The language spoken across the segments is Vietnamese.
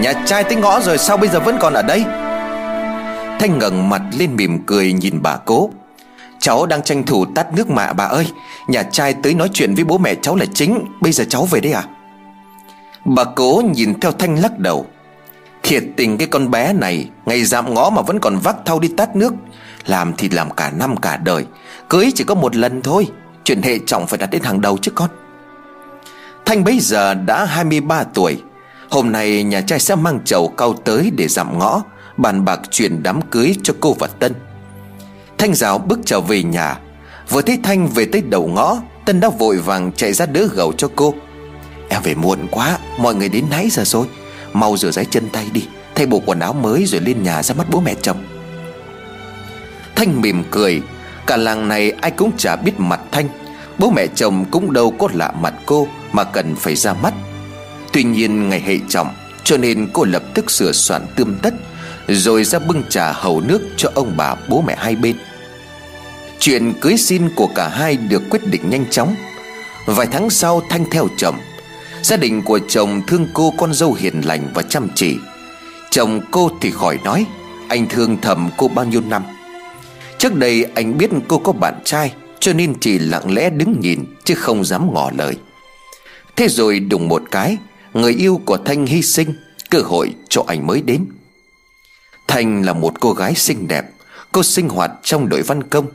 Nhà trai tới ngõ rồi sao bây giờ vẫn còn ở đây? Thanh ngẩng mặt lên mỉm cười nhìn bà cố. Cháu đang tranh thủ tắt nước mạ, bà ơi. Nhà trai tới nói chuyện với bố mẹ cháu là chính. Bây giờ cháu về đây à? Bà cố nhìn theo Thanh lắc đầu. Thiệt tình cái con bé này, Ngày dạm ngõ mà vẫn còn vác thau đi tắt nước. Làm thì làm cả năm cả đời. Cưới chỉ có một lần thôi. Chuyện hệ trọng phải đặt đến hàng đầu chứ con. Thanh bây giờ đã 23 tuổi. Hôm nay nhà trai sẽ mang chầu cao tới để giảm ngõ, Bàn bạc chuyện đám cưới cho cô và Tân. Thanh rào bước trở về nhà. Vừa thấy Thanh về tới đầu ngõ, Tân đã vội vàng chạy ra đỡ gầu cho cô. Em về muộn quá, Mọi người đến nãy giờ rồi. Mau rửa giấy chân tay đi, Thay bộ quần áo mới rồi lên nhà ra mắt bố mẹ chồng. Thanh mỉm cười. Cả làng này ai cũng chả biết mặt Thanh. Bố mẹ chồng cũng đâu có lạ mặt cô Mà cần phải ra mắt. Tuy nhiên ngày hệ trọng, Cho nên cô lập tức sửa soạn tươm tất, Rồi ra bưng trà hầu nước cho ông bà bố mẹ hai bên. Chuyện cưới xin của cả hai được quyết định nhanh chóng. Vài tháng sau Thanh theo chồng, Gia đình của chồng thương cô con dâu hiền lành và chăm chỉ. Chồng cô thì khỏi nói, Anh thương thầm cô bao nhiêu năm. Trước đây anh biết cô có bạn trai, Cho nên chỉ lặng lẽ đứng nhìn, Chứ không dám ngỏ lời. Thế rồi đùng một cái Người yêu của Thanh hy sinh, Cơ hội cho anh mới đến. Thanh là một cô gái xinh đẹp Cô sinh hoạt trong đội văn công.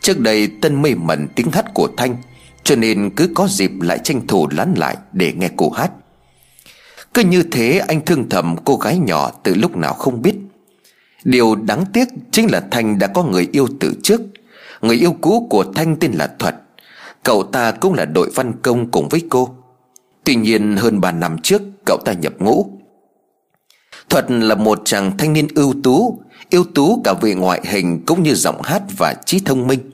Trước đây Tân mê mẩn tiếng hát của Thanh, Cho nên cứ có dịp lại tranh thủ lán lại Để nghe cô hát. Cứ như thế anh thương thầm cô gái nhỏ Từ lúc nào không biết. Điều đáng tiếc chính là Thanh đã có người yêu từ trước. Người yêu cũ của Thanh tên là Thuật. Cậu ta cũng là đội văn công cùng với cô. Tuy nhiên hơn 3 năm trước, cậu ta nhập ngũ. Thuật là một chàng thanh niên ưu tú Ưu tú cả về ngoại hình cũng như giọng hát và trí thông minh.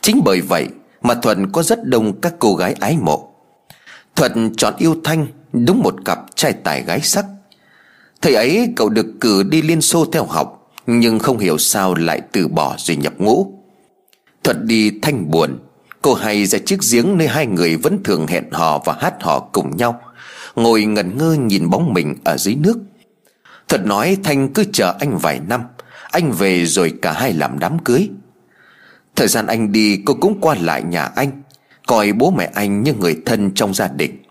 Chính bởi vậy mà Thuận có rất đông các cô gái ái mộ. Thuận chọn yêu Thanh đúng một cặp trai tài gái sắc. Thời ấy, cậu được cử đi Liên Xô theo học, Nhưng không hiểu sao lại từ bỏ rồi nhập ngũ. Thuận đi Thanh buồn Cô hay ra chiếc giếng nơi hai người vẫn thường hẹn hò và hát hò cùng nhau. Ngồi ngẩn ngơ nhìn bóng mình ở dưới nước. Thật nói Thanh cứ chờ anh vài năm, Anh về rồi cả hai làm đám cưới. Thời gian anh đi, cô cũng qua lại nhà anh, Coi bố mẹ anh như người thân trong gia đình.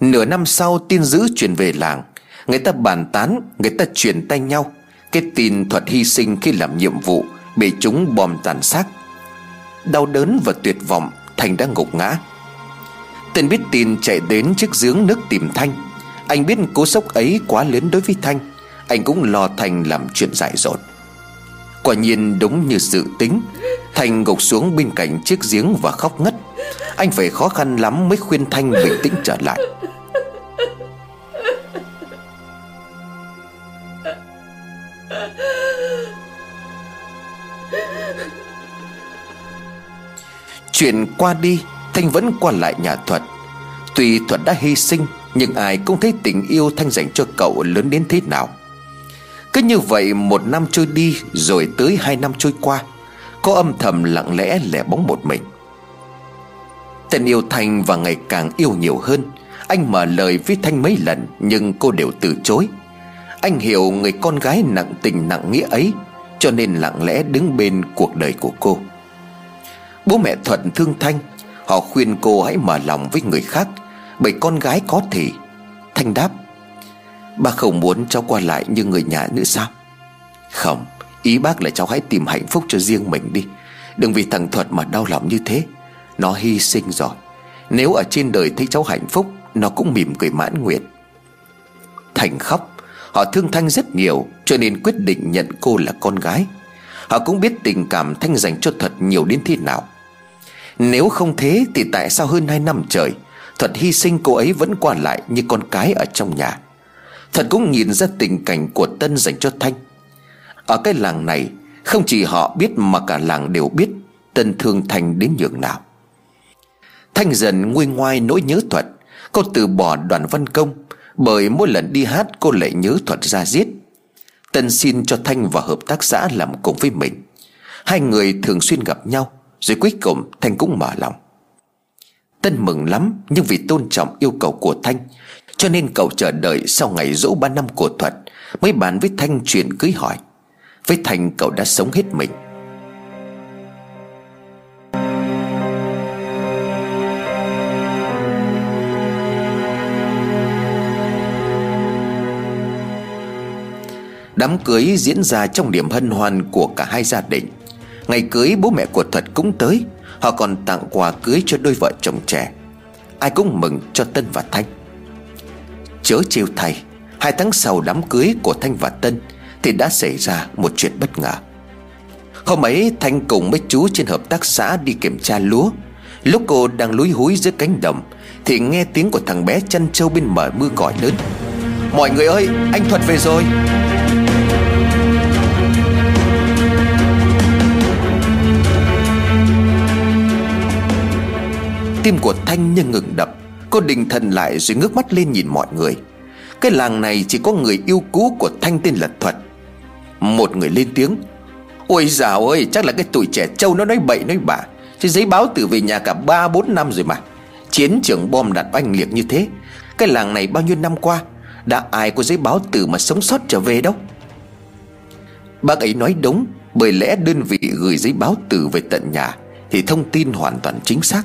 Nửa năm sau, tin dữ truyền về làng. Người ta bàn tán, Người ta truyền tay nhau. Cái tin thuật hy sinh khi làm nhiệm vụ, Bị chúng bom tàn sát Đau đớn và tuyệt vọng, Thành đã ngục ngã. Tên biết tin chạy đến chiếc giếng nước tìm Thanh. Anh biết cú sốc ấy quá lớn đối với Thanh. Anh cũng lo Thanh làm chuyện dại dột. Quả nhiên đúng như dự tính, Thanh gục xuống bên cạnh chiếc giếng và khóc ngất. Anh phải khó khăn lắm mới khuyên Thanh bình tĩnh trở lại. Chuyện qua đi, Thanh vẫn qua lại nhà Thuật. Tuy Thuật đã hy sinh, Nhưng ai cũng thấy tình yêu Thanh dành cho cậu lớn đến thế nào. Cứ như vậy, một năm trôi đi, Rồi tới hai năm trôi qua, Có âm thầm lặng lẽ lẻ bóng một mình. Tên yêu Thanh và ngày càng yêu nhiều hơn. Anh mở lời với Thanh mấy lần, Nhưng cô đều từ chối. Anh hiểu người con gái nặng tình nặng nghĩa ấy, Cho nên lặng lẽ đứng bên cuộc đời của cô. Bố mẹ Thuận thương Thanh. Họ khuyên cô hãy mở lòng với người khác, Bởi con gái có thể Thanh đáp, Bác không muốn cháu qua lại như người nhà nữa sao? Không, Ý bác là cháu hãy tìm hạnh phúc cho riêng mình đi. Đừng vì thằng Thuật mà đau lòng như thế. Nó hy sinh rồi. Nếu ở trên đời thấy cháu hạnh phúc, Nó cũng mỉm cười mãn nguyện. Thành khóc. Họ thương Thanh rất nhiều, Cho nên quyết định nhận cô là con gái. Họ cũng biết tình cảm Thanh dành cho Thuật nhiều đến thế nào. Nếu không thế thì tại sao hơn hai năm trời, Thuật hy sinh cô ấy vẫn qua lại như con cái ở trong nhà? Thuật cũng nhìn ra tình cảnh của Tân dành cho Thanh. Ở cái làng này, Không chỉ họ biết mà cả làng đều biết Tân thương Thanh đến nhường nào. Thanh dần nguôi ngoai nỗi nhớ Thuật. Cô từ bỏ đoàn văn công, Bởi mỗi lần đi hát cô lại nhớ Thuật ra giết. Tân xin cho Thanh và hợp tác xã làm cùng với mình. Hai người thường xuyên gặp nhau. Rồi cuối cùng Thanh cũng mở lòng. Tân mừng lắm, Nhưng vì tôn trọng yêu cầu của Thanh, Cho nên cậu chờ đợi sau ngày dỗ ba năm của Thuật Mới bàn với Thanh chuyện cưới hỏi. Với Thanh, cậu đã sống hết mình. Đám cưới diễn ra trong điểm hân hoan của cả hai gia đình. Ngày cưới bố mẹ của Thuật cũng tới. Họ còn tặng quà cưới cho đôi vợ chồng trẻ. Ai cũng mừng cho Tân và Thanh. Chớ chiêu thầy, Hai tháng sau đám cưới của Thanh và Tân Thì đã xảy ra một chuyện bất ngờ. Hôm ấy, Thanh cùng mấy chú trên hợp tác xã đi kiểm tra lúa. Lúc cô đang lúi húi giữa cánh đồng Thì nghe tiếng của thằng bé chăn trâu bên mở mưa gọi lớn. Mọi người ơi, anh Thuật về rồi. Tim của Thanh như ngừng đập. Cô định thần lại rồi ngước mắt lên nhìn mọi người. Cái làng này chỉ có người yêu cũ của Thanh tên là Thuật. Một người lên tiếng. Ôi dào ơi, chắc là cái tuổi trẻ trâu nó nói bậy nói bạ. Chứ giấy báo tử về nhà cả 3-4 năm rồi mà. Chiến trường bom đạn oanh liệt như thế. Cái làng này bao nhiêu năm qua, Đã ai có giấy báo tử mà sống sót trở về đâu? Bác ấy nói đúng, Bởi lẽ đơn vị gửi giấy báo tử về tận nhà Thì thông tin hoàn toàn chính xác.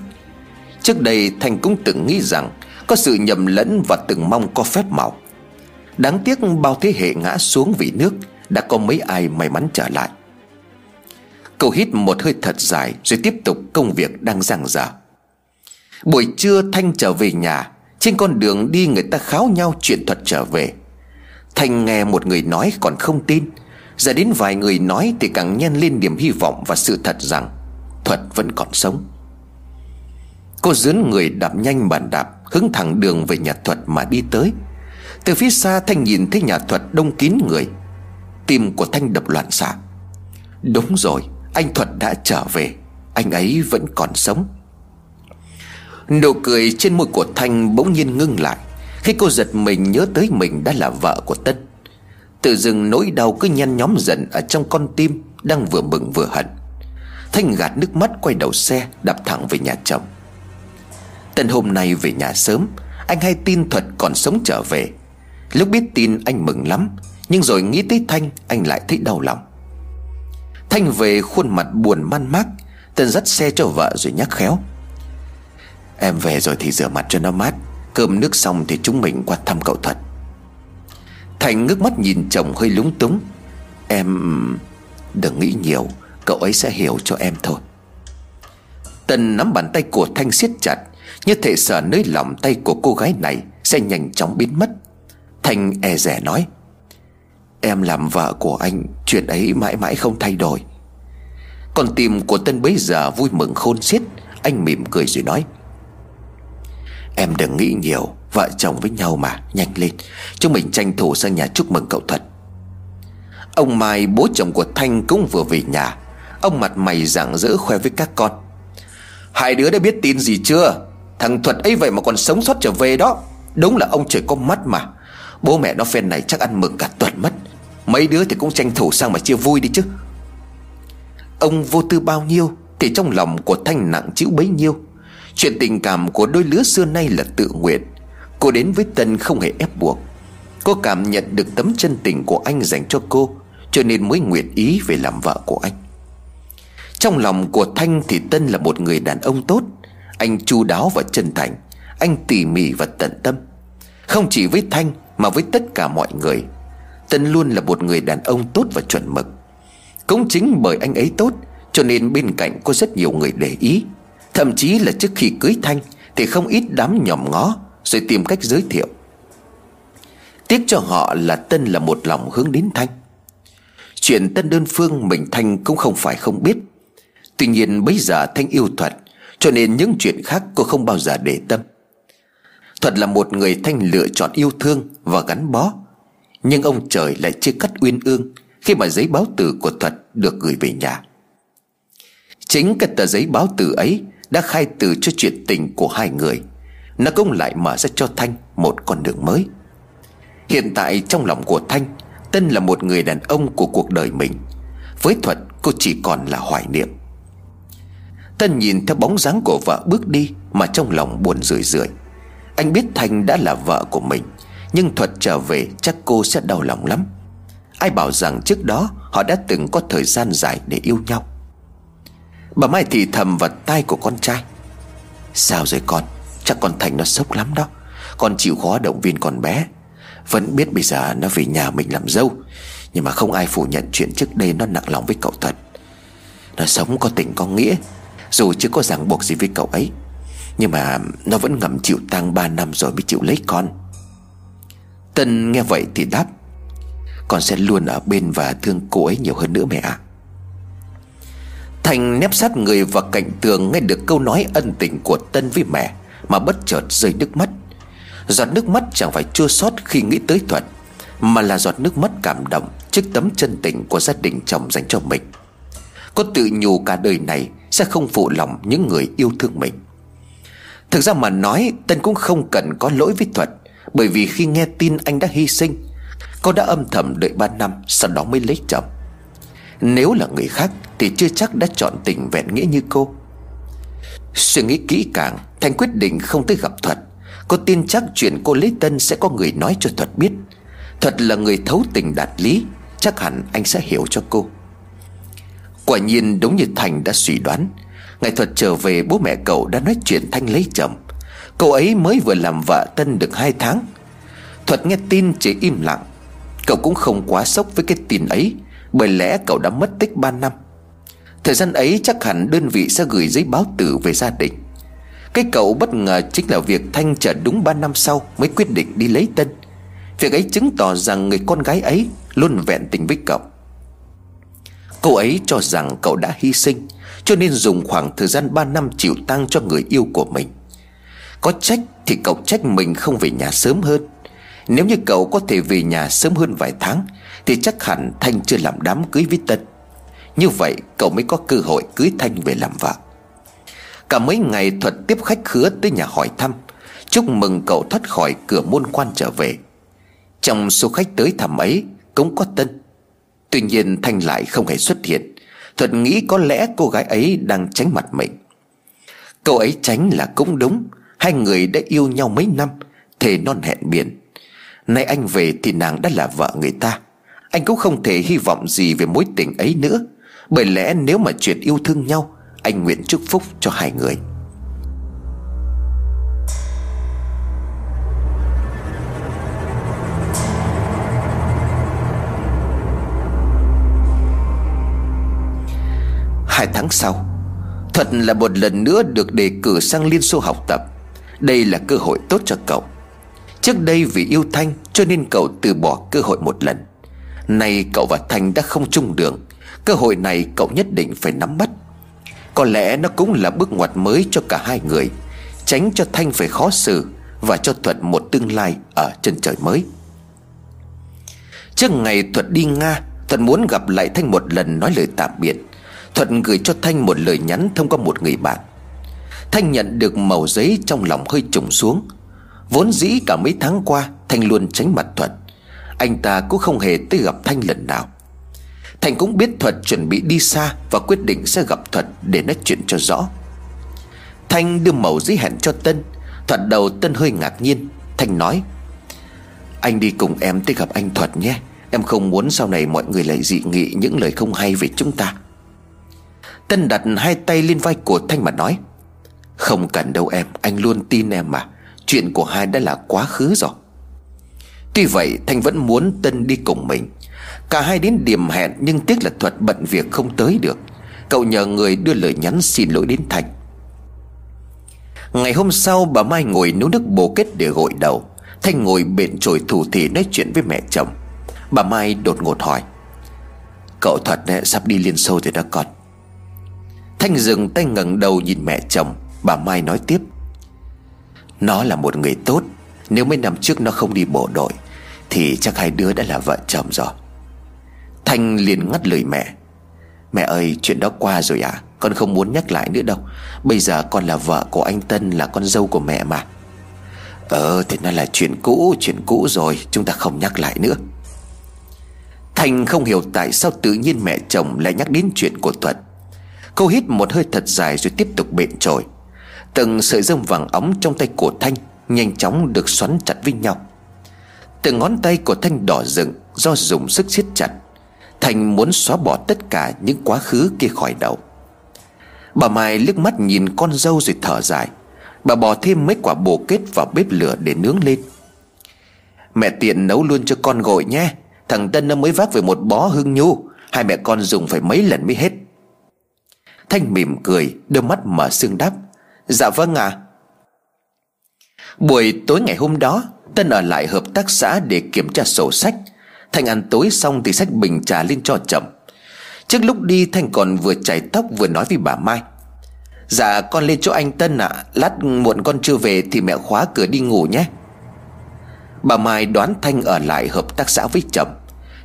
Trước đây Thành cũng từng nghĩ rằng Có sự nhầm lẫn và từng mong có phép màu. Đáng tiếc bao thế hệ ngã xuống vì nước Đã có mấy ai may mắn trở lại. Cậu hít một hơi thật dài Rồi tiếp tục công việc đang giang dở. Buổi trưa Thanh trở về nhà, Trên con đường đi người ta kháo nhau chuyện thuật trở về. Thanh nghe một người nói còn không tin, Giờ đến vài người nói thì càng nhân lên niềm hy vọng và sự thật rằng Thuật vẫn còn sống. Cô dướn người đạp nhanh bàn đạp, Hướng thẳng đường về nhà thuật mà đi tới. Từ phía xa, Thanh nhìn thấy nhà thuật đông kín người. Tim của Thanh đập loạn xạ. Đúng rồi, Anh Thuật đã trở về. Anh ấy vẫn còn sống. Nụ cười trên môi của Thanh bỗng nhiên ngưng lại. Khi cô giật mình nhớ tới mình đã là vợ của Tân Tự dưng nỗi đau cứ nhăn nhóm dần Ở trong con tim Đang vừa mừng vừa hận. Thanh gạt nước mắt, quay đầu xe, Đạp thẳng về nhà chồng. Tần hôm nay về nhà sớm, Anh hay tin Thuật còn sống trở về. Lúc biết tin anh mừng lắm, Nhưng rồi nghĩ tới Thanh, Anh lại thấy đau lòng. Thanh về khuôn mặt buồn man mác, Tần dắt xe cho vợ rồi nhắc khéo. Em về rồi thì rửa mặt cho nó mát, Cơm nước xong thì chúng mình qua thăm cậu Thuật. Thành ngước mắt nhìn chồng hơi lúng túng. Em, đừng nghĩ nhiều, Cậu ấy sẽ hiểu cho em thôi. Tần nắm bàn tay của Thanh siết chặt như thể sợ nơi lòng tay của cô gái này Sẽ nhanh chóng biến mất. Thanh e rẻ nói, Em làm vợ của anh, Chuyện ấy mãi mãi không thay đổi. Còn tim của Tân bấy giờ vui mừng khôn xiết, Anh mỉm cười rồi nói, Em đừng nghĩ nhiều, Vợ chồng với nhau mà, Nhanh lên. Chúng mình tranh thủ sang nhà chúc mừng cậu thật. Ông Mai, bố chồng của Thanh cũng vừa về nhà. Ông mặt mày rạng rỡ khoe với các con, Hai đứa đã biết tin gì chưa? Thằng Thuật ấy vậy mà còn sống sót trở về đó. Đúng là ông trời có mắt mà. Bố mẹ nó phen này chắc ăn mừng cả tuần mất. Mấy đứa thì cũng tranh thủ sang mà chia vui đi chứ. Ông vô tư bao nhiêu Thì trong lòng của Thanh nặng chữ bấy nhiêu. Chuyện tình cảm của đôi lứa xưa nay là tự nguyện. Cô đến với Tân không hề ép buộc. Cô cảm nhận được tấm chân tình của anh dành cho cô, Cho nên mới nguyện ý về làm vợ của anh. Trong lòng của Thanh thì Tân là một người đàn ông tốt anh chu đáo và chân thành. Anh tỉ mỉ và tận tâm. Không chỉ với Thanh mà với tất cả mọi người. Tân luôn là một người đàn ông tốt và chuẩn mực. Cũng chính bởi anh ấy tốt, Cho nên bên cạnh có rất nhiều người để ý. Thậm chí là trước khi cưới Thanh Thì không ít đám nhòm ngó Rồi tìm cách giới thiệu. Tiếc cho họ là Tân là một lòng hướng đến Thanh. Chuyện Tân đơn phương mình Thanh cũng không phải không biết. Tuy nhiên bây giờ Thanh yêu thuật cho nên những chuyện khác cô không bao giờ để tâm. Thuật là một người Thanh lựa chọn yêu thương và gắn bó. Nhưng ông trời lại chưa cắt uyên ương Khi mà giấy báo tử của Thuật được gửi về nhà. Chính cái tờ giấy báo tử ấy Đã khai từ cho chuyện tình của hai người. Nó cũng lại mở ra cho Thanh một con đường mới. Hiện tại trong lòng của Thanh, Tân là một người đàn ông của cuộc đời mình. Với Thuật, cô chỉ còn là hoài niệm. Tân nhìn theo bóng dáng của vợ bước đi Mà trong lòng buồn rười rượi. Anh biết Thanh đã là vợ của mình, Nhưng Thuật trở về chắc cô sẽ đau lòng lắm. Ai bảo rằng trước đó Họ đã từng có thời gian dài để yêu nhau. Bà Mai thì thầm vào tai của con trai. Sao rồi con? Chắc con Thành nó sốc lắm đó. Con chịu khó động viên con bé. Vẫn biết bây giờ nó về nhà mình làm dâu, Nhưng mà không ai phủ nhận chuyện trước đây nó nặng lòng với cậu thật. Nó sống có tình có nghĩa dù chưa có ràng buộc gì với cậu ấy, Nhưng mà nó vẫn ngầm chịu tang 3 năm rồi mới chịu lấy con. Tân nghe vậy thì đáp, Con sẽ luôn ở bên và thương cô ấy nhiều hơn nữa mẹ ạ. Thành nép sát người vào cạnh tường Nghe được câu nói ân tình của Tân với mẹ Mà bất chợt rơi nước mắt. Giọt nước mắt chẳng phải chua xót khi nghĩ tới Thuận Mà là giọt nước mắt cảm động Trước tấm chân tình của gia đình chồng dành cho mình. Có tự nhủ cả đời này sẽ không phụ lòng những người yêu thương mình. Thực ra mà nói Tân cũng không cần có lỗi với thuật, Bởi vì khi nghe tin anh đã hy sinh Cô đã âm thầm đợi 3 năm Sau đó mới lấy chồng. Nếu là người khác Thì chưa chắc đã chọn tình vẹn nghĩa như cô. Suy nghĩ kỹ càng Thành quyết định không tới gặp Thuật. Cô tin chắc chuyện cô lấy Tân sẽ có người nói cho Thuật biết. Thuật là người thấu tình đạt lý Chắc hẳn anh sẽ hiểu cho cô. Quả nhiên đúng như Thành đã suy đoán. Ngày Thuật trở về, bố mẹ cậu đã nói chuyện Thanh lấy chồng. Cậu ấy mới vừa làm vợ Tân được 2 tháng. Thuật nghe tin chỉ im lặng. Cậu cũng không quá sốc với cái tin ấy, Bởi lẽ cậu đã mất tích 3 năm. Thời gian ấy chắc hẳn đơn vị sẽ gửi giấy báo tử về gia đình. Cái cậu bất ngờ chính là việc Thanh chờ đúng 3 năm sau Mới quyết định đi lấy Tân. Việc ấy chứng tỏ rằng người con gái ấy Luôn vẹn tình với cậu. Cô ấy cho rằng cậu đã hy sinh, Cho nên dùng khoảng thời gian 3 năm chịu tang cho người yêu của mình. Có trách thì cậu trách mình không về nhà sớm hơn. Nếu như cậu có thể về nhà sớm hơn vài tháng, Thì chắc hẳn Thanh chưa làm đám cưới với Tân. Như vậy, cậu mới có cơ hội cưới Thanh về làm vợ. Cả mấy ngày Thuật tiếp khách khứa tới nhà hỏi thăm, Chúc mừng cậu thoát khỏi cửa môn quan trở về. Trong số khách tới thăm ấy, Cũng có Tân. Tuy nhiên Thanh lại không hề xuất hiện. Thuật nghĩ có lẽ cô gái ấy đang tránh mặt mình. Cậu ấy tránh là cũng đúng. Hai người đã yêu nhau mấy năm, Thề non hẹn biển. Nay anh về thì nàng đã là vợ người ta. Anh cũng không thể hy vọng gì về mối tình ấy nữa. Bởi lẽ nếu mà chuyện yêu thương nhau, Anh nguyện chúc phúc cho hai người. Hai tháng sau thuận là một lần nữa được đề cử sang Liên Xô học tập. Đây là cơ hội tốt cho cậu. Trước đây vì yêu Thanh cho nên cậu từ bỏ cơ hội một lần. Nay cậu và Thanh đã không chung đường, Cơ hội này cậu nhất định phải nắm bắt. Có lẽ nó cũng là bước ngoặt mới cho cả hai người, Tránh cho Thanh phải khó xử Và cho Thuật một tương lai ở chân trời mới. Trước ngày Thuật đi Nga, Thuật muốn gặp lại Thanh một lần nói lời tạm biệt. Thuận gửi cho Thanh một lời nhắn thông qua một người bạn. Thanh nhận được màu giấy trong lòng hơi trùng xuống. Vốn dĩ cả mấy tháng qua, Thanh luôn tránh mặt Thuận. Anh ta cũng không hề tới gặp Thanh lần nào. Thành cũng biết Thuật chuẩn bị đi xa Và quyết định sẽ gặp Thuật để nói chuyện cho rõ. Thanh đưa màu giấy hẹn cho Tân. Thuật đầu Tân hơi ngạc nhiên. Thanh nói, Anh đi cùng em tới gặp anh Thuật nhé. Em không muốn sau này mọi người lại dị nghị những lời không hay về chúng ta. Tân đặt hai tay lên vai của Thanh mà nói, Không cần đâu em, Anh luôn tin em mà. Chuyện của hai đã là quá khứ rồi. Tuy vậy, Thanh vẫn muốn Tân đi cùng mình. Cả hai đến điểm hẹn, Nhưng tiếc là Thuật bận việc không tới được. Cậu nhờ người đưa lời nhắn xin lỗi đến Thanh. Ngày hôm sau, bà Mai ngồi nấu nước bồ kết để gội đầu. Thanh ngồi bện chổi thủ thì nói chuyện với mẹ chồng. Bà Mai đột ngột hỏi, Cậu Thuật eh, sắp đi Liên Xô rồi đó con. Thanh dừng tay ngẩng đầu nhìn mẹ chồng. Bà Mai nói tiếp. Nó là một người tốt. Nếu mấy năm trước nó không đi bộ đội, Thì chắc hai đứa đã là vợ chồng rồi. Thanh liền ngắt lời mẹ. Mẹ ơi, chuyện đó qua rồi à Con không muốn nhắc lại nữa đâu. Bây giờ con là vợ của anh Tân, Là con dâu của mẹ mà. Ờ thì nó là chuyện cũ Chuyện cũ rồi. Chúng ta không nhắc lại nữa. Thành không hiểu tại sao tự nhiên mẹ chồng lại nhắc đến chuyện của Thuật. Cô hít một hơi thật dài rồi tiếp tục bện trồi Từng sợi rơm vàng óng trong tay của Thanh Nhanh chóng được xoắn chặt với nhau. Từng ngón tay của Thanh đỏ rừng Do dùng sức siết chặt. Thành muốn xóa bỏ tất cả những quá khứ kia khỏi đầu. Bà Mai liếc mắt nhìn con dâu rồi thở dài. Bà bỏ thêm mấy quả bồ kết vào bếp lửa để nướng lên. Mẹ tiện nấu luôn cho con gội nhé. Thằng Tân nó mới vác về một bó hương nhu. Hai mẹ con dùng phải mấy lần mới hết. Thanh mỉm cười Đôi mắt mở sương đáp Dạ vâng ạ à. Buổi tối ngày hôm đó, Tân ở lại hợp tác xã để kiểm tra sổ sách Thanh ăn tối xong thì sách bình trà lên cho chậm. Trước lúc đi, Thanh còn vừa chải tóc vừa nói với bà Mai Dạ con lên chỗ anh Tân ạ à. Lát muộn con chưa về thì mẹ khóa cửa đi ngủ nhé Bà Mai đoán Thanh ở lại hợp tác xã với chậm.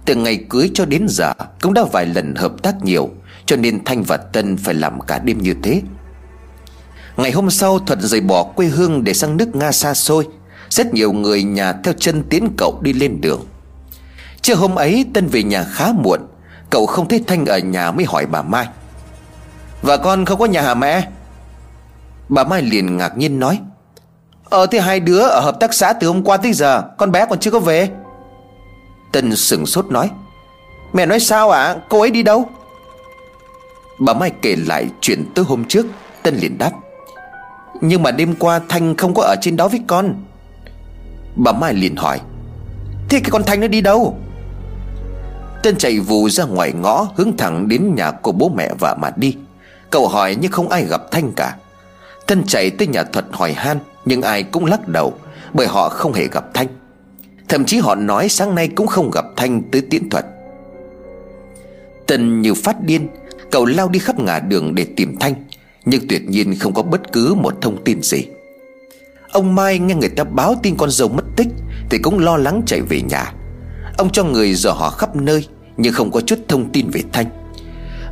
Từ ngày cưới cho đến giờ, Cũng đã vài lần hợp tác nhiều cho nên Thanh và Tân phải làm cả đêm như thế. Ngày hôm sau, Thuận rời bỏ quê hương để sang nước Nga xa xôi. Rất nhiều người nhà theo chân tiến cậu đi lên đường. Trưa hôm ấy, Tân về nhà khá muộn. Cậu không thấy Thanh ở nhà mới hỏi bà Mai. Và con không có nhà hả mẹ? Bà Mai liền ngạc nhiên nói. Ờ thì hai đứa ở hợp tác xã từ hôm qua tới giờ, Con bé còn chưa có về. Tân sửng sốt nói. Mẹ nói sao ạ? À? cô ấy đi đâu? Bà Mai kể lại chuyện tới hôm trước Tân liền đáp. Nhưng mà đêm qua Thanh không có ở trên đó với con. Bà Mai liền hỏi, Thế cái con Thanh nó đi đâu? Tân chạy vù ra ngoài ngõ, Hướng thẳng đến nhà của bố mẹ vợ mà đi. Cậu hỏi nhưng không ai gặp Thanh cả. Tân chạy tới nhà thuật hỏi han, Nhưng ai cũng lắc đầu, Bởi họ không hề gặp Thanh. Thậm chí họ nói sáng nay cũng không gặp Thanh tới tiễn thuật. Tân như phát điên Cậu lao đi khắp ngả đường để tìm Thanh, Nhưng tuyệt nhiên không có bất cứ một thông tin gì. Ông Mai nghe người ta báo tin con dâu mất tích Thì cũng lo lắng chạy về nhà. Ông cho người dò họ khắp nơi, Nhưng không có chút thông tin về Thanh.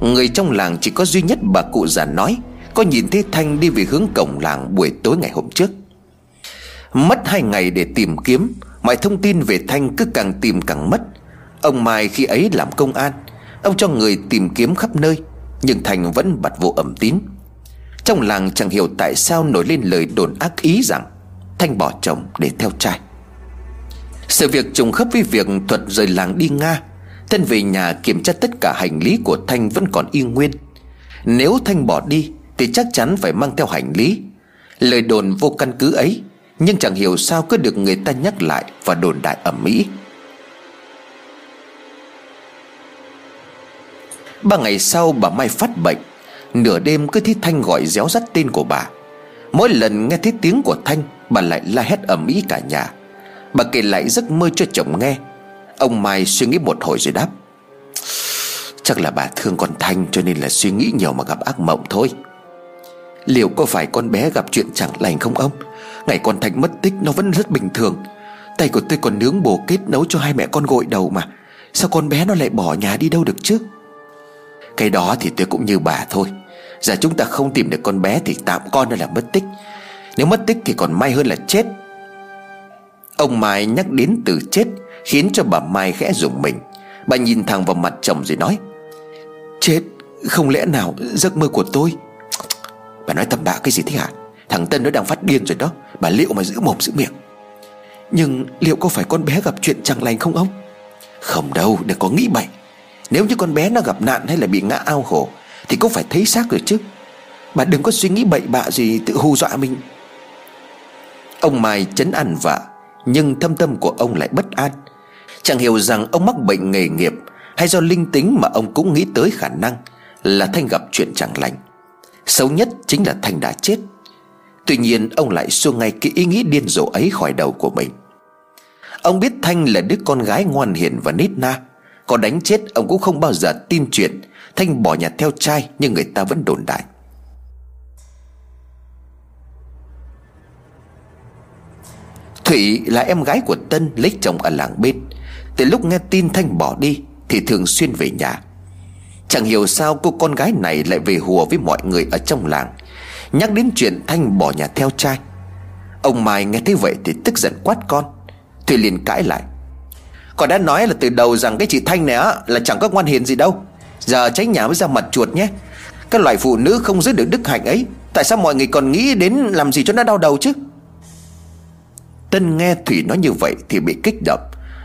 Người trong làng chỉ có duy nhất bà cụ già nói, Có nhìn thấy Thanh đi về hướng cổng làng buổi tối ngày hôm trước. Mất hai ngày để tìm kiếm, Mọi thông tin về Thanh cứ càng tìm càng mất. Ông Mai khi ấy làm công an Ông cho người tìm kiếm khắp nơi, Nhưng Thanh vẫn bật vô ẩm tín. Trong làng chẳng hiểu tại sao nổi lên lời đồn ác ý rằng Thanh bỏ chồng để theo trai. Sự việc trùng khớp với việc Thuật rời làng đi Nga, Thân về nhà kiểm tra tất cả hành lý của Thanh vẫn còn y nguyên. Nếu Thanh bỏ đi Thì chắc chắn phải mang theo hành lý. Lời đồn vô căn cứ ấy, Nhưng chẳng hiểu sao cứ được người ta nhắc lại Và đồn đại ẩm Mỹ Ba ngày sau bà Mai phát bệnh, Nửa đêm cứ thấy Thanh gọi réo rắt tên của bà. Mỗi lần nghe thấy tiếng của Thanh, Bà lại la hét ầm ĩ cả nhà. Bà kể lại giấc mơ cho chồng nghe. Ông Mai suy nghĩ một hồi rồi đáp, Chắc là bà thương con Thanh Cho nên là suy nghĩ nhiều mà gặp ác mộng thôi. Liệu có phải con bé gặp chuyện chẳng lành không ông? Ngày con Thanh mất tích, nó vẫn rất bình thường. Tay của tôi còn nướng bồ kết nấu cho hai mẹ con gội đầu mà. Sao con bé nó lại bỏ nhà đi đâu được chứ? Cái đó thì tôi cũng như bà thôi. Giờ chúng ta không tìm được con bé Thì tạm con nó là mất tích. Nếu mất tích thì còn may hơn là chết. Ông Mai nhắc đến từ chết Khiến cho bà Mai khẽ rùng mình. Bà nhìn thẳng vào mặt chồng rồi nói, Chết, Không lẽ nào giấc mơ của tôi? Bà nói, tầm bạ cái gì thế hả? Thằng Tân nó đang phát điên rồi đó. Bà liệu mà giữ mồm giữ miệng. Nhưng liệu có phải con bé gặp chuyện chẳng lành không ông? Không đâu, đừng có nghĩ bậy. Nếu như con bé nó gặp nạn hay là bị ngã ao hồ, Thì cũng phải thấy xác rồi chứ. Bà đừng có suy nghĩ bậy bạ gì tự hù dọa mình. Ông Mai chấn an vạ, nhưng thâm tâm của ông lại bất an. Chẳng hiểu rằng ông mắc bệnh nghề nghiệp Hay do linh tính mà ông cũng nghĩ tới khả năng Là Thanh gặp chuyện chẳng lành. Xấu nhất chính là Thanh đã chết. Tuy nhiên, ông lại xua ngay cái ý nghĩ điên rồ ấy khỏi đầu của mình. Ông biết Thanh là đứa con gái ngoan hiền và nít na. Có đánh chết, ông cũng không bao giờ tin chuyện. Thanh bỏ nhà theo trai, Nhưng người ta vẫn đồn đại. Thủy là em gái của Tân, lấy chồng ở làng bên. Từ lúc nghe tin Thanh bỏ đi, Thì thường xuyên về nhà. Chẳng hiểu sao cô con gái này lại về hùa với mọi người ở trong làng. Nhắc đến chuyện Thanh bỏ nhà theo trai, Ông Mai nghe thấy vậy thì tức giận quát con. Thủy liền cãi lại còn đã nói là từ đầu rằng cái chị Thanh này á, Là chẳng có ngoan hiền gì đâu. Giờ tránh nhà mới ra mặt chuột nhé. Các loại phụ nữ không giữ được đức hạnh ấy, Tại sao mọi người còn nghĩ đến làm gì cho nó đau đầu chứ? Tân nghe Thủy nói như vậy thì bị kích động.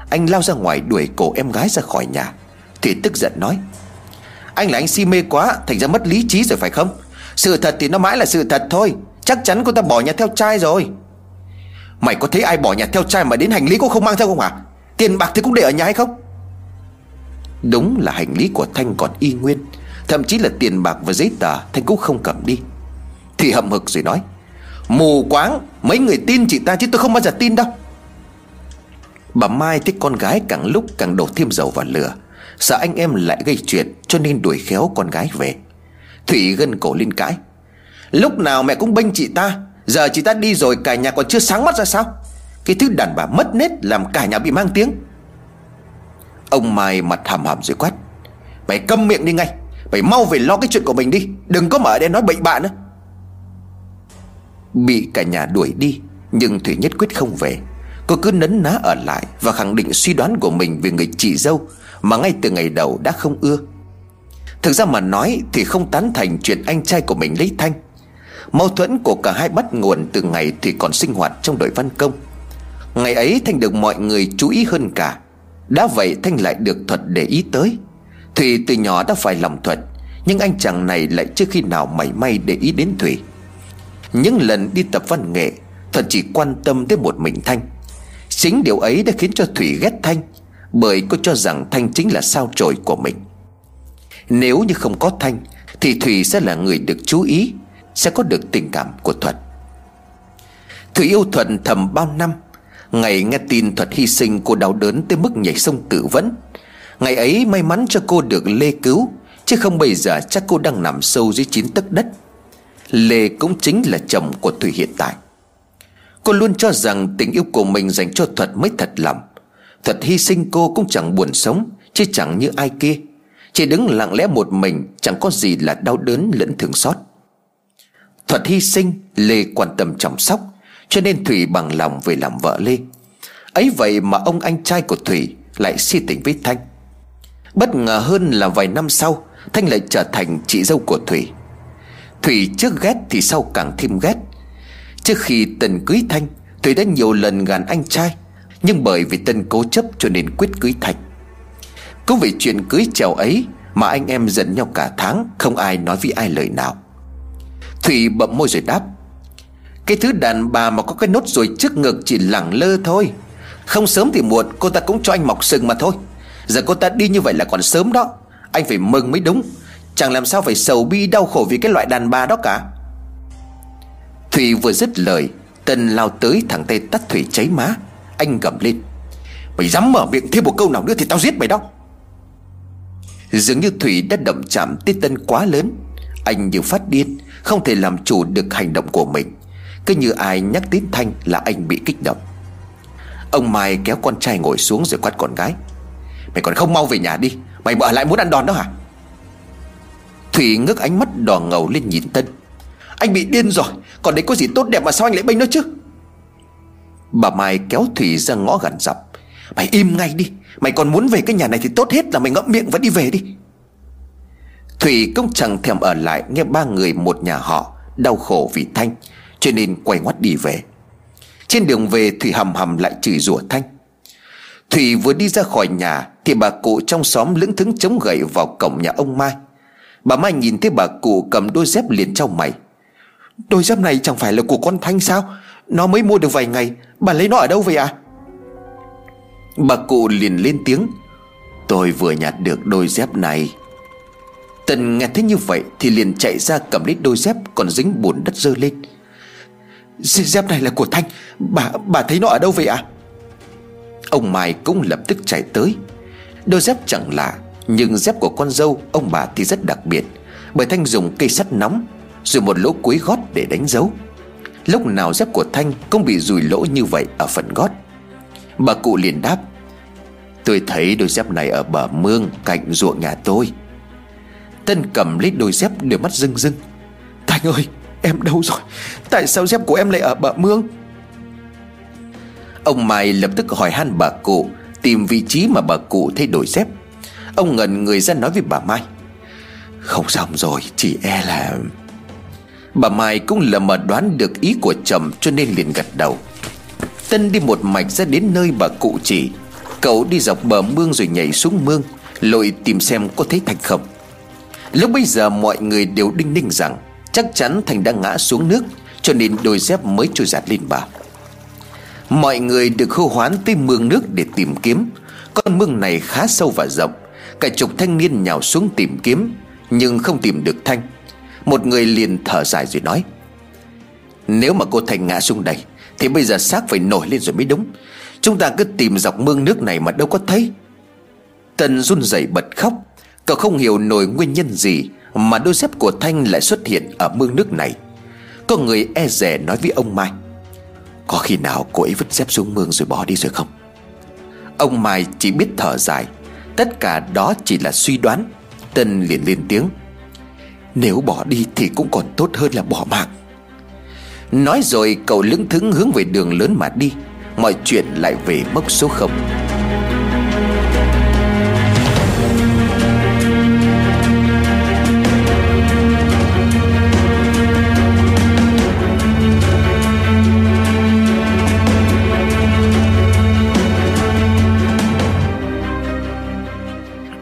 Anh lao ra ngoài đuổi cổ em gái ra khỏi nhà. Thủy tức giận nói, Anh là anh si mê quá, Thành ra mất lý trí rồi phải không? Sự thật thì nó mãi là sự thật thôi, Chắc chắn cô ta bỏ nhà theo trai rồi. Mày có thấy ai bỏ nhà theo trai mà đến hành lý cũng không mang theo không hả? Tiền bạc thì cũng để ở nhà hay không? Đúng là hành lý của Thanh còn y nguyên, Thậm chí là tiền bạc và giấy tờ Thanh cũng không cầm đi. Thì hậm hực rồi nói, Mù quáng, Mấy người tin chị ta chứ tôi không bao giờ tin đâu. Bà Mai thấy con gái càng lúc càng đổ thêm dầu vào lửa, Sợ anh em lại gây chuyện Cho nên đuổi khéo con gái về. Thủy gân cổ lên cãi, Lúc nào mẹ cũng bênh chị ta, Giờ chị ta đi rồi cả nhà còn chưa sáng mắt ra sao? Cái thứ đàn bà mất nết Làm cả nhà bị mang tiếng. Ông Mai mặt hàm hàm rồi quát, Mày câm miệng đi ngay, Mày mau về lo cái chuyện của mình đi, Đừng có mở đây nói bậy bạ nữa. Bị cả nhà đuổi đi, Nhưng Thủy nhất quyết không về. Cô cứ nấn ná ở lại Và khẳng định suy đoán của mình về người chị dâu Mà ngay từ ngày đầu đã không ưa. Thực ra mà nói Thì không tán thành chuyện anh trai của mình lấy Thanh. Mâu thuẫn của cả hai bắt nguồn từ ngày Thủy còn sinh hoạt trong đội văn công. Ngày ấy Thanh được mọi người chú ý hơn cả. Đã vậy Thanh lại được Thuật để ý tới. Thủy từ nhỏ đã phải lòng Thuật, Nhưng anh chàng này lại chưa khi nào mảy may để ý đến Thủy những lần đi tập văn nghệ, Thuật chỉ quan tâm tới một mình Thanh. Chính điều ấy đã khiến cho Thủy ghét Thanh, Bởi cô cho rằng Thanh chính là sao trổi của mình. Nếu như không có Thanh, Thì Thủy sẽ là người được chú ý, Sẽ có được tình cảm của Thuật. Thủy yêu Thuận thầm bao năm Ngày nghe tin Thuật hy sinh cô đau đớn tới mức nhảy sông tự vẫn. Ngày ấy may mắn cho cô được Lê cứu, Chứ không bây giờ chắc cô đang nằm sâu dưới chín tấc đất. Lê cũng chính là chồng của Thủy hiện tại. Cô luôn cho rằng tình yêu của mình dành cho Thuật mới thật lòng. Thuật hy sinh cô cũng chẳng buồn sống, Chứ chẳng như ai kia. Chỉ đứng lặng lẽ một mình, Chẳng có gì là đau đớn lẫn thương xót. Thuật hy sinh, Lê quan tâm chăm sóc. Cho nên Thủy bằng lòng về làm vợ Lê. Ấy vậy mà ông anh trai của Thủy Lại si tình với Thanh. Bất ngờ hơn là vài năm sau, Thanh lại trở thành chị dâu của Thủy. Thủy trước ghét thì sau càng thêm ghét. Trước khi Tân cưới Thanh, Thủy đã nhiều lần gàn anh trai, Nhưng bởi vì Tân cố chấp cho nên quyết cưới Thanh. Cũng vì chuyện cưới chèo ấy Mà anh em giận nhau cả tháng, Không ai nói với ai lời nào. Thủy bậm môi rồi đáp cái thứ đàn bà mà có cái nốt rồi trước ngực chỉ lẳng lơ thôi. Không sớm thì muộn, cô ta cũng cho anh mọc sừng mà thôi. Giờ cô ta đi như vậy là còn sớm đó. Anh phải mừng mới đúng. Chẳng làm sao phải sầu bi đau khổ vì cái loại đàn bà đó cả. Thủy vừa dứt lời, Tân lao tới thẳng tay tắt Thủy cháy má. Anh gầm lên. Mày dám mở miệng thêm một câu nào nữa thì tao giết mày đó. Dường như Thủy đã động chạm tới Tân quá lớn. Anh như phát điên, Không thể làm chủ được hành động của mình. Cứ như ai nhắc đến Thanh là anh bị kích động. Ông Mai kéo con trai ngồi xuống rồi quát con gái. Mày còn không mau về nhà đi, Mày mở lại muốn ăn đòn đó hả? Thủy ngước ánh mắt đỏ ngầu lên nhìn Tân. Anh bị điên rồi, Còn đấy có gì tốt đẹp mà sao anh lại bênh nó chứ? Bà Mai kéo Thủy ra ngõ gần dọc. Mày im ngay đi, Mày còn muốn về cái nhà này thì tốt hết là mày ngậm miệng và đi về đi. Thủy cũng chẳng thèm ở lại, Nghe ba người một nhà họ, Đau khổ vì Thanh. Cho nên quay ngoắt đi về. Trên đường về, Thủy hầm hầm lại chửi rủa Thanh. Thủy vừa đi ra khỏi nhà, Thì bà cụ trong xóm lững thững chống gậy vào cổng nhà ông Mai. Bà Mai nhìn thấy bà cụ cầm đôi dép liền trong mày. Đôi dép này chẳng phải là của con Thanh sao? Nó mới mua được vài ngày, Bà lấy nó ở đâu vậy à Bà cụ liền lên tiếng. Tôi vừa nhặt được đôi dép này. Tần nghe thấy như vậy Thì liền chạy ra cầm lấy đôi dép Còn dính bùn đất dơ lên. Dép này là của Thanh. Bà bà thấy nó ở đâu vậy à Ông Mai cũng lập tức chạy tới. Đôi dép chẳng lạ, nhưng dép của con dâu Ông bà thì rất đặc biệt, Bởi Thanh dùng cây sắt nóng, Rồi một lỗ cuối gót để đánh dấu. Lúc nào dép của Thanh cũng bị rùi lỗ như vậy ở phần gót. Bà cụ liền đáp, Tôi thấy đôi dép này ở bờ mương Cạnh ruộng nhà tôi. Tân cầm lấy đôi dép đều mắt rưng rưng. Thanh ơi em đâu rồi? Tại sao dép của em lại ở bờ mương? Ông Mai lập tức hỏi han bà cụ, Tìm vị trí mà bà cụ thấy đổi dép. Ông ngẩn người ra nói với bà Mai. Không xong rồi, Chỉ e là Bà Mai cũng lờ mờ đoán được ý của chồng Cho nên liền gật đầu. Tân đi một mạch ra đến nơi bà cụ chỉ. Cậu đi dọc bờ mương rồi nhảy xuống mương, Lội tìm xem có thấy Thành không. Lúc bây giờ mọi người đều đinh ninh rằng Chắc chắn Thành đã ngã xuống nước, Cho nên đôi dép mới trôi giạt lên bờ Mọi người được hô hoán tới mương nước để tìm kiếm. Con mương này khá sâu và rộng, Cả chục thanh niên nhào xuống tìm kiếm, Nhưng không tìm được Thanh. Một người liền thở dài rồi nói, Nếu mà cô Thanh ngã xuống đây, Thì bây giờ xác phải nổi lên rồi mới đúng. Chúng ta cứ tìm dọc mương nước này mà đâu có thấy. Tân run rẩy bật khóc. Cậu không hiểu nổi nguyên nhân gì Mà đôi dép của Thanh lại xuất hiện ở mương nước này. Có người e rẻ nói với ông Mai, Có khi nào cô ấy vứt dép xuống mương rồi bỏ đi rồi không? Ông Mai chỉ biết thở dài, Tất cả đó chỉ là suy đoán. Tân liền lên tiếng, Nếu bỏ đi thì cũng còn tốt hơn là bỏ mạng. Nói rồi cậu lững thững hướng về đường lớn mà đi, Mọi chuyện lại về mốc số không.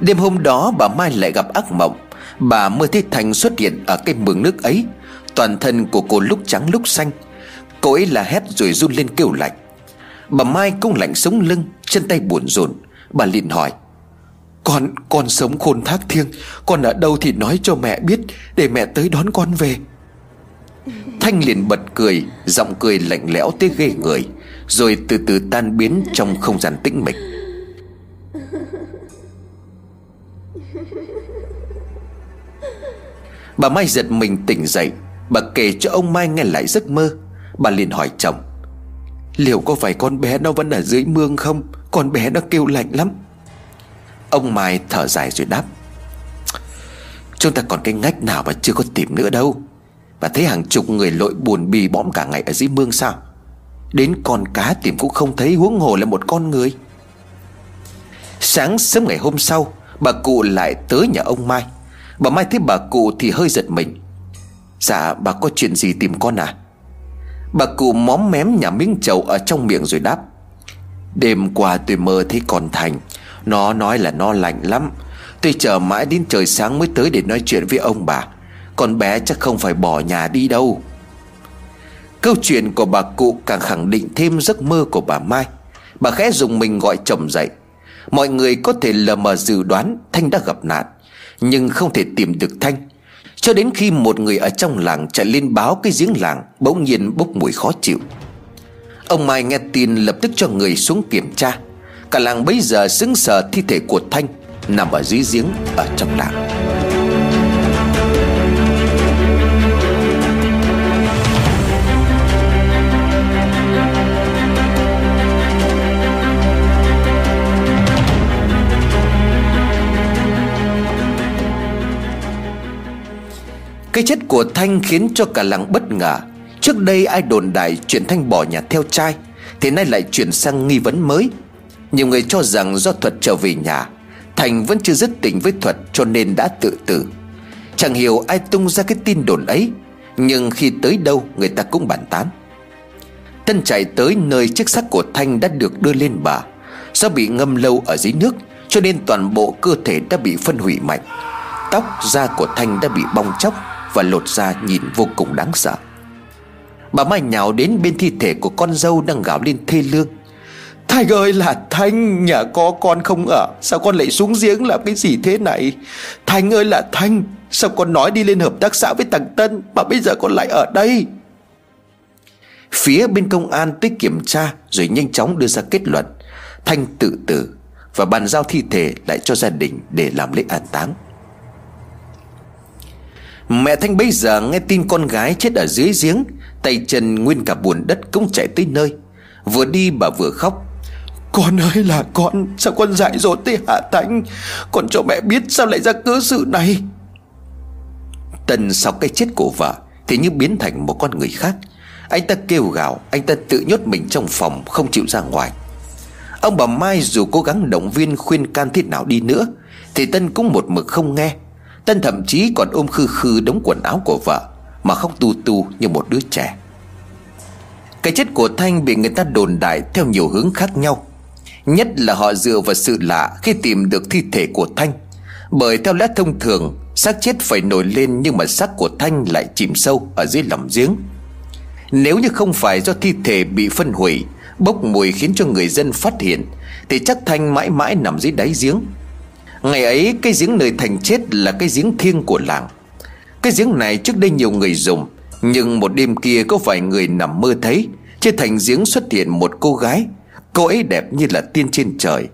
Đêm hôm đó bà Mai lại gặp ác mộng. Bà mơ thấy Thành xuất hiện ở cái mương nước ấy. Toàn thân của cô lúc trắng lúc xanh. Cô ấy là hét rồi run lên kêu lạnh. Bà Mai cũng lạnh sống lưng Chân tay buồn rộn. Bà liền hỏi Con, con sống khôn thác thiêng Con ở đâu thì nói cho mẹ biết Để mẹ tới đón con về. Thanh liền bật cười Giọng cười lạnh lẽo tới ghê người Rồi từ từ tan biến trong không gian tĩnh mịch. Bà Mai giật mình tỉnh dậy. Bà kể cho ông Mai nghe lại giấc mơ. Bà liền hỏi chồng, Liệu có phải con bé nó vẫn ở dưới mương không? Con bé nó kêu lạnh lắm. Ông Mai thở dài rồi đáp, Chúng ta còn cái ngách nào mà chưa có tìm nữa đâu. Và thấy hàng chục người lội buồn bì bõm cả ngày ở dưới mương sao? Đến con cá tìm cũng không thấy huống hồ là một con người. Sáng sớm ngày hôm sau, Bà cụ lại tới nhà ông Mai. Bà Mai thấy bà cụ thì hơi giật mình. Dạ bà có chuyện gì tìm con à? Bà cụ móm mém nhà miếng trầu ở trong miệng rồi đáp. Đêm qua tôi mơ thấy con Thành. Nó nói là nó lạnh lắm. Tôi chờ mãi đến trời sáng mới tới để nói chuyện với ông bà. Con bé chắc không phải bỏ nhà đi đâu. Câu chuyện của bà cụ càng khẳng định thêm giấc mơ của bà Mai. Bà khẽ dùng mình gọi chồng dậy. Mọi người có thể lờ mờ dự đoán Thanh đã gặp nạn. Nhưng không thể tìm được Thanh. Cho đến khi một người ở trong làng chạy lên báo cái giếng làng, Bỗng nhiên bốc mùi khó chịu. Ông Mai nghe tin lập tức cho người xuống kiểm tra. Cả làng bấy giờ sững sờ thi thể của Thanh Nằm ở dưới giếng ở trong làng. Cái chết của Thanh khiến cho cả làng bất ngờ. Trước đây ai đồn đại chuyện Thanh bỏ nhà theo trai, Thì nay lại chuyển sang nghi vấn mới. Nhiều người cho rằng do Thuật trở về nhà, Thành vẫn chưa dứt tình với Thuật cho nên đã tự tử. Chẳng hiểu ai tung ra cái tin đồn ấy, Nhưng khi tới đâu người ta cũng bàn tán. Tân chạy tới nơi chiếc xác của Thanh đã được đưa lên bờ. Do bị ngâm lâu ở dưới nước, Cho nên toàn bộ cơ thể đã bị phân hủy mạnh. Tóc da của Thanh đã bị bong chóc và lột ra nhìn vô cùng đáng sợ. Bà Mai nhào đến bên thi thể của con dâu đang gào lên thê lương. Thanh ơi là Thanh, Nhà có con không ở Sao con lại xuống giếng làm cái gì thế này? Thanh ơi là Thanh, Sao con nói đi lên hợp tác xã với thằng Tân Mà bây giờ con lại ở đây? Phía bên công an tới kiểm tra Rồi nhanh chóng đưa ra kết luận. Thanh tự tử Và bàn giao thi thể lại cho gia đình Để làm lễ an táng. Mẹ Thanh bây giờ nghe tin con gái chết ở dưới giếng Tay chân nguyên cả buồn đất cũng chạy tới nơi. Vừa đi bà vừa khóc. Con ơi là con Sao con dại dột tới Hạ Thanh Con cho mẹ biết sao lại ra cớ sự này. Tần sau cái chết của vợ Thì như biến thành một con người khác. Anh ta kêu gào Anh ta tự nhốt mình trong phòng Không chịu ra ngoài. Ông bà Mai dù cố gắng động viên khuyên can thế nào đi nữa Thì Tân cũng một mực không nghe Tân thậm chí còn ôm khư khư đống quần áo của vợ, Mà khóc tu tu như một đứa trẻ. Cái chết của Thanh bị người ta đồn đại theo nhiều hướng khác nhau. Nhất là họ dựa vào sự lạ khi tìm được thi thể của Thanh. Bởi theo lẽ thông thường, xác chết phải nổi lên nhưng mà xác của Thanh lại chìm sâu ở dưới lòng giếng. Nếu như không phải do thi thể bị phân hủy, Bốc mùi khiến cho người dân phát hiện, Thì chắc Thanh mãi mãi nằm dưới đáy giếng. Ngày ấy, cái giếng nơi Thành chết là cái giếng thiêng của làng. Cái giếng này trước đây nhiều người dùng, Nhưng một đêm kia có vài người nằm mơ thấy, Trên thành giếng xuất hiện một cô gái. Cô ấy đẹp như là tiên trên trời.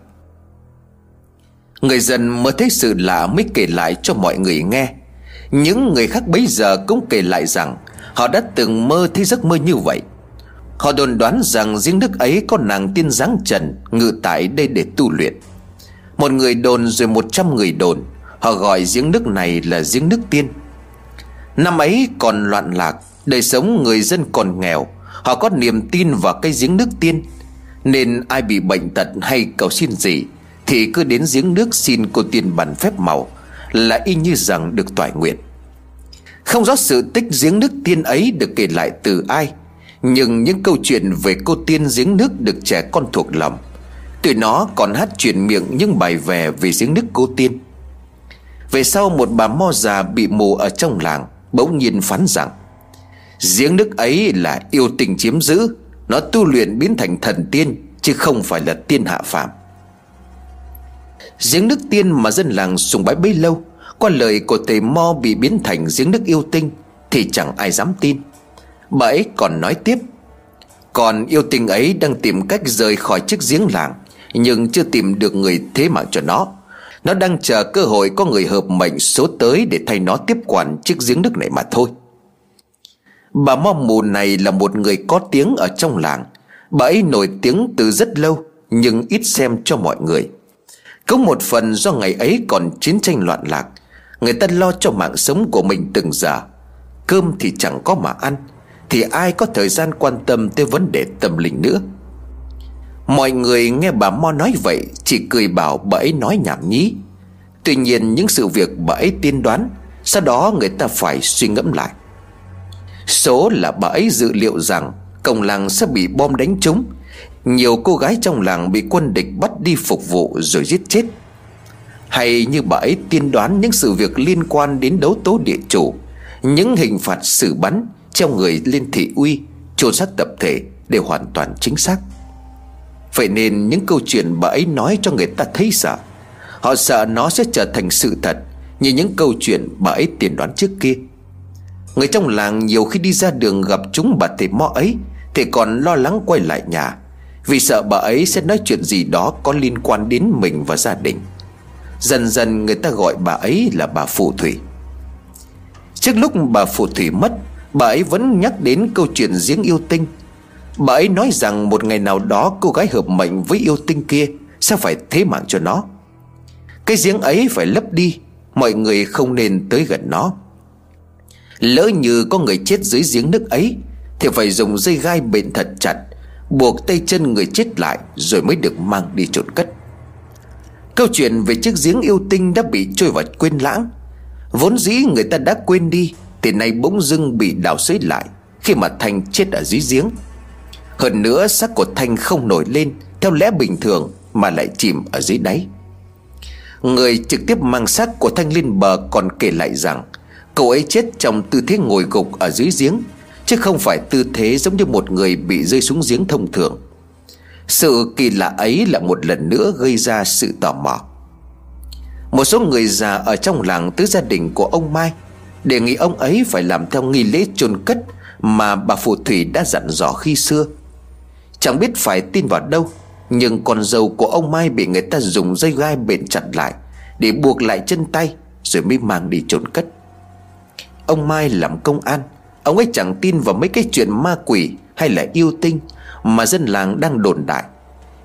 Người dân mới thấy sự lạ mới kể lại cho mọi người nghe. Những người khác bấy giờ cũng kể lại rằng, Họ đã từng mơ thấy giấc mơ như vậy. Họ đồn đoán rằng giếng nước ấy có nàng tiên dáng trần, Ngự tại đây để tu luyện. Một người đồn rồi một trăm người đồn. Họ gọi giếng nước này là giếng nước tiên. Năm ấy còn loạn lạc, Đời sống người dân còn nghèo. Họ có niềm tin vào cái giếng nước tiên. Nên ai bị bệnh tật hay cầu xin gì, Thì cứ đến giếng nước xin cô tiên bản phép màu, Là y như rằng được toại nguyện. Không rõ sự tích giếng nước tiên ấy được kể lại từ ai, Nhưng những câu chuyện về cô tiên giếng nước được trẻ con thuộc lòng Tụi nó còn hát truyền miệng những bài về về giếng nước cô tiên. Về sau một bà mo già bị mù ở trong làng, Bỗng nhiên phán rằng, Giếng nước ấy là yêu tình chiếm giữ, Nó tu luyện biến thành thần tiên, Chứ không phải là tiên hạ phàm. Giếng nước tiên mà dân làng sùng bái bấy lâu, Qua lời của thầy Mo bị biến thành giếng nước yêu tinh, Thì chẳng ai dám tin. Bà ấy còn nói tiếp, Còn yêu tình ấy đang tìm cách rời khỏi chiếc giếng làng nhưng chưa tìm được người thế mạng cho nó. Nó đang chờ cơ hội có người hợp mệnh số tới Để thay nó tiếp quản chiếc giếng nước này mà thôi. Bà Mo Mù này là một người có tiếng ở trong làng. Bà ấy nổi tiếng từ rất lâu, Nhưng ít xem cho mọi người. Cũng một phần do ngày ấy còn chiến tranh loạn lạc. Người ta lo cho mạng sống của mình từng giờ. Cơm thì chẳng có mà ăn, Thì ai có thời gian quan tâm tới vấn đề tâm linh nữa? Mọi người nghe bà Mo nói vậy, Chỉ cười bảo bà ấy nói nhảm nhí. Tuy nhiên những sự việc bà ấy tiên đoán, Sau đó người ta phải suy ngẫm lại. Số là bà ấy dự liệu rằng Cổng làng sẽ bị bom đánh trúng, Nhiều cô gái trong làng bị quân địch bắt đi phục vụ rồi giết chết. Hay như bà ấy tiên đoán những sự việc liên quan đến đấu tố địa chủ, Những hình phạt xử bắn Treo người lên thị uy chôn xác tập thể đều hoàn toàn chính xác. Vậy nên những câu chuyện bà ấy nói cho người ta thấy sợ. Họ sợ nó sẽ trở thành sự thật, Như những câu chuyện bà ấy tiên đoán trước kia. Người trong làng nhiều khi đi ra đường gặp chúng bà thầy mo ấy, Thì còn lo lắng quay lại nhà, Vì sợ bà ấy sẽ nói chuyện gì đó có liên quan đến mình và gia đình. Dần dần người ta gọi bà ấy là bà phù thủy. Trước lúc bà phù thủy mất, Bà ấy vẫn nhắc đến câu chuyện giếng yêu tinh. Bà ấy nói rằng một ngày nào đó cô gái hợp mệnh với yêu tinh kia Sẽ phải thế mạng cho nó. Cái giếng ấy phải lấp đi, Mọi người không nên tới gần nó. Lỡ như có người chết dưới giếng nước ấy, Thì phải dùng dây gai bện thật chặt, Buộc tay chân người chết lại Rồi mới được mang đi trộn cất. Câu chuyện về chiếc giếng yêu tinh đã bị trôi vào quên lãng. Vốn dĩ người ta đã quên đi, Thì nay bỗng dưng bị đào xới lại Khi mà Thanh chết ở dưới giếng. Hơn nữa xác của Thanh không nổi lên, Theo lẽ bình thường Mà lại chìm ở dưới đáy. Người trực tiếp mang xác của Thanh lên bờ còn kể lại rằng, Cậu ấy chết trong tư thế ngồi gục ở dưới giếng, Chứ không phải tư thế giống như một người bị rơi xuống giếng thông thường. Sự kỳ lạ ấy là một lần nữa gây ra sự tò mò. Một số người già ở trong làng tứ gia đình của ông Mai Đề nghị ông ấy phải làm theo nghi lễ chôn cất Mà bà phù thủy đã dặn dò khi xưa. Chẳng biết phải tin vào đâu, Nhưng con dâu của ông Mai bị người ta dùng dây gai bện chặt lại, Để buộc lại chân tay, Rồi mới mang đi trốn cất. Ông Mai làm công an, Ông ấy chẳng tin vào mấy cái chuyện ma quỷ Hay là yêu tinh Mà dân làng đang đồn đại.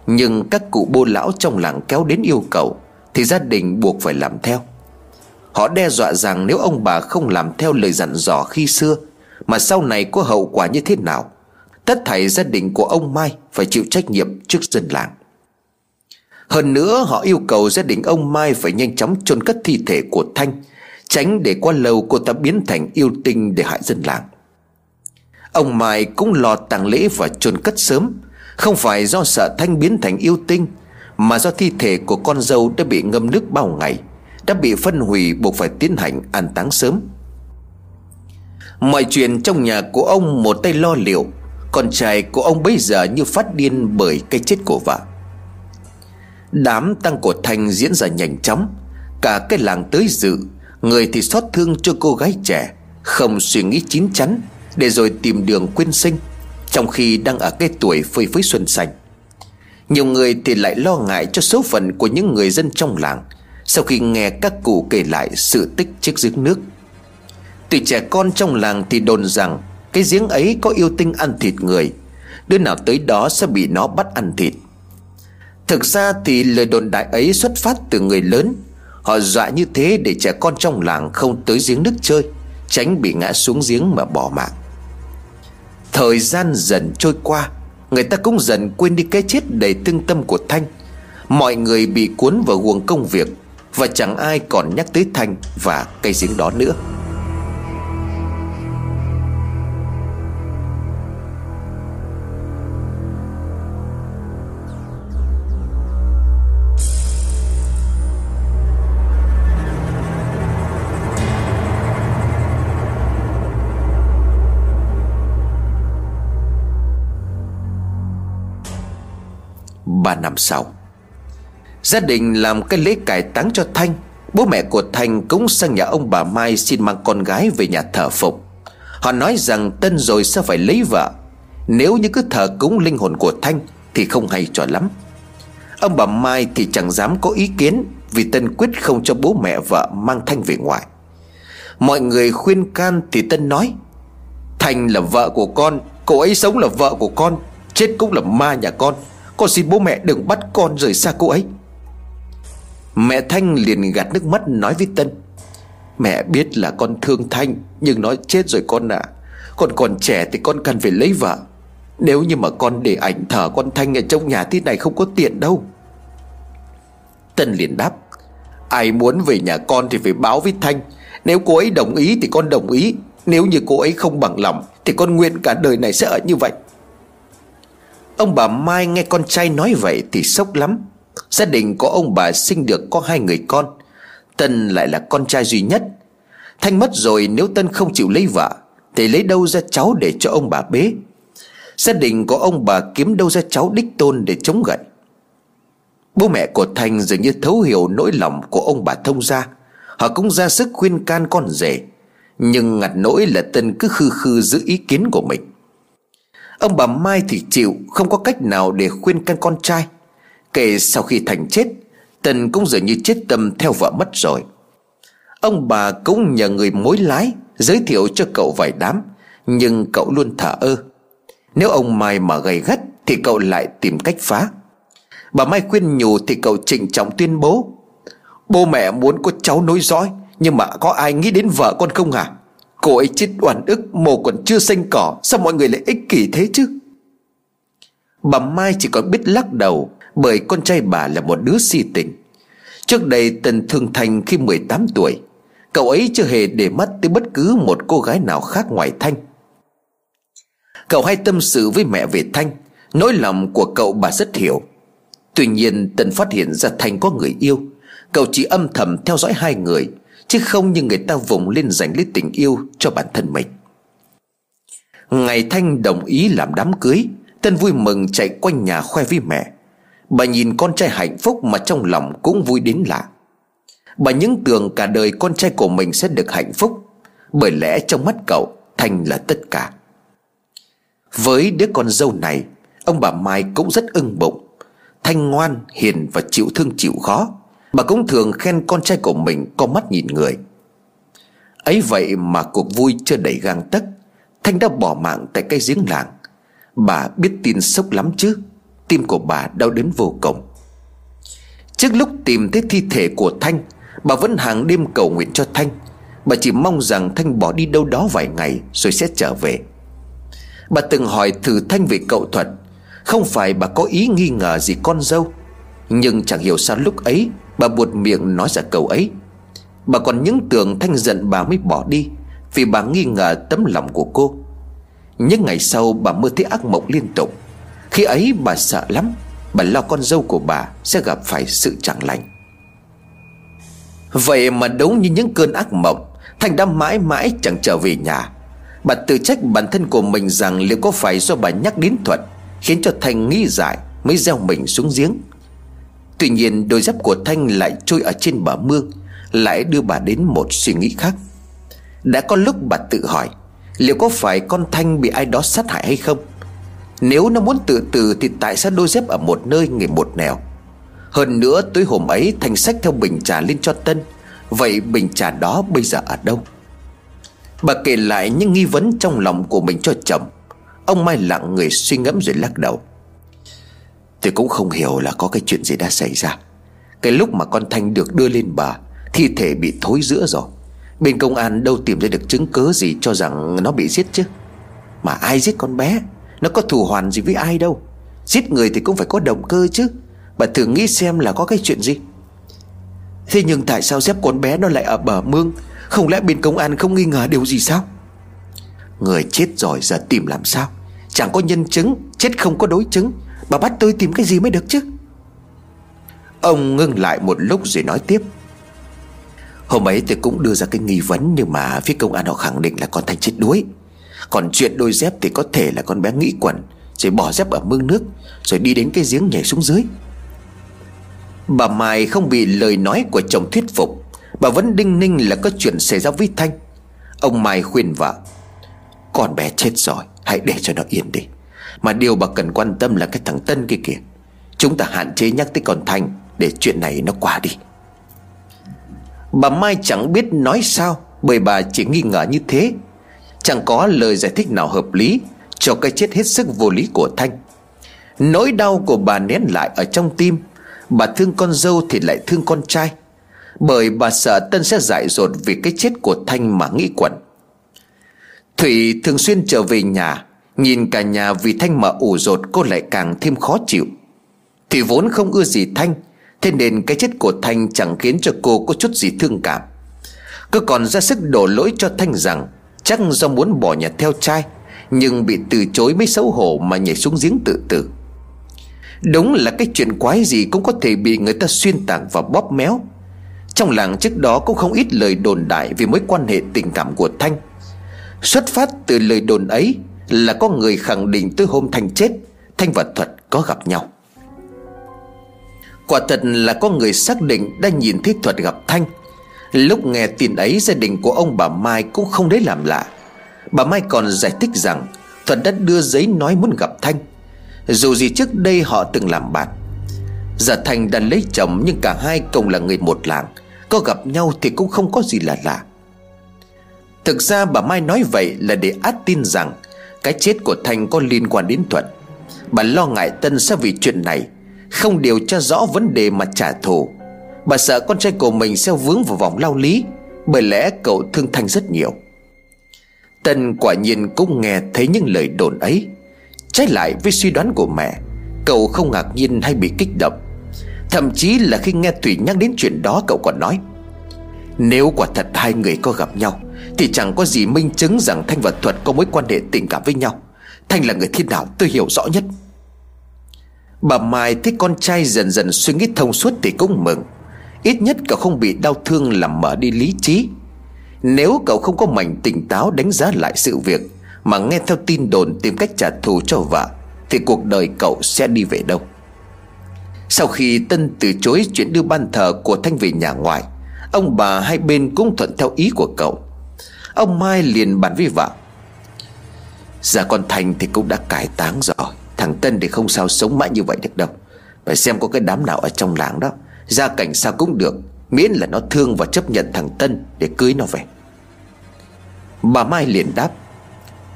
Nhưng các cụ bô lão trong làng kéo đến yêu cầu, Thì gia đình buộc phải làm theo. Họ đe dọa rằng nếu ông bà không làm theo lời dặn dò khi xưa, Mà sau này có hậu quả như thế nào Tất thảy gia đình của ông Mai Phải chịu trách nhiệm trước dân làng. Hơn nữa, họ yêu cầu gia đình ông Mai Phải nhanh chóng chôn cất thi thể của Thanh, Tránh để qua lâu cô ta biến thành yêu tinh để hại dân làng. Ông Mai cũng lo tang lễ và chôn cất sớm, Không phải do sợ Thanh biến thành yêu tinh, Mà do thi thể của con dâu đã bị ngâm nước bao ngày, Đã bị phân hủy buộc phải tiến hành an táng sớm. Mọi chuyện trong nhà của ông một tay lo liệu con trai của ông bây giờ như phát điên bởi cái chết của vợ. Đám tăng của Thanh diễn ra nhanh chóng. Cả cái làng tới dự, Người thì xót thương cho cô gái trẻ, Không suy nghĩ chín chắn, Để rồi tìm đường quyên sinh, Trong khi đang ở cái tuổi phơi phới xuân xanh Nhiều người thì lại lo ngại cho số phận của những người dân trong làng Sau khi nghe các cụ kể lại sự tích chiếc giếng nước. Tụi trẻ con trong làng thì đồn rằng cái giếng ấy có yêu tinh ăn thịt người. Đứa nào tới đó sẽ bị nó bắt ăn thịt. Thực ra thì lời đồn đại ấy xuất phát từ người lớn. Họ dọa như thế để trẻ con trong làng không tới giếng nước chơi, Tránh bị ngã xuống giếng mà bỏ mạng. Thời gian dần trôi qua, Người ta cũng dần quên đi cái chết đầy tương tâm của Thanh. Mọi người bị cuốn vào guồng công việc Và chẳng ai còn nhắc tới Thanh và cây giếng đó nữa. Ba năm sau. Gia đình làm cái lễ cải táng cho Thanh, Bố mẹ của Thanh cũng sang nhà ông bà Mai Xin mang con gái về nhà thờ phục Họ nói rằng Tân rồi sẽ phải lấy vợ. Nếu như cứ thờ cúng linh hồn của Thanh Thì không hay cho lắm. Ông bà Mai thì chẳng dám có ý kiến Vì Tân quyết không cho bố mẹ vợ mang Thanh về ngoài Mọi người khuyên can thì Tân nói, Thanh là vợ của con, Cô ấy sống là vợ của con, Chết cũng là ma nhà con con xin bố mẹ đừng bắt con rời xa cô ấy. Mẹ Thanh liền gạt nước mắt nói với Tân. Mẹ biết là con thương Thanh, Nhưng nói chết rồi con ạ. À. Con còn trẻ thì con cần phải lấy vợ. Nếu như mà con để ảnh thờ con Thanh ở trong nhà thế này không có tiện đâu. Tân liền đáp, Ai muốn về nhà con thì phải báo với Thanh. Nếu cô ấy đồng ý thì con đồng ý. Nếu như cô ấy không bằng lòng Thì con nguyện cả đời này sẽ ở như vậy. Ông bà Mai nghe con trai nói vậy thì sốc lắm. Gia đình có ông bà sinh được có hai người con. Tân lại là con trai duy nhất. Thanh mất rồi nếu Tân không chịu lấy vợ, Thì lấy đâu ra cháu để cho ông bà bế? Gia đình có ông bà kiếm đâu ra cháu đích tôn để chống gậy? Bố mẹ của Thanh dường như thấu hiểu nỗi lòng của ông bà thông gia. Họ cũng ra sức khuyên can con rể. Nhưng ngặt nỗi là Tân cứ khư khư giữ ý kiến của mình. Ông bà Mai thì chịu, Không có cách nào để khuyên can con trai. Kể sau khi Thành chết, Tần cũng dường như chết tâm theo vợ mất rồi. Ông bà cũng nhờ người mối lái Giới thiệu cho cậu vài đám, Nhưng cậu luôn thả ơ. Nếu ông Mai mà gầy gắt Thì cậu lại tìm cách phá. Bà Mai khuyên nhủ thì cậu trịnh trọng tuyên bố Bố mẹ muốn có cháu nối dõi, Nhưng mà có ai nghĩ đến vợ con không hả? Cô ấy chết oan ức, Mồ còn chưa xanh cỏ. Sao mọi người lại ích kỷ thế chứ? Bà Mai chỉ còn biết lắc đầu, Bởi con trai bà là một đứa si tình. Trước đây Tần Thương Thành khi 18 tuổi, Cậu ấy chưa hề để mắt tới bất cứ một cô gái nào khác ngoài Thanh. Cậu hay tâm sự với mẹ về Thanh. Nỗi lòng của cậu bà rất hiểu. Tuy nhiên Tần phát hiện ra Thanh có người yêu. Cậu chỉ âm thầm theo dõi hai người. Chứ không như người ta vùng lên giành lấy tình yêu cho bản thân mình. Ngày Thanh đồng ý làm đám cưới Tân vui mừng chạy quanh nhà khoe với mẹ. Bà nhìn con trai hạnh phúc mà trong lòng cũng vui đến lạ. Bà những tưởng cả đời con trai của mình sẽ được hạnh phúc Bởi lẽ trong mắt cậu Thanh là tất cả. Với đứa con dâu này Ông bà Mai cũng rất ưng bụng. Thanh ngoan, hiền và chịu thương chịu khó. Bà cũng thường khen con trai của mình có mắt nhìn người. Ấy vậy mà cuộc vui chưa đầy gang tấc, Thanh đã bỏ mạng tại cái giếng làng. Bà biết tin sốc lắm chứ, Tim của bà đau đớn vô cùng. Trước lúc tìm thấy thi thể của Thanh, Bà vẫn hàng đêm cầu nguyện cho Thanh. Bà chỉ mong rằng Thanh bỏ đi đâu đó vài ngày Rồi sẽ trở về. Bà từng hỏi thử Thanh về cậu thuật. Không phải bà có ý nghi ngờ gì con dâu, Nhưng chẳng hiểu sao lúc ấy Bà buột miệng nói ra câu ấy. Bà còn những tưởng Thanh giận bà mới bỏ đi, Vì bà nghi ngờ tấm lòng của cô. Những ngày sau, bà mơ thấy ác mộng liên tục. Khi ấy, bà sợ lắm. Bà lo con dâu của bà sẽ gặp phải sự chẳng lành. Vậy mà đúng như những cơn ác mộng, Thanh đã mãi mãi chẳng trở về nhà. Bà tự trách bản thân của mình rằng Liệu có phải do bà nhắc đến Thuận Khiến cho Thanh nghĩ dại Mới gieo mình xuống giếng. Tuy nhiên, đôi dép của Thanh lại trôi ở trên bờ mương, Lại đưa bà đến một suy nghĩ khác. Đã có lúc bà tự hỏi, Liệu có phải con Thanh bị ai đó sát hại hay không? Nếu nó muốn tự tử Thì tại sao đôi dép ở một nơi người một nẻo? Hơn nữa, tối hôm ấy, Thanh sách theo bình trà lên cho Tân. Vậy bình trà đó bây giờ ở đâu? Bà kể lại những nghi vấn trong lòng của mình cho chồng Ông Mai lặng người suy ngẫm rồi lắc đầu. Tôi cũng không hiểu là có cái chuyện gì đã xảy ra. Cái lúc mà con Thanh được đưa lên bờ, Thi thể bị thối giữa rồi. Bên công an đâu tìm ra được chứng cứ gì cho rằng nó bị giết chứ? Mà ai giết con bé? Nó có thù hoàn gì với ai đâu? Giết người thì cũng phải có động cơ chứ. Bà thử nghĩ xem là có cái chuyện gì. Thế nhưng tại sao dép con bé nó lại ở bờ mương? Không lẽ bên công an không nghi ngờ điều gì sao? Người chết rồi giờ tìm làm sao? Chẳng có nhân chứng, Chết không có đối chứng. Bà bắt tôi tìm cái gì mới được chứ? Ông ngưng lại một lúc rồi nói tiếp. Hôm ấy tôi cũng đưa ra cái nghi vấn Nhưng mà phía công an họ khẳng định là con Thanh chết đuối. Còn chuyện đôi dép thì có thể là con bé nghĩ quẩn, Rồi bỏ dép ở mương nước, Rồi đi đến cái giếng nhảy xuống dưới. Bà Mai không bị lời nói của chồng thuyết phục, Bà vẫn đinh ninh là có chuyện xảy ra với Thanh. Ông Mai khuyên vợ, Con bé chết rồi, Hãy để cho nó yên đi. Mà điều bà cần quan tâm là cái thằng Tân kia kìa. Chúng ta hạn chế nhắc tới con Thanh, Để chuyện này nó qua đi. Bà Mai chẳng biết nói sao, Bởi bà chỉ nghi ngờ như thế. Chẳng có lời giải thích nào hợp lý, Cho cái chết hết sức vô lý của Thanh. Nỗi đau của bà nén lại ở trong tim. Bà thương con dâu thì lại thương con trai. Bởi bà sợ Tân sẽ dại dột Vì cái chết của Thanh mà nghĩ quẩn. Thủy thường xuyên trở về nhà Nhìn cả nhà vì Thanh mà ủ rột Cô lại càng thêm khó chịu. Thì vốn không ưa gì Thanh, Thế nên cái chết của Thanh chẳng khiến cho cô có chút gì thương cảm. Cứ còn ra sức đổ lỗi cho Thanh rằng, Chắc do muốn bỏ nhà theo trai, Nhưng bị từ chối mới xấu hổ mà nhảy xuống giếng tự tử. Đúng là cái chuyện quái gì cũng có thể bị người ta xuyên tạc và bóp méo. Trong làng trước đó cũng không ít lời đồn đại về mối quan hệ tình cảm của Thanh. Xuất phát từ lời đồn ấy là có người khẳng định tới hôm Thanh chết, Thanh và Thuật có gặp nhau. Quả thật là có người xác định đã nhìn thấy Thuật gặp Thanh. Lúc nghe tin ấy, gia đình của ông bà Mai cũng không đấy làm lạ. Bà Mai còn giải thích rằng Thuật đã đưa giấy nói muốn gặp Thanh. Dù gì trước đây họ từng làm bạn. Giờ Thanh đã lấy chồng, nhưng cả hai cùng là người một làng. Có gặp nhau thì cũng không có gì là lạ. Thực ra bà Mai nói vậy là để át tin rằng cái chết của Thanh có liên quan đến Thuận. Bà lo ngại Tân sẽ vì chuyện này, Không điều tra rõ vấn đề mà trả thù. Bà sợ con trai của mình sẽ vướng vào vòng lao lý, Bởi lẽ cậu thương Thanh rất nhiều. Tân quả nhiên cũng nghe thấy những lời đồn ấy. Trái lại với suy đoán của mẹ, Cậu không ngạc nhiên hay bị kích động. Thậm chí là khi nghe Thủy nhắc đến chuyện đó, cậu còn nói, Nếu quả thật hai người có gặp nhau thì chẳng có gì minh chứng rằng Thanh và Thuật có mối quan hệ tình cảm với nhau. Thanh là người thế nào, tôi hiểu rõ nhất. Bà Mai thấy con trai dần dần suy nghĩ thông suốt thì cũng mừng. Ít nhất cậu không bị đau thương làm mở đi lý trí. Nếu cậu không có mảnh tỉnh táo đánh giá lại sự việc, Mà nghe theo tin đồn tìm cách trả thù cho vợ, Thì cuộc đời cậu sẽ đi về đâu? Sau khi Tân từ chối chuyện đưa ban thờ của Thanh về nhà ngoài Ông bà hai bên cũng thuận theo ý của cậu. Ông Mai liền bàn với vợ. Giờ con Thành thì cũng đã cải táng rồi. Thằng Tân thì không sao sống mãi như vậy được đâu. Phải xem có cái đám nào ở trong làng đó. Gia cảnh sao cũng được, Miễn là nó thương và chấp nhận thằng Tân Để cưới nó về. Bà Mai liền đáp,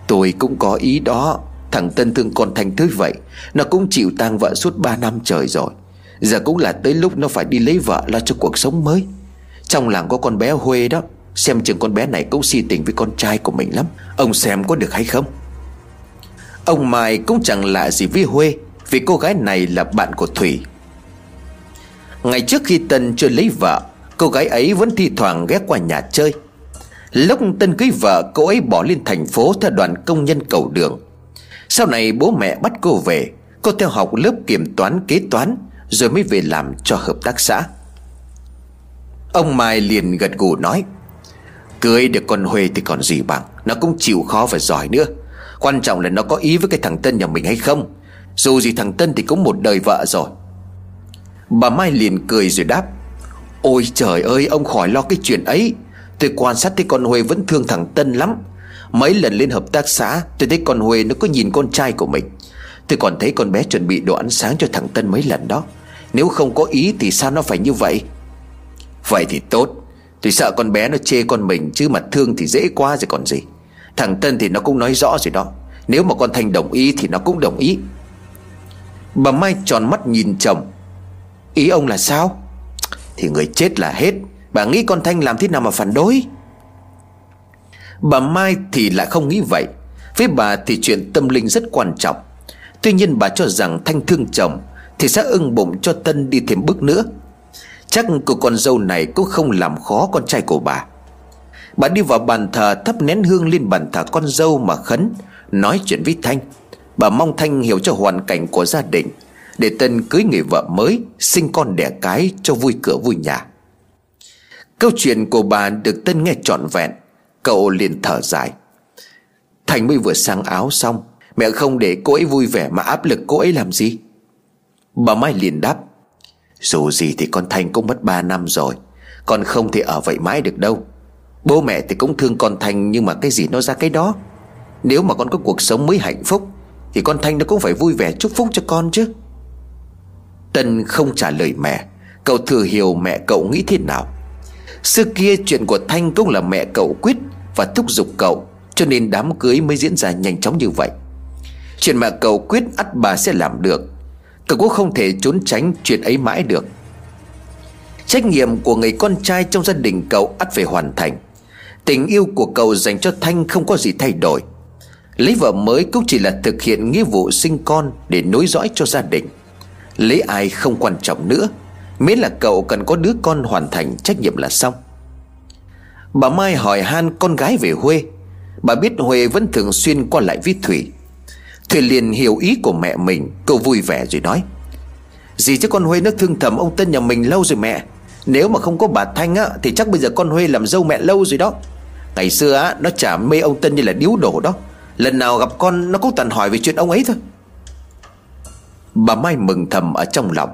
Tôi cũng có ý đó. Thằng Tân thương con Thành thứ vậy, Nó cũng chịu tang vợ suốt 3 năm trời rồi. Giờ cũng là tới lúc nó phải đi lấy vợ lo cho cuộc sống mới. Trong làng có con bé Huê đó. Xem chừng con bé này cũng si tình với con trai của mình lắm. Ông xem có được hay không? Ông Mai cũng chẳng lạ gì với Huê, Vì cô gái này là bạn của Thủy. Ngày trước khi Tân chưa lấy vợ, Cô gái ấy vẫn thi thoảng ghé qua nhà chơi. Lúc Tân cưới vợ, cô ấy bỏ lên thành phố theo đoàn công nhân cầu đường. Sau này bố mẹ bắt cô về, Cô theo học lớp kiểm toán, kế toán, Rồi mới về làm cho hợp tác xã. Ông Mai liền gật gù nói Cưới được con Huê thì còn gì bằng. Nó cũng chịu khó và giỏi nữa. Quan trọng là nó có ý với cái thằng Tân nhà mình hay không. Dù gì thằng Tân thì cũng một đời vợ rồi. Bà Mai liền cười rồi đáp, Ôi trời ơi, ông khỏi lo cái chuyện ấy. Tôi quan sát thấy con Huê vẫn thương thằng Tân lắm. Mấy lần lên hợp tác xã, Tôi thấy con Huê nó có nhìn con trai của mình. Tôi còn thấy con bé chuẩn bị đồ ăn sáng cho thằng Tân mấy lần đó. Nếu không có ý thì sao nó phải như vậy? Vậy thì tốt thì sợ con bé nó chê con mình, Chứ mà thương thì dễ quá rồi còn gì. Thằng Tân thì nó cũng nói rõ rồi đó. Nếu mà con Thanh đồng ý thì nó cũng đồng ý. Bà Mai tròn mắt nhìn chồng. Ý ông là sao? Thì người chết là hết. Bà nghĩ con Thanh làm thế nào mà phản đối? Bà Mai thì lại không nghĩ vậy. Với bà thì chuyện tâm linh rất quan trọng. Tuy nhiên bà cho rằng Thanh thương chồng Thì sẽ ưng bụng cho Tân đi thêm bước nữa. Chắc cô con dâu này cũng không làm khó con trai của bà. Bà đi vào bàn thờ thắp nén hương lên bàn thờ con dâu mà khấn, Nói chuyện với Thanh. Bà mong Thanh hiểu cho hoàn cảnh của gia đình, Để Tân cưới người vợ mới, Sinh con đẻ cái cho vui cửa vui nhà. Câu chuyện của bà được Tân nghe trọn vẹn, Cậu liền thở dài. Thành mới vừa sang áo xong, Mẹ không để cô ấy vui vẻ mà áp lực cô ấy làm gì? Bà Mai liền đáp dù gì thì con Thanh cũng mất 3 năm rồi. Con không thể ở vậy mãi được đâu. Bố mẹ thì cũng thương con Thanh Nhưng mà cái gì nó ra cái đó? Nếu mà con có cuộc sống mới hạnh phúc, Thì con Thanh nó cũng phải vui vẻ chúc phúc cho con chứ. Tân không trả lời mẹ. Cậu thừa hiểu mẹ cậu nghĩ thế nào. Xưa kia chuyện của Thanh cũng là mẹ cậu quyết Và thúc giục cậu, Cho nên đám cưới mới diễn ra nhanh chóng như vậy. Chuyện mẹ cậu quyết ắt bà sẽ làm được. Cậu cũng không thể trốn tránh chuyện ấy mãi được. Trách nhiệm của người con trai trong gia đình cậu ắt phải hoàn thành. Tình yêu của cậu dành cho Thanh không có gì thay đổi. Lấy vợ mới cũng chỉ là thực hiện nghĩa vụ sinh con Để nối dõi cho gia đình. Lấy ai không quan trọng nữa, Miễn là cậu cần có đứa con hoàn thành trách nhiệm là xong. Bà Mai hỏi han con gái về Huê. Bà biết Huê vẫn thường xuyên qua lại với Thủy. Thủy liền hiểu ý của mẹ mình Cô vui vẻ rồi nói. Gì chứ con Huê nó thương thầm ông Tân nhà mình lâu rồi mẹ. Nếu mà không có bà Thanh á, Thì chắc bây giờ con Huê làm dâu mẹ lâu rồi đó. Ngày xưa á, Nó chả mê ông Tân như là điếu đổ đó. Lần nào gặp con, Nó cũng toàn hỏi về chuyện ông ấy thôi. Bà Mai mừng thầm ở trong lòng.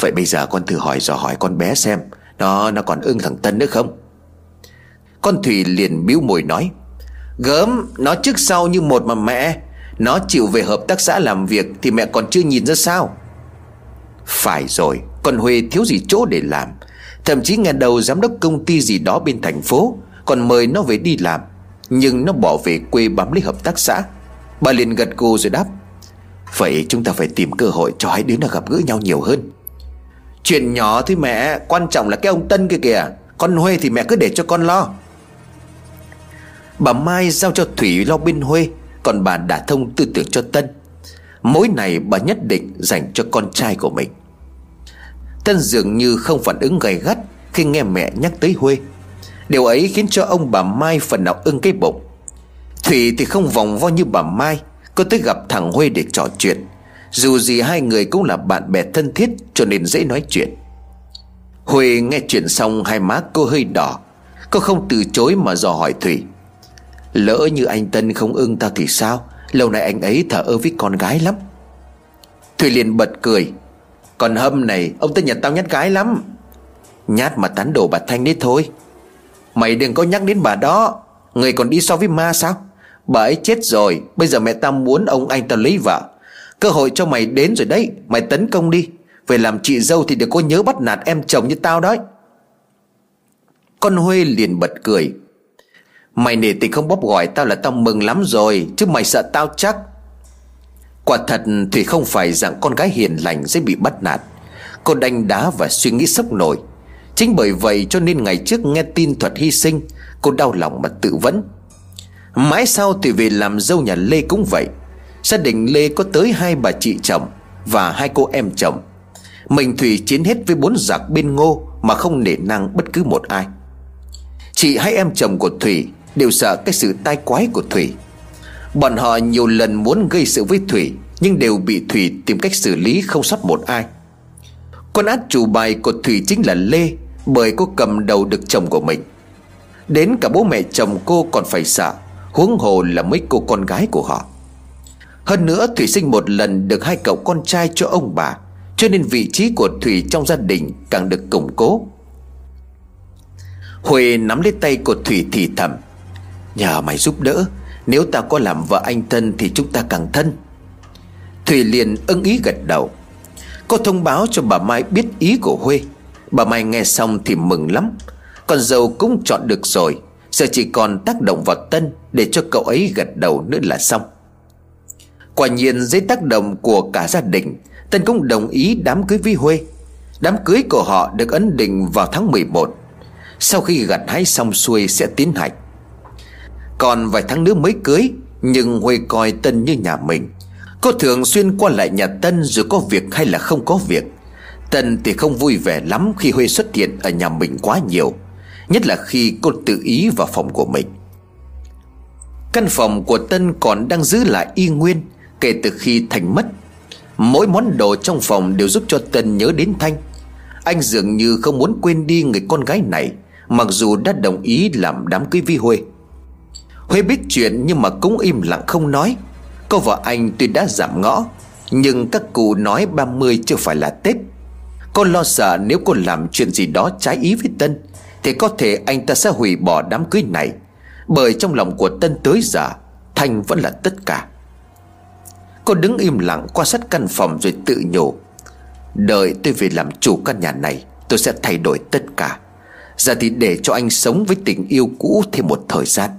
Vậy bây giờ con thử hỏi dò hỏi con bé xem, Nó nó còn ưng thằng Tân nữa không? Con Thủy liền biếu môi nói. Gớm, Nó trước sau như một mà mẹ. Nó chịu về hợp tác xã làm việc Thì mẹ còn chưa nhìn ra sao? Phải rồi, Con Huê thiếu gì chỗ để làm. Thậm chí nghe đầu giám đốc công ty gì đó bên thành phố, Còn mời nó về đi làm. Nhưng nó bỏ về quê bám lấy hợp tác xã. Bà liền gật gù rồi đáp, Vậy chúng ta phải tìm cơ hội cho hai đứa nó gặp gỡ nhau nhiều hơn. Chuyện nhỏ thôi mẹ, Quan trọng là cái ông Tân kia kìa. Con Huê thì mẹ cứ để cho con lo. Bà Mai giao cho Thủy lo bên Huê. Còn bà đã thông tư tưởng cho Tân. Mối này bà nhất định dành cho con trai của mình. Tân dường như không phản ứng gay gắt Khi nghe mẹ nhắc tới Huê. Điều ấy khiến cho ông bà Mai phần nào ưng cái bụng. Thủy thì không vòng vo như bà Mai Cô tới gặp thằng Huê để trò chuyện. Dù gì hai người cũng là bạn bè thân thiết Cho nên dễ nói chuyện. Huê nghe chuyện xong hai má cô hơi đỏ, Cô không từ chối mà dò hỏi Thủy. Lỡ như anh Tân không ưng tao thì sao? Lâu nay anh ấy thở ơ với con gái lắm. Thủy liền bật cười. Còn hâm này, Ông Tân nhận tao nhát gái lắm. Nhát mà tán đổ bà Thanh đấy thôi. Mày đừng có nhắc đến bà đó. Người còn đi so với ma sao? Bà ấy chết rồi, Bây giờ mẹ tao muốn ông anh tao lấy vợ. Cơ hội cho mày đến rồi đấy, Mày tấn công đi. Về làm chị dâu thì đừng có nhớ bắt nạt em chồng như tao đấy. Con Huê liền bật cười. Mày nể tình không bóp gọi tao là tao mừng lắm rồi, Chứ mày sợ tao chắc. Quả thật thì không phải dạng con gái hiền lành sẽ bị bắt nạt. Cô đánh đá và suy nghĩ sốc nổi. Chính bởi vậy cho nên ngày trước nghe tin thuật hy sinh, Cô đau lòng mà tự vấn. Mãi sau thì về làm dâu nhà Lê cũng vậy. Gia đình Lê có tới hai bà chị chồng Và hai cô em chồng. Mình Thủy chiến hết với bốn giặc bên ngô Mà không nể năng bất cứ một ai. Chị hay em chồng của Thủy Đều sợ cái sự tai quái của Thủy. Bọn họ nhiều lần muốn gây sự với Thủy, Nhưng đều bị Thủy tìm cách xử lý không sót một ai. Con át chủ bài của Thủy chính là Lê, Bởi cô cầm đầu được chồng của mình. Đến cả bố mẹ chồng cô còn phải sợ, Huống hồ là mấy cô con gái của họ. Hơn nữa, Thủy sinh một lần được hai cậu con trai cho ông bà, Cho nên vị trí của Thủy trong gia đình càng được củng cố. Huệ nắm lấy tay của Thủy thì thầm Nhờ mày giúp đỡ, Nếu ta có làm vợ anh thân Thì chúng ta càng thân. Thủy liền ưng ý gật đầu. Cô thông báo cho bà Mai biết ý của Huê. Bà Mai nghe xong thì mừng lắm. Con dâu cũng chọn được rồi. Giờ chỉ còn tác động vào Tân Để cho cậu ấy gật đầu nữa là xong. Quả nhiên dưới tác động của cả gia đình, Tân cũng đồng ý đám cưới với Huê. Đám cưới của họ được ấn định vào tháng 11 Sau khi gặt hái xong xuôi sẽ tiến hành còn vài tháng nữa mới cưới, Nhưng Huê coi Tân như nhà mình. Cô thường xuyên qua lại nhà Tân Dù có việc hay là không có việc. Tân thì không vui vẻ lắm Khi Huê xuất hiện ở nhà mình quá nhiều, Nhất là khi cô tự ý vào phòng của mình. Căn phòng của Tân còn đang giữ lại y nguyên Kể từ khi Thành mất. Mỗi món đồ trong phòng đều giúp cho Tân nhớ đến Thanh. Anh dường như không muốn quên đi người con gái này, Mặc dù đã đồng ý làm đám cưới vi Huê. Huế biết chuyện nhưng mà cũng im lặng không nói. Cô vợ anh tuy đã giảm ngõ, Nhưng các cụ nói 30 chưa phải là Tết. Cô lo sợ nếu cô làm chuyện gì đó trái ý với Tân, Thì có thể anh ta sẽ hủy bỏ đám cưới này. Bởi trong lòng của Tân tới giờ, Thanh vẫn là tất cả. Cô đứng im lặng qua sát căn phòng rồi tự nhủ, Đợi tôi về làm chủ căn nhà này, Tôi sẽ thay đổi tất cả. Giờ thì để cho anh sống với tình yêu cũ thêm một thời gian.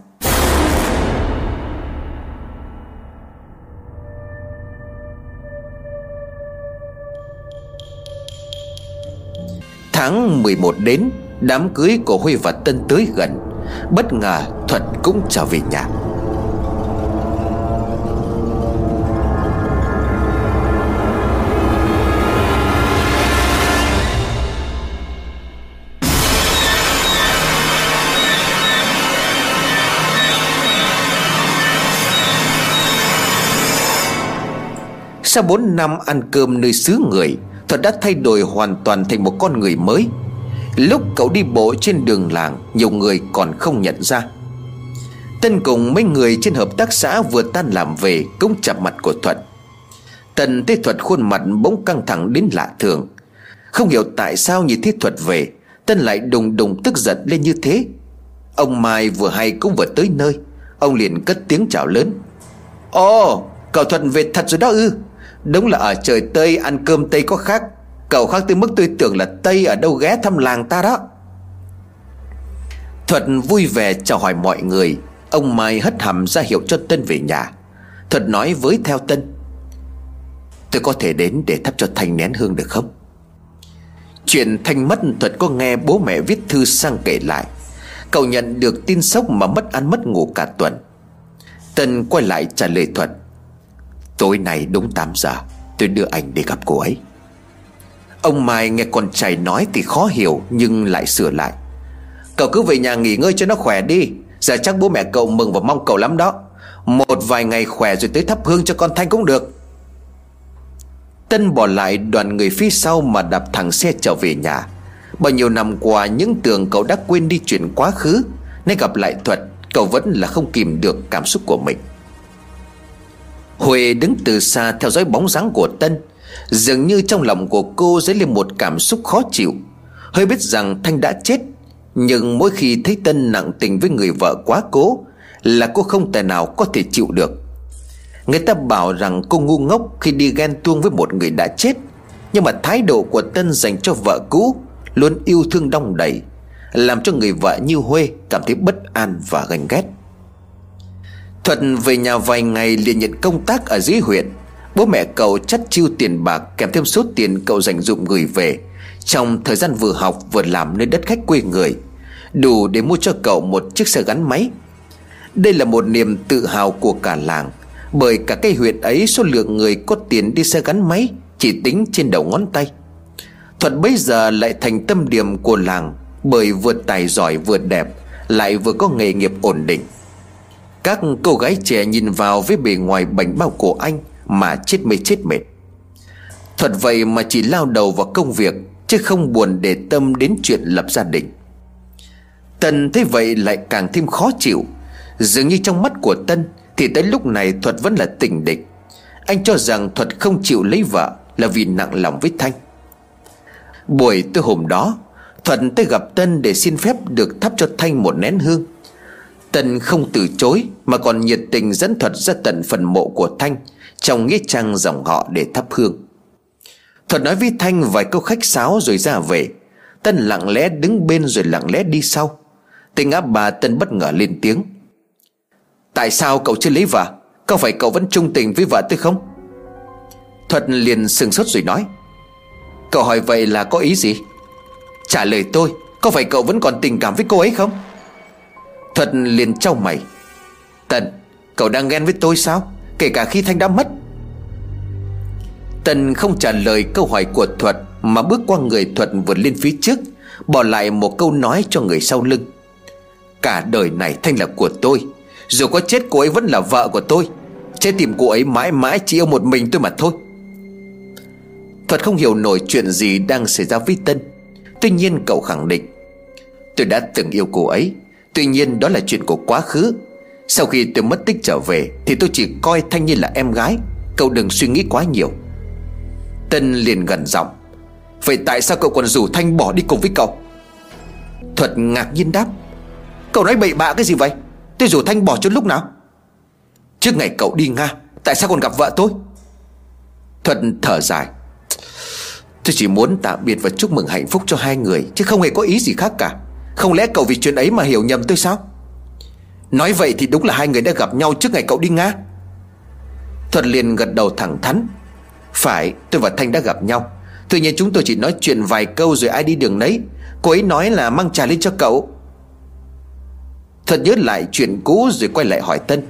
Tháng 11 đến, Đám cưới của Huy và Tân tới gần. Bất ngờ Thuật cũng trở về nhà. Sau 4 năm ăn cơm nơi xứ người Thuật đã thay đổi hoàn toàn thành một con người mới. Lúc cậu đi bộ trên đường làng, Nhiều người còn không nhận ra. Tân cùng mấy người trên hợp tác xã vừa tan làm về, Cũng chạm mặt của Thuật. Tần thấy Thuật khuôn mặt bỗng căng thẳng đến lạ thường. Không hiểu tại sao nhìn thấy Thuật về, Tân lại đùng đùng tức giận lên như thế. Ông Mai vừa hay cũng vừa tới nơi. Ông liền cất tiếng chào lớn. Ồ, cậu Thuật về thật rồi đó ư? Đúng là ở trời Tây ăn cơm Tây có khác. Cậu khác tới mức tôi tưởng là Tây ở đâu ghé thăm làng ta đó. Thuật vui vẻ chào hỏi mọi người. Ông Mai hất hàm ra hiệu cho Tân về nhà. Thuật nói với theo Tân. Tôi có thể đến để thắp cho Thanh nén hương được không? Chuyện Thanh mất, Thuật có nghe bố mẹ viết thư sang kể lại. Cậu nhận được tin sốc mà mất ăn mất ngủ cả tuần. Tân quay lại trả lời Thuật. Tối nay đúng 8 giờ, Tôi đưa anh đi gặp cô ấy. Ông Mai nghe con trai nói thì khó hiểu, Nhưng lại sửa lại. Cậu cứ về nhà nghỉ ngơi cho nó khỏe đi. Giờ chắc bố mẹ cậu mừng và mong cậu lắm đó. Một vài ngày khỏe rồi tới thắp hương cho con Thanh cũng được. Tân bỏ lại đoàn người phía sau mà đạp thẳng xe trở về nhà. Bao nhiêu năm qua, những tưởng cậu đã quên đi chuyện quá khứ. Nên gặp lại Thuật, Cậu vẫn là không kìm được cảm xúc của mình. Huệ đứng từ xa theo dõi bóng dáng của Tân, Dường như trong lòng của cô dấy lên một cảm xúc khó chịu. Hơi biết rằng Thanh đã chết, Nhưng mỗi khi thấy Tân nặng tình với người vợ quá cố Là cô không tài nào có thể chịu được. Người ta bảo rằng cô ngu ngốc khi đi ghen tuông với một người đã chết, Nhưng mà thái độ của Tân dành cho vợ cũ Luôn yêu thương đong đầy, Làm cho người vợ như Huê cảm thấy bất an và ganh ghét. Thuật về nhà vài ngày liền nhận công tác ở dưới huyện. Bố mẹ cậu chắt chiêu tiền bạc, kèm thêm số tiền cậu dành dụng gửi về. Trong thời gian vừa học vừa làm nơi đất khách quê người, Đủ để mua cho cậu một chiếc xe gắn máy. Đây là một niềm tự hào của cả làng, Bởi cả cái huyện ấy số lượng người có tiền đi xe gắn máy Chỉ tính trên đầu ngón tay. Thuật bây giờ lại thành tâm điểm của làng, Bởi vừa tài giỏi vừa đẹp, Lại vừa có nghề nghiệp ổn định. Các cô gái trẻ nhìn vào với bề ngoài bảnh bao của anh Mà chết mê chết mệt. Thật vậy mà chỉ lao đầu vào công việc, Chứ không buồn để tâm đến chuyện lập gia đình. Tân thấy vậy lại càng thêm khó chịu. Dường như trong mắt của Tân Thì tới lúc này Thuật vẫn là tình địch Anh cho rằng Thuật không chịu lấy vợ Là vì nặng lòng với Thanh. Buổi tối hôm đó Thuận tới gặp Tân để xin phép được thắp cho Thanh một nén hương. Tân không từ chối, Mà còn nhiệt tình dẫn Thuật ra tận phần mộ của Thanh, Trong nghĩa trang dòng họ để thắp hương. Thuật nói với Thanh vài câu khách sáo rồi ra về. Tân lặng lẽ đứng bên rồi lặng lẽ đi sau. Tình áp bà Tân bất ngờ lên tiếng. Tại sao cậu chưa lấy vợ Có phải cậu vẫn trung tình với vợ tôi không? Thuật liền sừng sốt rồi nói. Cậu hỏi vậy là có ý gì? Trả lời tôi, Có phải cậu vẫn còn tình cảm với cô ấy không? Thuật liền trao mày. Tần, Cậu đang ghen với tôi sao? Kể cả khi Thanh đã mất. Tần không trả lời câu hỏi của Thuật, Mà bước qua người Thuật vượt lên phía trước, Bỏ lại một câu nói cho người sau lưng. Cả đời này Thanh là của tôi, Dù có chết cô ấy vẫn là vợ của tôi. Chết tìm cô ấy mãi mãi chỉ yêu một mình tôi mà thôi. Thuật không hiểu nổi chuyện gì đang xảy ra với Tân. Tuy nhiên cậu khẳng định, Tôi đã từng yêu cô ấy Tuy nhiên, đó là chuyện của quá khứ. Sau khi tôi mất tích trở về, Thì tôi chỉ coi Thanh như là em gái. Cậu đừng suy nghĩ quá nhiều. Tân liền gần giọng. Vậy tại sao cậu còn rủ Thanh bỏ đi cùng với cậu? Thuật ngạc nhiên đáp. Cậu nói bậy bạ cái gì vậy? Tôi rủ Thanh bỏ cho lúc nào? Trước ngày cậu đi Nga, Tại sao còn gặp vợ tôi? Thuật thở dài. Tôi chỉ muốn tạm biệt và chúc mừng hạnh phúc cho hai người, Chứ không hề có ý gì khác cả. Không lẽ cậu vì chuyện ấy mà hiểu nhầm tôi sao? Nói vậy thì đúng là hai người đã gặp nhau trước ngày cậu đi Nga. Thuật liền gật đầu thẳng thắn. Phải, tôi và Thanh đã gặp nhau. Tuy nhiên chúng tôi chỉ nói chuyện vài câu rồi ai đi đường nấy. Cô ấy nói là mang trà lên cho cậu. Thuật nhớ lại chuyện cũ rồi quay lại hỏi Tân.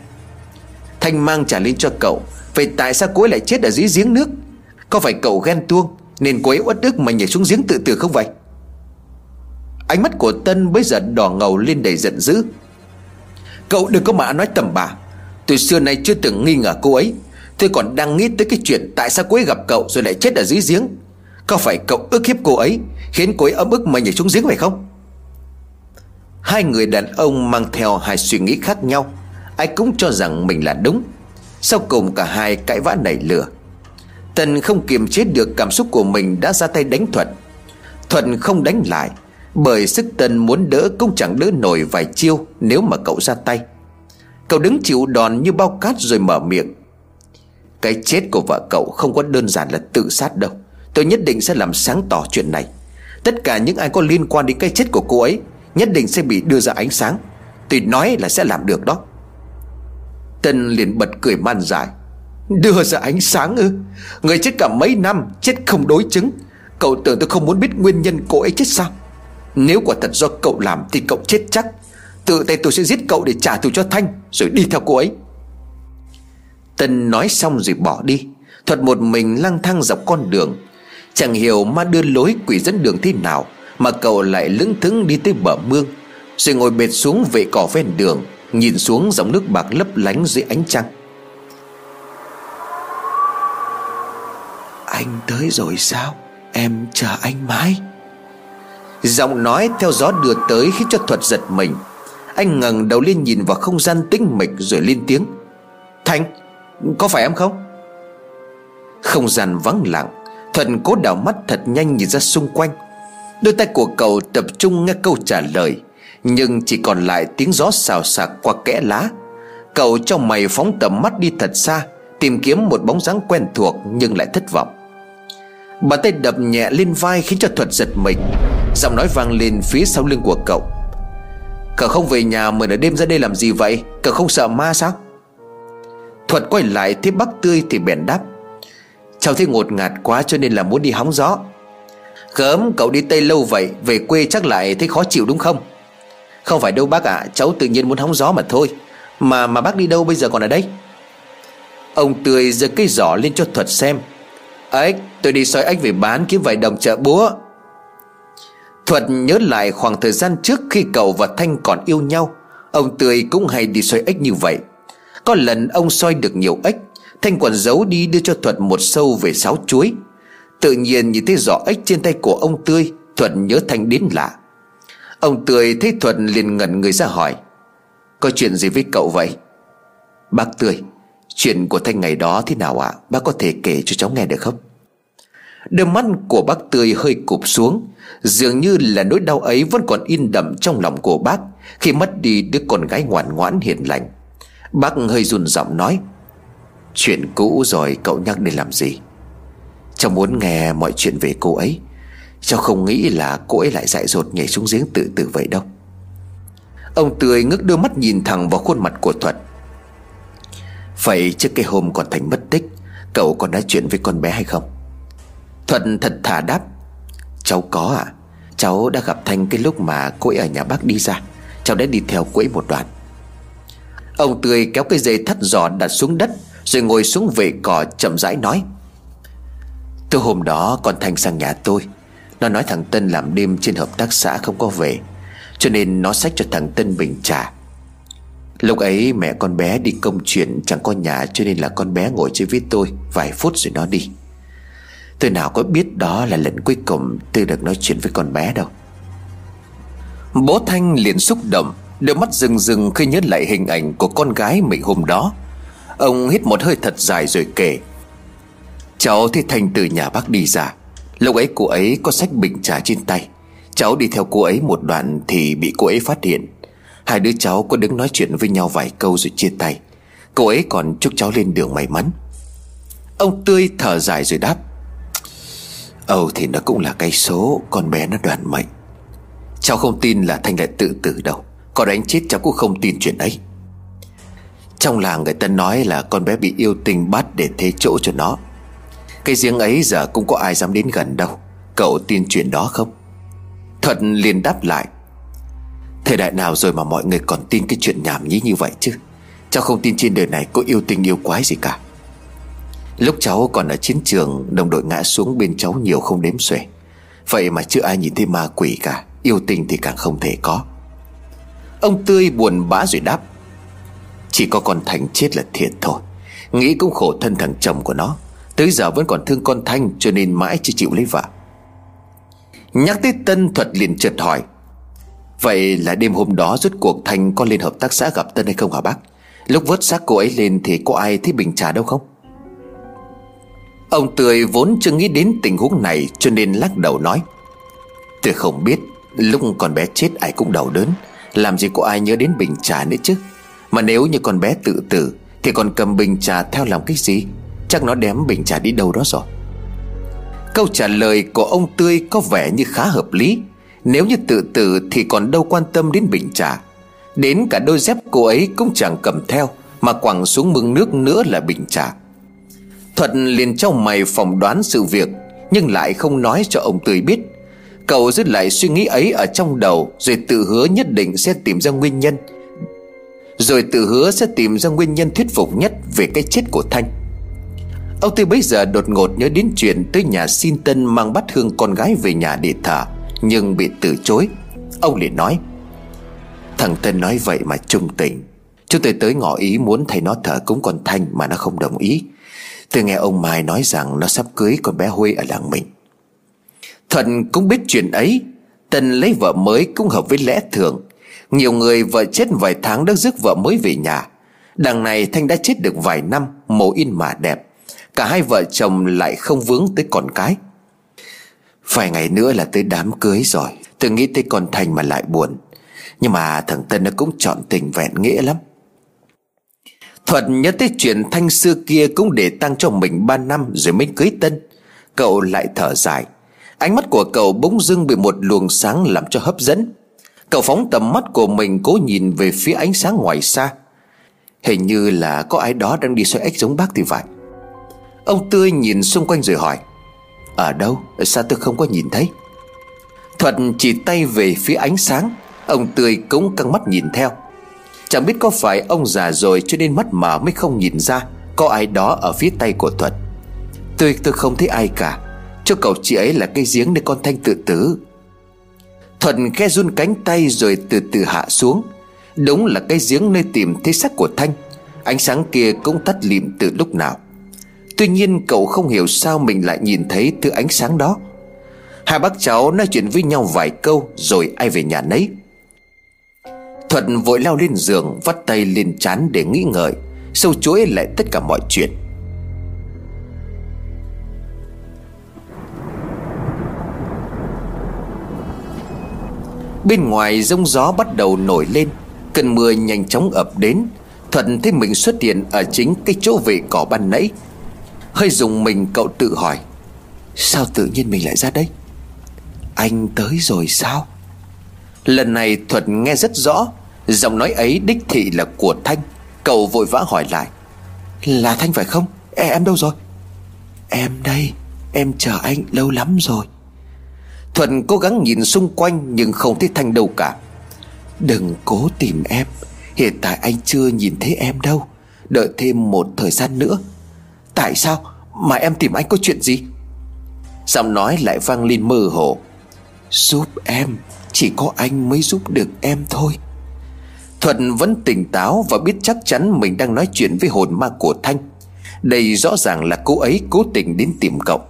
Thanh mang trà lên cho cậu. Vậy tại sao cô ấy lại chết ở dưới giếng nước? Có phải cậu ghen tuông nên cô ấy uất ức mà nhảy xuống giếng tự tử không vậy? Ánh mắt của Tân bây giờ đỏ ngầu lên đầy giận dữ. Cậu đừng có mà nói tầm bà Từ xưa nay chưa từng nghi ngờ cô ấy. Tôi còn đang nghĩ tới cái chuyện Tại sao cô ấy gặp cậu rồi lại chết ở dưới giếng. Có phải cậu ức hiếp cô ấy, Khiến cô ấy ấm ức mà nhảy xuống giếng phải không? Hai người đàn ông mang theo hai suy nghĩ khác nhau. Ai cũng cho rằng mình là đúng. Sau cùng cả hai cãi vã nảy lửa. Tần không kiềm chế được cảm xúc của mình đã ra tay đánh Thuận. Thuận không đánh lại. Bởi sức tân muốn đỡ cũng chẳng đỡ nổi vài chiêu nếu mà cậu ra tay. Cậu đứng chịu đòn như bao cát rồi mở miệng. Cái chết của vợ cậu không có đơn giản là tự sát đâu. Tôi nhất định sẽ làm sáng tỏ chuyện này. Tất cả những ai có liên quan đến cái chết của cô ấy Nhất định sẽ bị đưa ra ánh sáng. Tôi nói là sẽ làm được đó. Tân liền bật cười man dại. Đưa ra ánh sáng ư? Người chết cả mấy năm, Chết không đối chứng. Cậu tưởng tôi không muốn biết nguyên nhân cô ấy chết sao? Nếu quả thật do cậu làm Thì cậu chết chắc. Tự tay tôi sẽ giết cậu để trả thù cho Thanh, Rồi đi theo cô ấy. Tân nói xong rồi bỏ đi. Thuật một mình lang thang dọc con đường. Chẳng hiểu ma đưa lối quỷ dẫn đường thế nào, Mà cậu lại lững thững đi tới bờ mương, Rồi ngồi bệt xuống vệ cỏ ven đường, Nhìn xuống dòng nước bạc lấp lánh dưới ánh trăng. Anh tới rồi sao? Em chờ anh mãi. Giọng nói theo gió đưa tới khiến cho thuật giật mình. Anh ngẩng đầu lên nhìn vào không gian tĩnh mịch rồi lên tiếng. Thành, Có phải em không? Không gian vắng lặng Thuận cố đảo mắt thật nhanh nhìn ra xung quanh. Đôi tay của cậu tập trung nghe câu trả lời, Nhưng chỉ còn lại tiếng gió xào xạc qua kẽ lá. Cậu trong mày phóng tầm mắt đi thật xa, Tìm kiếm một bóng dáng quen thuộc Nhưng lại thất vọng. Bàn tay đập nhẹ lên vai khiến cho Thuật giật mình. Giọng nói vang lên phía sau lưng của cậu. Cậu không về nhà mà nửa đêm ra đây làm gì vậy? Cậu không sợ ma sao? Thuật quay lại thấy bác tươi thì bèn đáp. Cháu thấy ngột ngạt quá cho nên là muốn đi hóng gió. Gớm cậu đi Tây lâu vậy Về quê chắc lại thấy khó chịu đúng không? Không phải đâu bác ạ à, Cháu tự nhiên muốn hóng gió mà thôi. Mà mà bác đi đâu bây giờ còn ở đây? Ông Tươi giơ cây giỏ lên cho Thuật xem. Ếch tôi đi soi ếch về bán kiếm vài đồng chợ búa. Thuật nhớ lại khoảng thời gian trước khi cậu và Thanh còn yêu nhau, Ông Tươi cũng hay đi soi ếch như vậy. Có lần ông soi được nhiều ếch Thanh còn giấu đi đưa cho Thuật một sâu về sáo chuối. Tự nhiên nhìn thấy giỏ ếch trên tay của ông Tươi, Thuật nhớ Thanh đến lạ. Ông Tươi thấy Thuật liền ngẩn người ra hỏi, Có chuyện gì với cậu vậy? Bác Tươi Chuyện của Thanh ngày đó thế nào ạ? Bác có thể kể cho cháu nghe được không? Đôi mắt của bác Tươi hơi cụp xuống, Dường như là nỗi đau ấy vẫn còn in đậm trong lòng của bác Khi mất đi đứa con gái ngoan ngoãn hiền lành. Bác hơi run giọng nói, Chuyện cũ rồi, cậu nhắc để làm gì? Cháu muốn nghe mọi chuyện về cô ấy. Cháu không nghĩ là cô ấy lại dại dột nhảy xuống giếng tự tử vậy đâu. Ông Tươi ngước đôi mắt nhìn thẳng vào khuôn mặt của Thuật. Vậy trước cái hôm còn Thành mất tích, Cậu còn nói chuyện với con bé hay không? Thuận thật thà đáp, Cháu có ạ. À? Cháu đã gặp Thanh cái lúc mà cô ấy ở nhà bác đi ra. Cháu đã đi theo cô ấy một đoạn. Ông Tươi kéo cái dây thắt giò đặt xuống đất, Rồi ngồi xuống vệ cỏ chậm rãi nói Từ hôm đó con Thanh sang nhà tôi. Nó nói thằng Tân làm đêm trên hợp tác xã không có về, Cho nên nó xách cho thằng Tân bình trà. Lúc ấy mẹ con bé đi công chuyện chẳng có nhà Cho nên là con bé ngồi chơi với tôi Vài phút rồi nó đi. Tôi nào có biết đó là lần cuối cùng tôi được nói chuyện với con bé đâu. Bố Thanh liền xúc động, Đôi mắt rừng rừng khi nhớ lại hình ảnh của con gái mình hôm đó. Ông hít một hơi thật dài rồi kể, Cháu thấy Thanh từ nhà bác đi ra, Lúc ấy cô ấy có sách bình trà trên tay. Cháu đi theo cô ấy một đoạn thì bị cô ấy phát hiện. Hai đứa cháu có đứng nói chuyện với nhau vài câu rồi chia tay. Cô ấy còn chúc cháu lên đường may mắn. Ông Tươi thở dài rồi đáp Âu thì nó cũng là cây số, Con bé nó đoàn mệnh. Cháu không tin là Thanh lại tự tử đâu, Có đánh chết cháu cũng không tin chuyện ấy. Trong làng người ta nói là con bé bị yêu tình bắt để thế chỗ cho nó. Cái giếng ấy giờ cũng có ai dám đến gần đâu, Cậu tin chuyện đó không? Thuận liền đáp lại Thời đại nào rồi mà mọi người còn tin cái chuyện nhảm nhí như vậy chứ? Cháu không tin trên đời này có yêu tình yêu quái gì cả. Lúc cháu còn ở chiến trường, Đồng đội ngã xuống bên cháu nhiều không đếm xuể. Vậy mà chưa ai nhìn thấy ma quỷ cả, Yêu tình thì càng không thể có. Ông Tươi buồn bã rồi đáp, Chỉ có con Thành chết là thiệt thôi. Nghĩ cũng khổ thân thằng chồng của nó. Tới giờ vẫn còn thương con Thanh Cho nên mãi chưa chịu lấy vợ. Nhắc tới Tân Thuật liền chợt hỏi Vậy là đêm hôm đó rốt cuộc Thanh có lên hợp tác xã gặp Tân hay không hả bác? Lúc vớt xác cô ấy lên thì có ai thấy bình trà đâu không? Ông Tươi vốn chưa nghĩ đến tình huống này Cho nên lắc đầu nói. Tôi không biết, Lúc con bé chết ai cũng đau đớn. Làm gì có ai nhớ đến bình trà nữa chứ? Mà nếu như con bé tự tử, Thì còn cầm bình trà theo làm cái gì? Chắc nó đem bình trà đi đâu đó rồi. Câu trả lời của ông Tươi có vẻ như khá hợp lý. Nếu như tự tử thì còn đâu quan tâm đến bình trà Đến cả đôi dép cô ấy cũng chẳng cầm theo, Mà quẳng xuống mương nước nữa là bình trà Thuận liền trong mày phỏng đoán sự việc, Nhưng lại không nói cho ông Tươi biết. Cậu dứt lại suy nghĩ ấy ở trong đầu, Rồi tự hứa nhất định sẽ tìm ra nguyên nhân. Rồi tự hứa sẽ tìm ra nguyên nhân thuyết phục nhất Về cái chết của Thanh. Ông Tươi bây giờ đột ngột nhớ đến chuyện Tới nhà xin tân mang bắt hương con gái về nhà để thả nhưng bị từ chối. Ông liền nói, Thằng Tân nói vậy mà trung tình. Chúng tôi tới ngỏ ý muốn thầy nó thở cúng con Thanh Mà nó không đồng ý. Tôi nghe ông Mai nói rằng Nó sắp cưới con bé Huê ở làng mình. Thuận cũng biết chuyện ấy. Tân lấy vợ mới cũng hợp với lẽ thường. Nhiều người vợ chết vài tháng đã rước vợ mới về nhà. Đằng này Thanh đã chết được vài năm, Mồ in mà đẹp. Cả hai vợ chồng lại không vướng tới con cái. Vài ngày nữa là tới đám cưới rồi. Tôi nghĩ tới con thành mà lại buồn. Nhưng mà thằng Tân nó cũng chọn tình vẹn nghĩa lắm. Thuận nhớ tới chuyện Thanh xưa kia cũng để tăng cho mình 3 năm rồi mới cưới Tân. Cậu lại thở dài. Ánh mắt của cậu bỗng dưng bị một luồng sáng làm cho hấp dẫn. Cậu phóng tầm mắt của mình cố nhìn về phía ánh sáng ngoài xa. Hình như là có ai đó đang đi xoay ếch giống bác thì phải. Ông Tươi nhìn xung quanh rồi hỏi. Ở đâu? Sao tôi không có nhìn thấy? Thuận chỉ tay về phía ánh sáng. Ông Tươi cũng căng mắt nhìn theo. Chẳng biết có phải ông già rồi cho nên mắt mở mới không nhìn ra Có ai đó ở phía tay của Thuật Tôi tôi không thấy ai cả. Cho cậu chị ấy là cây giếng để con Thanh tự tử. Thuận khe run cánh tay rồi từ từ hạ xuống. Đúng là cái giếng nơi tìm thấy xác của Thanh. Ánh sáng kia cũng tắt lịm từ lúc nào. Tuy nhiên cậu không hiểu sao mình lại nhìn thấy thứ ánh sáng đó. Hai bác cháu nói chuyện với nhau vài câu Rồi ai về nhà nấy. Thuận vội lao lên giường, Vắt tay lên chán để nghĩ ngợi, Sâu chuỗi lại tất cả mọi chuyện. Bên ngoài rông gió bắt đầu nổi lên, Cơn mưa nhanh chóng ập đến. Thuận thấy mình xuất hiện ở chính cái chỗ vệ cỏ ban nãy Hơi dùng mình cậu tự hỏi Sao tự nhiên mình lại ra đây? Anh tới rồi sao? Lần này Thuận nghe rất rõ Giọng nói ấy đích thị là của Thanh. Cậu vội vã hỏi lại Là Thanh phải không? E, Em đâu rồi? Em đây Em chờ anh lâu lắm rồi. Thuận cố gắng nhìn xung quanh Nhưng không thấy Thanh đâu cả. Đừng cố tìm em Hiện tại anh chưa nhìn thấy em đâu. Đợi thêm một thời gian nữa Tại sao mà em tìm anh có chuyện gì? Giọng nói lại vang lên mơ hồ. Giúp em, Chỉ có anh mới giúp được em thôi. Thuận vẫn tỉnh táo Và biết chắc chắn mình đang nói chuyện với hồn ma của Thanh. Đây rõ ràng là cô ấy cố tình đến tìm cậu.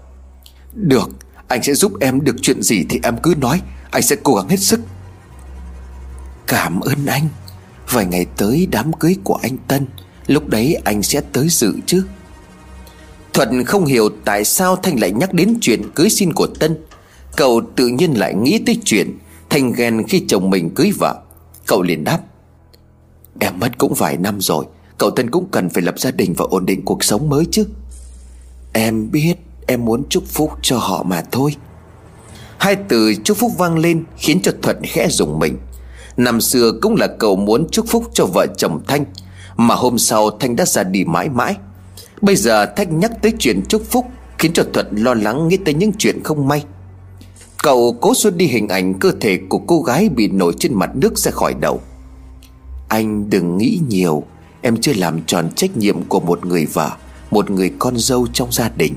Được, Anh sẽ giúp em được chuyện gì thì em cứ nói. Anh sẽ cố gắng hết sức. Cảm ơn anh. Vài ngày tới đám cưới của anh Tân, Lúc đấy anh sẽ tới dự chứ? Thuận không hiểu tại sao Thanh lại nhắc đến chuyện cưới xin của Tân. Cậu tự nhiên lại nghĩ tới chuyện Thanh ghen khi chồng mình cưới vợ. Cậu liền đáp, Em mất cũng vài năm rồi, Cậu Tân cũng cần phải lập gia đình và ổn định cuộc sống mới chứ. Em biết, Em muốn chúc phúc cho họ mà thôi. Hai từ chúc phúc vang lên Khiến cho Thuận khẽ dùng mình. Năm xưa cũng là cậu muốn chúc phúc cho vợ chồng Thanh, Mà hôm sau Thanh đã ra đi mãi mãi. Bây giờ thách nhắc tới chuyện chúc phúc Khiến cho Thuận lo lắng nghĩ tới những chuyện không may. Cậu cố xua đi hình ảnh cơ thể của cô gái bị nổi trên mặt nước ra khỏi đầu. Anh đừng nghĩ nhiều, Em chưa làm tròn trách nhiệm của một người vợ, Một người con dâu trong gia đình.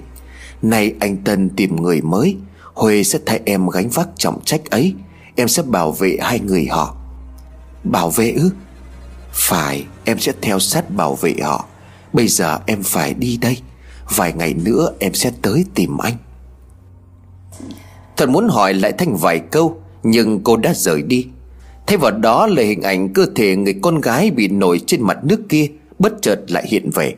Nay anh Tân tìm người mới, Huê sẽ thay em gánh vác trọng trách ấy, Em sẽ bảo vệ hai người họ. Bảo vệ ư? Phải, em sẽ theo sát bảo vệ họ. Bây giờ em phải đi đây. Vài ngày nữa em sẽ tới tìm anh. Thật muốn hỏi lại Thanh vài câu, Nhưng cô đã rời đi. Thay vào đó là hình ảnh cơ thể người con gái bị nổi trên mặt nước kia, Bất chợt lại hiện về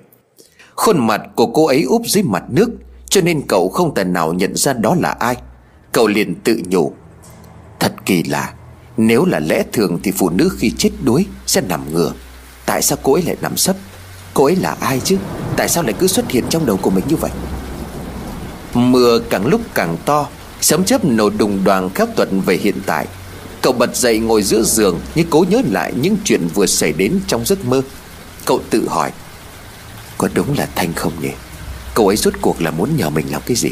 Khuôn mặt của cô ấy úp dưới mặt nước, Cho nên cậu không thể nào nhận ra đó là ai. Cậu liền tự nhủ, Thật kỳ lạ, Nếu là lẽ thường thì phụ nữ khi chết đuối Sẽ nằm ngửa, Tại sao cô ấy lại nằm sấp? Cô ấy là ai chứ? Tại sao lại cứ xuất hiện trong đầu của mình như vậy? Mưa càng lúc càng to, Sấm chớp nổ đùng đoàn khắp tuần về hiện tại. Cậu bật dậy ngồi giữa giường Như cố nhớ lại những chuyện vừa xảy đến trong giấc mơ. Cậu tự hỏi, Có đúng là Thanh không nhỉ? Cậu ấy rốt cuộc là muốn nhờ mình làm cái gì?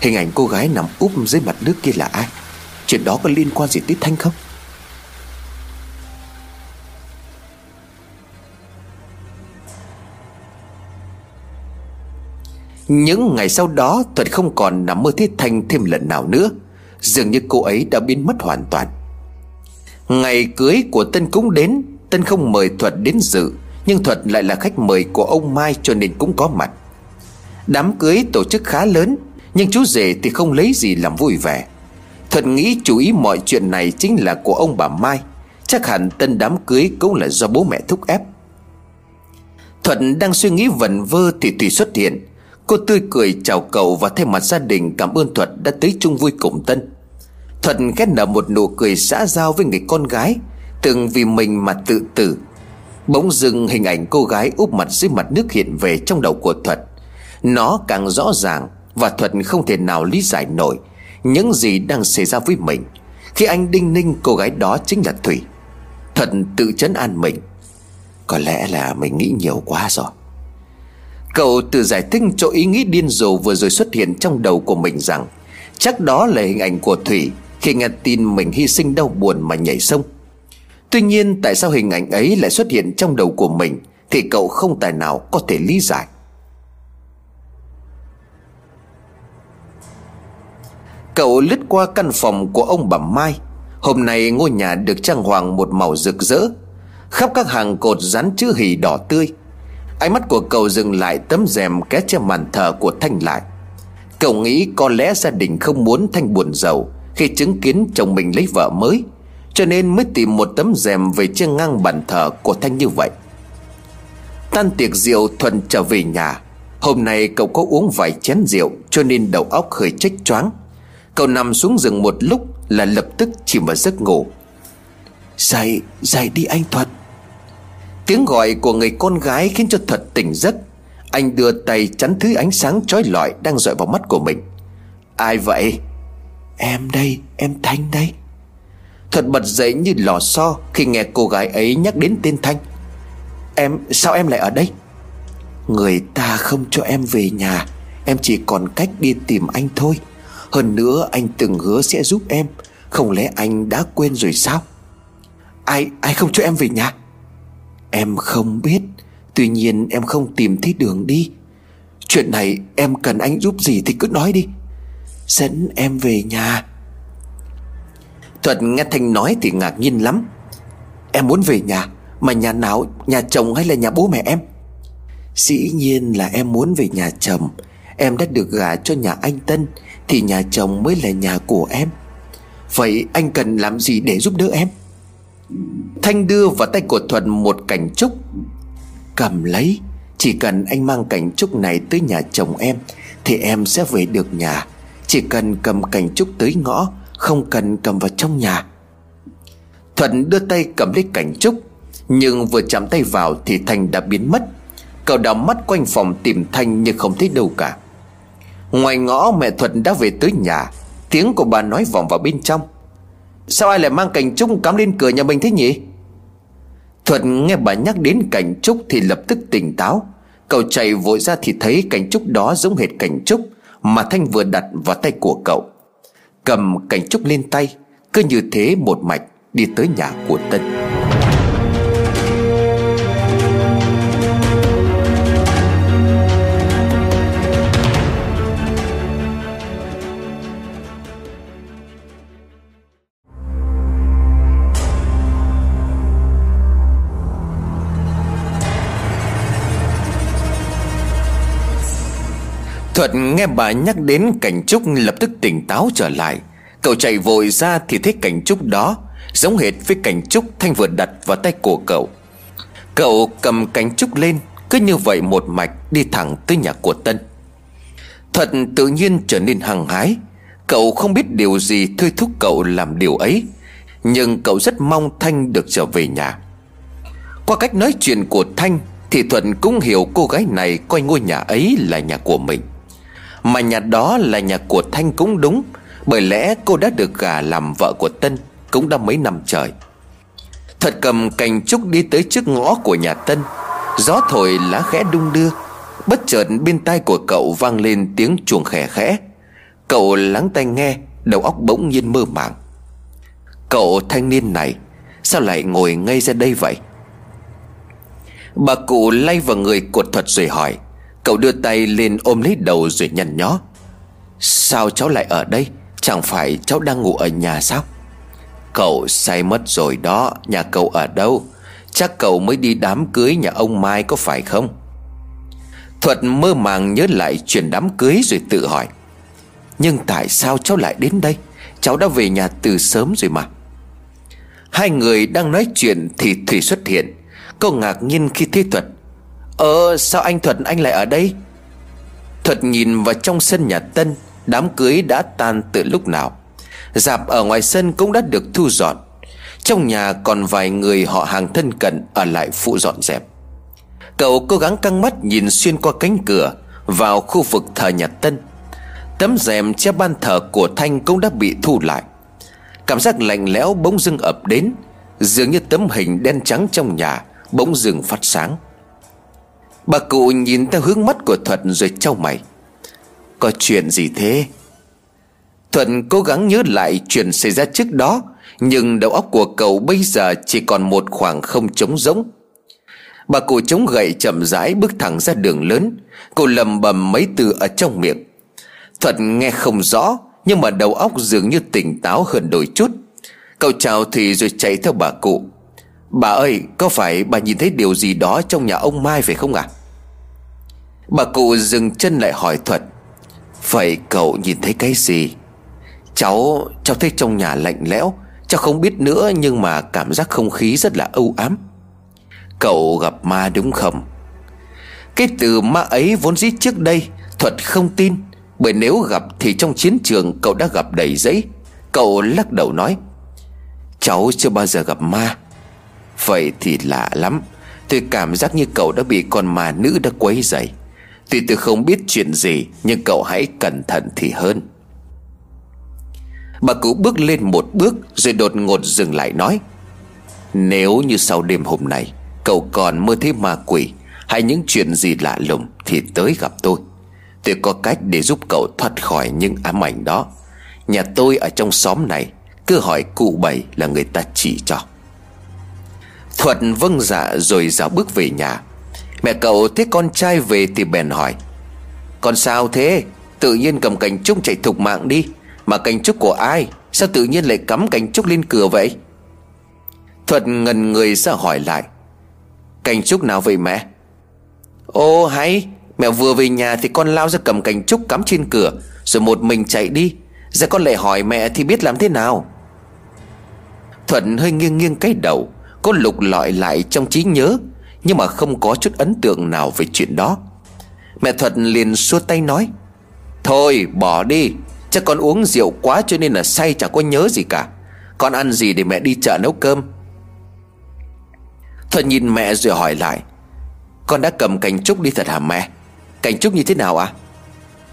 Hình ảnh cô gái nằm úp dưới mặt nước kia là ai? Chuyện đó có liên quan gì tới Thanh không? Những ngày sau đó, Thuật không còn nằm mơ thấy Thanh thêm lần nào nữa. Dường như cô ấy đã biến mất hoàn toàn. Ngày cưới của Tân cũng đến. Tân không mời Thuật đến dự, Nhưng Thuật lại là khách mời của ông Mai cho nên cũng có mặt. Đám cưới tổ chức khá lớn, Nhưng chú rể thì không lấy gì làm vui vẻ. Thuật nghĩ chú ý mọi chuyện này chính là của ông bà Mai. Chắc hẳn tân đám cưới cũng là do bố mẹ thúc ép. Thuận đang suy nghĩ vẩn vơ thì tùy xuất hiện. Cô tươi cười chào cậu và thay mặt gia đình cảm ơn Thuật đã tới chung vui cùng Tân. Thuật ghét nở một nụ cười xã giao với người con gái Từng vì mình mà tự tử. Bỗng dưng hình ảnh cô gái úp mặt dưới mặt nước hiện về trong đầu của Thuật. Nó càng rõ ràng Và Thuật không thể nào lý giải nổi Những gì đang xảy ra với mình. Khi anh đinh ninh cô gái đó chính là Thủy. Thuật tự chấn an mình. Có lẽ là mình nghĩ nhiều quá rồi. Cậu tự giải thích cho ý nghĩ điên rồ vừa rồi xuất hiện trong đầu của mình rằng, Chắc đó là hình ảnh của Thủy Khi nghe tin mình hy sinh đau buồn mà nhảy sông. Tuy nhiên, tại sao hình ảnh ấy lại xuất hiện trong đầu của mình Thì cậu không tài nào có thể lý giải. Cậu lướt qua căn phòng của ông bà Mai. Hôm nay ngôi nhà được trang hoàng một màu rực rỡ. Khắp các hàng cột dán chữ hỉ đỏ tươi. Ánh mắt của cậu dừng lại tấm rèm ké che màn thờ của Thanh lại. Cậu nghĩ có lẽ gia đình không muốn Thanh buồn giàu Khi chứng kiến chồng mình lấy vợ mới Cho nên mới tìm một tấm rèm về che ngang bàn thờ của Thanh như vậy. Tan tiệc rượu Thuần trở về nhà. Hôm nay cậu có uống vài chén rượu Cho nên đầu óc hơi trách choáng. Cậu nằm xuống giường một lúc Là lập tức chìm vào giấc ngủ. Dậy, dậy đi anh Thuật. Tiếng gọi của người con gái khiến cho thật tỉnh giấc. Anh đưa tay chắn thứ ánh sáng chói lọi Đang dọi vào mắt của mình. Ai vậy? Em đây, em Thanh đây. Thuật bật dậy như lò xo Khi nghe cô gái ấy nhắc đến tên Thanh. Em, sao em lại ở đây? Người ta không cho em về nhà. Em chỉ còn cách đi tìm anh thôi. Hơn nữa, anh từng hứa sẽ giúp em. Không lẽ anh đã quên rồi sao? Ai ai không cho em về nhà? Em không biết. Tuy nhiên em không tìm thấy đường đi. Chuyện này em cần anh giúp gì thì cứ nói đi. Dẫn em về nhà. Thuật nghe Thanh nói thì ngạc nhiên lắm. Em muốn về nhà, Mà nhà nào, Nhà chồng hay là nhà bố mẹ em? Dĩ nhiên là em muốn về nhà chồng. Em đã được gả cho nhà anh Tân, Thì nhà chồng mới là nhà của em. Vậy anh cần làm gì để giúp đỡ em? Thanh đưa vào tay của Thuận một cảnh trúc, Cầm lấy. Chỉ cần anh mang cảnh trúc này tới nhà chồng em, Thì em sẽ về được nhà. Chỉ cần cầm cảnh trúc tới ngõ, Không cần cầm vào trong nhà. Thuận đưa tay cầm lấy cảnh trúc, Nhưng vừa chạm tay vào Thì Thanh đã biến mất. Cậu đảo mắt quanh phòng tìm Thanh Nhưng không thấy đâu cả. Ngoài ngõ, mẹ Thuận đã về tới nhà. Tiếng của bà nói vọng vào bên trong. Sao ai lại mang cảnh trúc cắm lên cửa nhà mình thế nhỉ? Thuận nghe bà nhắc đến cảnh trúc Thì lập tức tỉnh táo. Cậu chạy vội ra thì thấy cảnh trúc đó giống hệt cảnh trúc, Mà Thanh vừa đặt vào tay của cậu. Cầm cảnh trúc lên tay, Cứ như thế một mạch đi tới nhà của Tân. Thuật nghe bà nhắc đến cảnh trúc lập tức tỉnh táo trở lại. Cậu chạy vội ra thì thấy cảnh trúc đó, Giống hệt với cảnh trúc Thanh vừa đặt vào tay của cậu. Cậu cầm cảnh trúc lên, Cứ như vậy một mạch đi thẳng tới nhà của Tân. Thuật tự nhiên trở nên hăng hái. Cậu không biết điều gì thôi thúc cậu làm điều ấy, Nhưng cậu rất mong Thanh được trở về nhà. Qua cách nói chuyện của Thanh Thì Thuận cũng hiểu cô gái này coi ngôi nhà ấy là nhà của mình mà nhà đó là nhà của Thanh cũng đúng. Bởi lẽ cô đã được gả làm vợ của Tân, Cũng đã mấy năm trời. Thật cầm cành trúc đi tới trước ngõ của nhà Tân. Gió thổi lá khẽ đung đưa. Bất chợt bên tai của cậu vang lên tiếng chuồng khẽ khẽ. Cậu lắng tai nghe, Đầu óc bỗng nhiên mơ màng. Cậu thanh niên này, Sao lại ngồi ngay ra đây vậy? Bà cụ lay vào người cột thuật rồi hỏi. Cậu đưa tay lên ôm lấy đầu rồi nhăn nhó. Sao cháu lại ở đây? Chẳng phải cháu đang ngủ ở nhà sao? Cậu say mất rồi đó, Nhà cậu ở đâu? Chắc cậu mới đi đám cưới nhà ông Mai có phải không? Thuật mơ màng nhớ lại chuyện đám cưới rồi tự hỏi. Nhưng tại sao cháu lại đến đây? Cháu đã về nhà từ sớm rồi mà. Hai người đang nói chuyện thì Thủy xuất hiện. Cô ngạc nhiên khi thấy Thuật. Ờ sao anh Thuật anh lại ở đây? Thuật nhìn vào trong sân nhà Tân, Đám cưới đã tan từ lúc nào. Dạp ở ngoài sân cũng đã được thu dọn. Trong nhà còn vài người họ hàng thân cận Ở lại phụ dọn dẹp. Cậu cố gắng căng mắt nhìn xuyên qua cánh cửa, Vào khu vực thờ nhà Tân. Tấm rèm che ban thờ của Thanh cũng đã bị thu lại. Cảm giác lạnh lẽo bỗng dưng ập đến, Dường như tấm hình đen trắng trong nhà Bỗng dưng phát sáng. Bà cụ nhìn theo hướng mắt của Thuận rồi trao mày. Có chuyện gì thế? Thuận cố gắng nhớ lại chuyện xảy ra trước đó, Nhưng đầu óc của cậu bây giờ chỉ còn một khoảng không trống rỗng. Bà cụ chống gậy chậm rãi bước thẳng ra đường lớn. Cô lầm bầm mấy từ ở trong miệng. Thuận nghe không rõ, Nhưng mà đầu óc dường như tỉnh táo hơn đôi chút. Cậu chào thì rồi chạy theo bà cụ. Bà ơi, có phải bà nhìn thấy điều gì đó trong nhà ông Mai phải không ạ? À? Bà cụ dừng chân lại hỏi Thuật. Vậy cậu nhìn thấy cái gì? Cháu Cháu thấy trong nhà lạnh lẽo, Cháu không biết nữa nhưng mà cảm giác không khí rất là âu ám. Cậu gặp ma đúng không? Cái từ ma ấy vốn dĩ trước đây, Thuật không tin. Bởi nếu gặp thì trong chiến trường cậu đã gặp đầy giấy. Cậu lắc đầu nói, Cháu chưa bao giờ gặp ma. Vậy thì lạ lắm. Tôi cảm giác như cậu đã bị con ma nữ đã quấy dậy Tuy tôi không biết chuyện gì, Nhưng cậu hãy cẩn thận thì hơn. Bà cụ bước lên một bước Rồi đột ngột dừng lại nói, Nếu như sau đêm hôm nay Cậu còn mơ thấy ma quỷ Hay những chuyện gì lạ lùng Thì tới gặp tôi. Tôi có cách để giúp cậu thoát khỏi những ám ảnh đó. Nhà tôi ở trong xóm này, Cứ hỏi cụ bảy là người ta chỉ cho. Thuận vâng dạ rồi dạo bước về nhà. Mẹ cậu thấy con trai về thì bèn hỏi, Con sao thế? Tự nhiên cầm cành trúc chạy thục mạng đi, Mà cành trúc của ai? Sao tự nhiên lại cắm cành trúc lên cửa vậy? Thuận ngần người ra hỏi lại, Cành trúc nào vậy mẹ? Ô, hay, Mẹ vừa về nhà thì con lao ra cầm cành trúc cắm trên cửa, Rồi một mình chạy đi. Giờ con lại hỏi mẹ thì biết làm thế nào? Thuận hơi nghiêng nghiêng cái đầu. Có lục lọi lại trong trí nhớ, Nhưng mà không có chút ấn tượng nào về chuyện đó. Mẹ Thuận liền xua tay nói, Thôi, bỏ đi, Chắc con uống rượu quá cho nên là say chẳng có nhớ gì cả. Con ăn gì để mẹ đi chợ nấu cơm? Thuận nhìn mẹ rồi hỏi lại, Con đã cầm cành trúc đi thật hả mẹ? Cành trúc như thế nào ạ? À?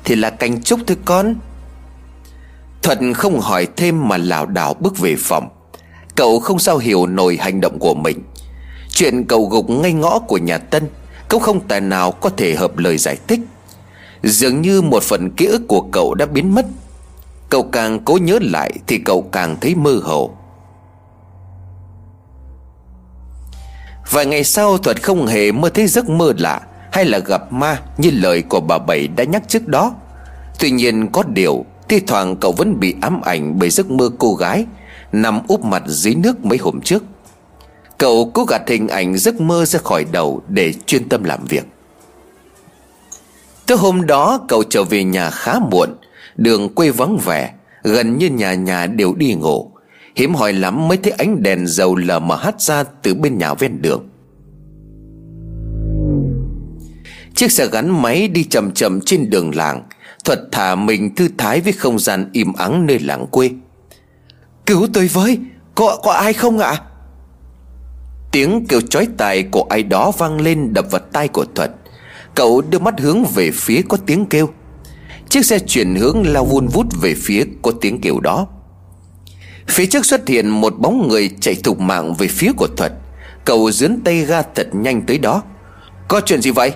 Thì là cành trúc thôi con. Thuận không hỏi thêm mà lảo đảo bước về phòng. Cậu không sao hiểu nổi hành động của mình. Chuyện cậu gục ngay ngõ của nhà Tân Cậu không tài nào có thể hợp lời giải thích. Dường như một phần ký ức của cậu đã biến mất. Cậu càng cố nhớ lại Thì cậu càng thấy mơ hồ. Vài ngày sau, Thuật không hề mơ thấy giấc mơ lạ Hay là gặp ma Như lời của bà Bảy đã nhắc trước đó. Tuy nhiên có điều, Thi thoảng cậu vẫn bị ám ảnh Bởi giấc mơ cô gái. Nằm úp mặt dưới nước mấy hôm trước. Cậu cố gạt hình ảnh giấc mơ ra khỏi đầu Để chuyên tâm làm việc. Tới hôm đó, cậu trở về nhà khá muộn, Đường quê vắng vẻ, Gần như nhà nhà đều đi ngủ. Hiếm hỏi lắm mới thấy ánh đèn dầu lờ mà hắt ra từ bên nhà ven đường. Chiếc xe gắn máy đi chậm chậm trên đường làng Thuật thả mình thư thái với không gian im ắng nơi làng quê. Cứu tôi với. Có, có ai không ạ? Tiếng kêu chói tai của ai đó vang lên đập vào tai của Thuật. Cậu đưa mắt hướng về phía có tiếng kêu. Chiếc xe chuyển hướng lao vun vút về phía có tiếng kêu đó. Phía trước xuất hiện một bóng người chạy thục mạng về phía của Thuật. Cậu dướn tay ga thật nhanh tới đó. Có chuyện gì vậy?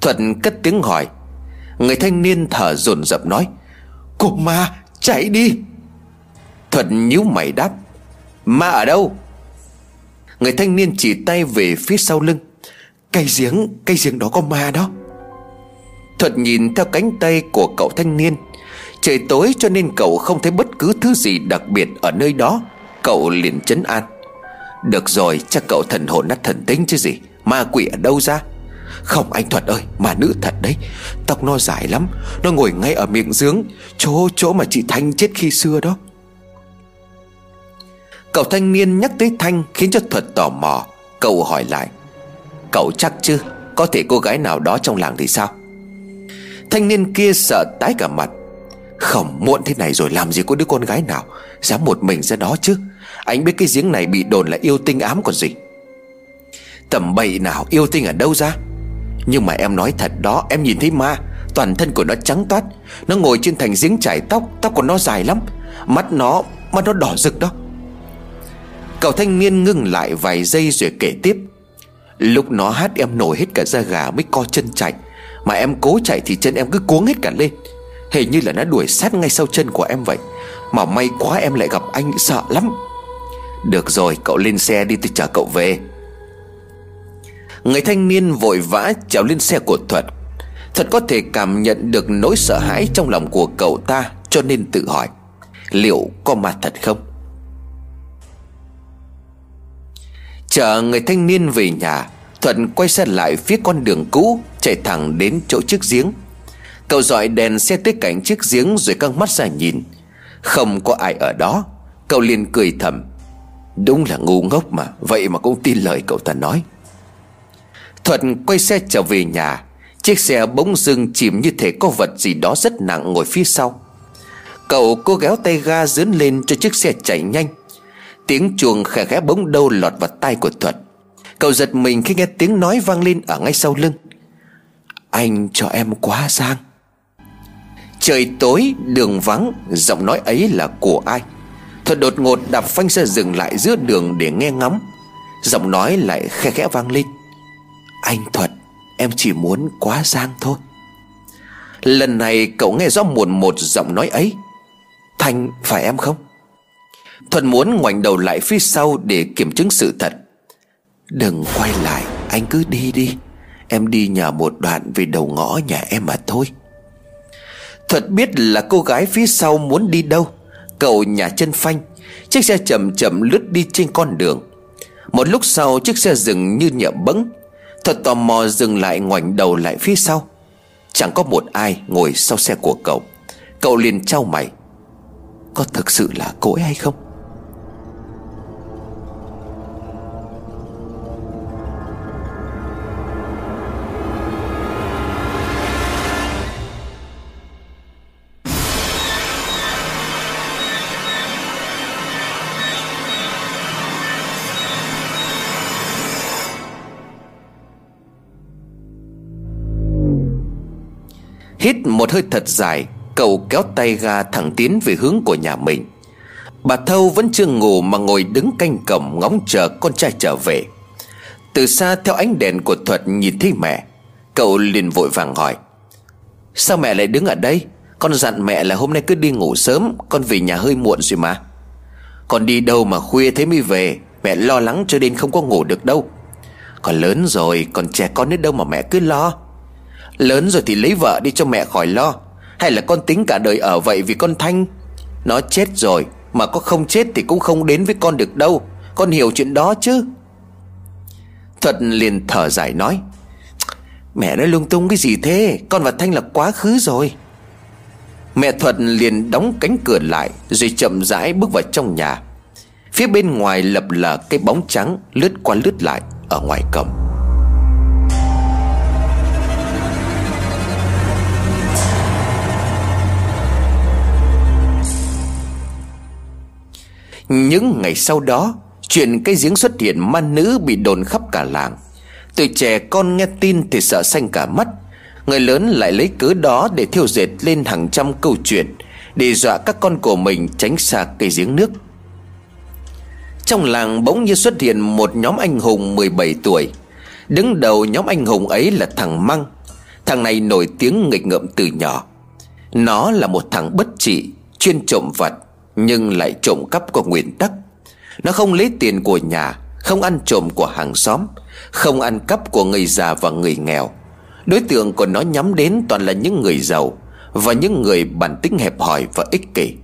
Thuật cất tiếng hỏi. Người thanh niên thở dồn dập nói Cô ma chạy đi. Thuật nhíu mày đáp, Ma ở đâu? Người thanh niên chỉ tay về phía sau lưng Cây giếng Cây giếng đó có ma đó. Thuật nhìn theo cánh tay của cậu thanh niên, Trời tối cho nên cậu không thấy bất cứ thứ gì đặc biệt ở nơi đó. Cậu liền chấn an, Được rồi, chắc cậu thần hồn nát thần tính chứ gì, Ma quỷ ở đâu ra? Không, anh Thuật ơi mà nữ thật đấy, Tóc nó dài lắm, Nó ngồi ngay ở miệng giếng, Chỗ chỗ mà chị Thanh chết khi xưa đó. Cậu thanh niên nhắc tới Thanh Khiến cho Thuật tò mò. Cậu hỏi lại, Cậu chắc chứ? Có thể cô gái nào đó trong làng thì sao? Thanh niên kia sợ tái cả mặt. Không muộn thế này rồi, làm gì có đứa con gái nào Dám một mình ra đó chứ? Anh biết cái giếng này bị đồn là yêu tinh ám còn gì. Tầm bậy nào, yêu tinh ở đâu ra? Nhưng mà em nói thật đó, Em nhìn thấy ma, Toàn thân của nó trắng toát. Nó ngồi trên thành giếng chải tóc Tóc của nó dài lắm. Mắt nó Mắt nó đỏ rực đó. Cậu thanh niên ngưng lại vài giây rồi kể tiếp. Lúc nó hát em nổi hết cả da gà mới co chân chạy, Mà em cố chạy thì chân em cứ cuống hết cả lên. Hình như là nó đuổi sát ngay sau chân của em vậy, Mà may quá em lại gặp anh sợ lắm. Được rồi, cậu lên xe đi, tôi chở cậu về. Người thanh niên vội vã trèo lên xe của Thuật. Thuật có thể cảm nhận được nỗi sợ hãi trong lòng của cậu ta, Cho nên tự hỏi, Liệu có ma thật không? Chờ người thanh niên về nhà, Thuận quay xe lại phía con đường cũ, Chạy thẳng đến chỗ chiếc giếng. Cậu dọi đèn xe tới cảnh chiếc giếng Rồi căng mắt ra nhìn. Không có ai ở đó. Cậu liền cười thầm. Đúng là ngu ngốc mà, Vậy mà cũng tin lời cậu ta nói. Thuận quay xe trở về nhà. Chiếc xe bỗng dưng chìm như thể có vật gì đó rất nặng ngồi phía sau. Cậu cố ghéo tay ga dướn lên cho chiếc xe chạy nhanh. Tiếng chuông khẽ khẽ bỗng đâu lọt vào tay của Thuật. Cậu giật mình khi nghe tiếng nói vang lên ở ngay sau lưng. Anh cho em quá sang. Trời tối, đường vắng, Giọng nói ấy là của ai? Thuật đột ngột đạp phanh xe dừng lại giữa đường để nghe ngóng. Giọng nói lại khe khẽ vang lên. Anh Thuật, Em chỉ muốn quá giang thôi. Lần này cậu nghe rõ muộn một giọng nói ấy. Thanh phải em không? Thuận muốn ngoảnh đầu lại phía sau để kiểm chứng sự thật. Đừng quay lại, Anh cứ đi đi. Em đi nhờ một đoạn về đầu ngõ nhà em mà thôi. Thuật biết là cô gái phía sau muốn đi đâu. Cậu nhà chân phanh, Chiếc xe chậm chậm lướt đi trên con đường. Một lúc sau, chiếc xe dừng như nhậm bẫng. Thuật tò mò dừng lại ngoảnh đầu lại phía sau. Chẳng có một ai ngồi sau xe của cậu. Cậu liền trao mày. Có thực sự là cô ấy hay không? Hít một hơi thật dài, Cậu kéo tay ga thẳng tiến về hướng của nhà mình. Bà Thâu vẫn chưa ngủ mà ngồi đứng canh cổng ngóng chờ con trai trở về. Từ xa theo ánh đèn của Thuật nhìn thấy mẹ, Cậu liền vội vàng hỏi, Sao mẹ lại đứng ở đây? Con dặn mẹ là hôm nay cứ đi ngủ sớm, Con về nhà hơi muộn rồi mà. Con đi đâu mà khuya thế mới về? Mẹ lo lắng cho nên không có ngủ được đâu. Con lớn rồi, Còn trẻ con đến đâu mà mẹ cứ lo? Lớn rồi thì lấy vợ đi cho mẹ khỏi lo. Hay là con tính cả đời ở vậy vì con Thanh? Nó chết rồi, Mà có không chết thì cũng không đến với con được đâu. Con hiểu chuyện đó chứ? Thuật liền thở dài nói, Mẹ nói lung tung cái gì thế? Con và Thanh là quá khứ rồi. Mẹ Thuật liền đóng cánh cửa lại Rồi chậm rãi bước vào trong nhà. Phía bên ngoài lập lờ cái bóng trắng Lướt qua lướt lại ở ngoài cổng. Những ngày sau đó, Chuyện cái giếng xuất hiện ma nữ bị đồn khắp cả làng. Tuổi trẻ con nghe tin thì sợ xanh cả mắt. Người lớn lại lấy cớ đó để thiêu dệt lên hàng trăm câu chuyện Để dọa các con của mình tránh xa cây giếng nước. Trong làng bỗng như xuất hiện một nhóm anh hùng 17 tuổi. Đứng đầu nhóm anh hùng ấy là thằng Măng. Thằng này nổi tiếng nghịch ngợm từ nhỏ. Nó là một thằng bất trị, Chuyên trộm vật nhưng lại trộm cắp của nguyên tắc Nó không lấy tiền của nhà, Không ăn trộm của hàng xóm, Không ăn cắp của người già và người nghèo. Đối tượng của nó nhắm đến toàn là những người giàu Và những người bản tính hẹp hòi và ích kỷ.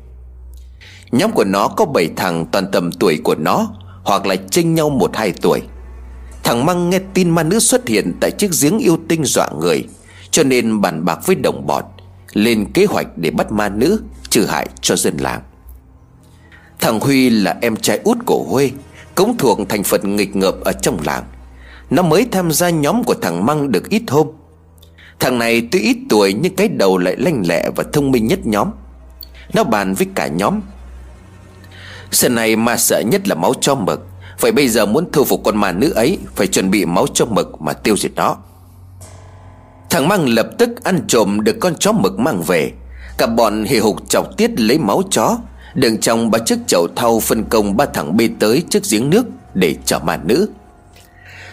Nhóm của nó có 7 thằng toàn tầm tuổi của nó, Hoặc là chênh nhau một hai tuổi. Thằng Măng nghe tin ma nữ xuất hiện Tại chiếc giếng yêu tinh dọa người, Cho nên bàn bạc với đồng bọn, Lên kế hoạch để bắt ma nữ, Trừ hại cho dân làng. Thằng Huy là em trai út của Huê, Cũng thuộc thành phần nghịch ngợp ở trong làng. Nó mới tham gia nhóm của thằng Măng được ít hôm. Thằng này tuy ít tuổi nhưng cái đầu lại lanh lẹ và thông minh nhất nhóm. Nó bàn với cả nhóm. Sợ này mà sợ nhất là máu cho mực. Vậy bây giờ muốn thu phục con ma nữ ấy, Phải chuẩn bị máu cho mực mà tiêu diệt nó. Thằng Măng lập tức ăn trộm được con chó mực mang về. Cả bọn hì hục chọc tiết lấy máu chó. Đựng trong ba chiếc chậu thau phân công ba thằng bê tới trước giếng nước Để chở ma nữ.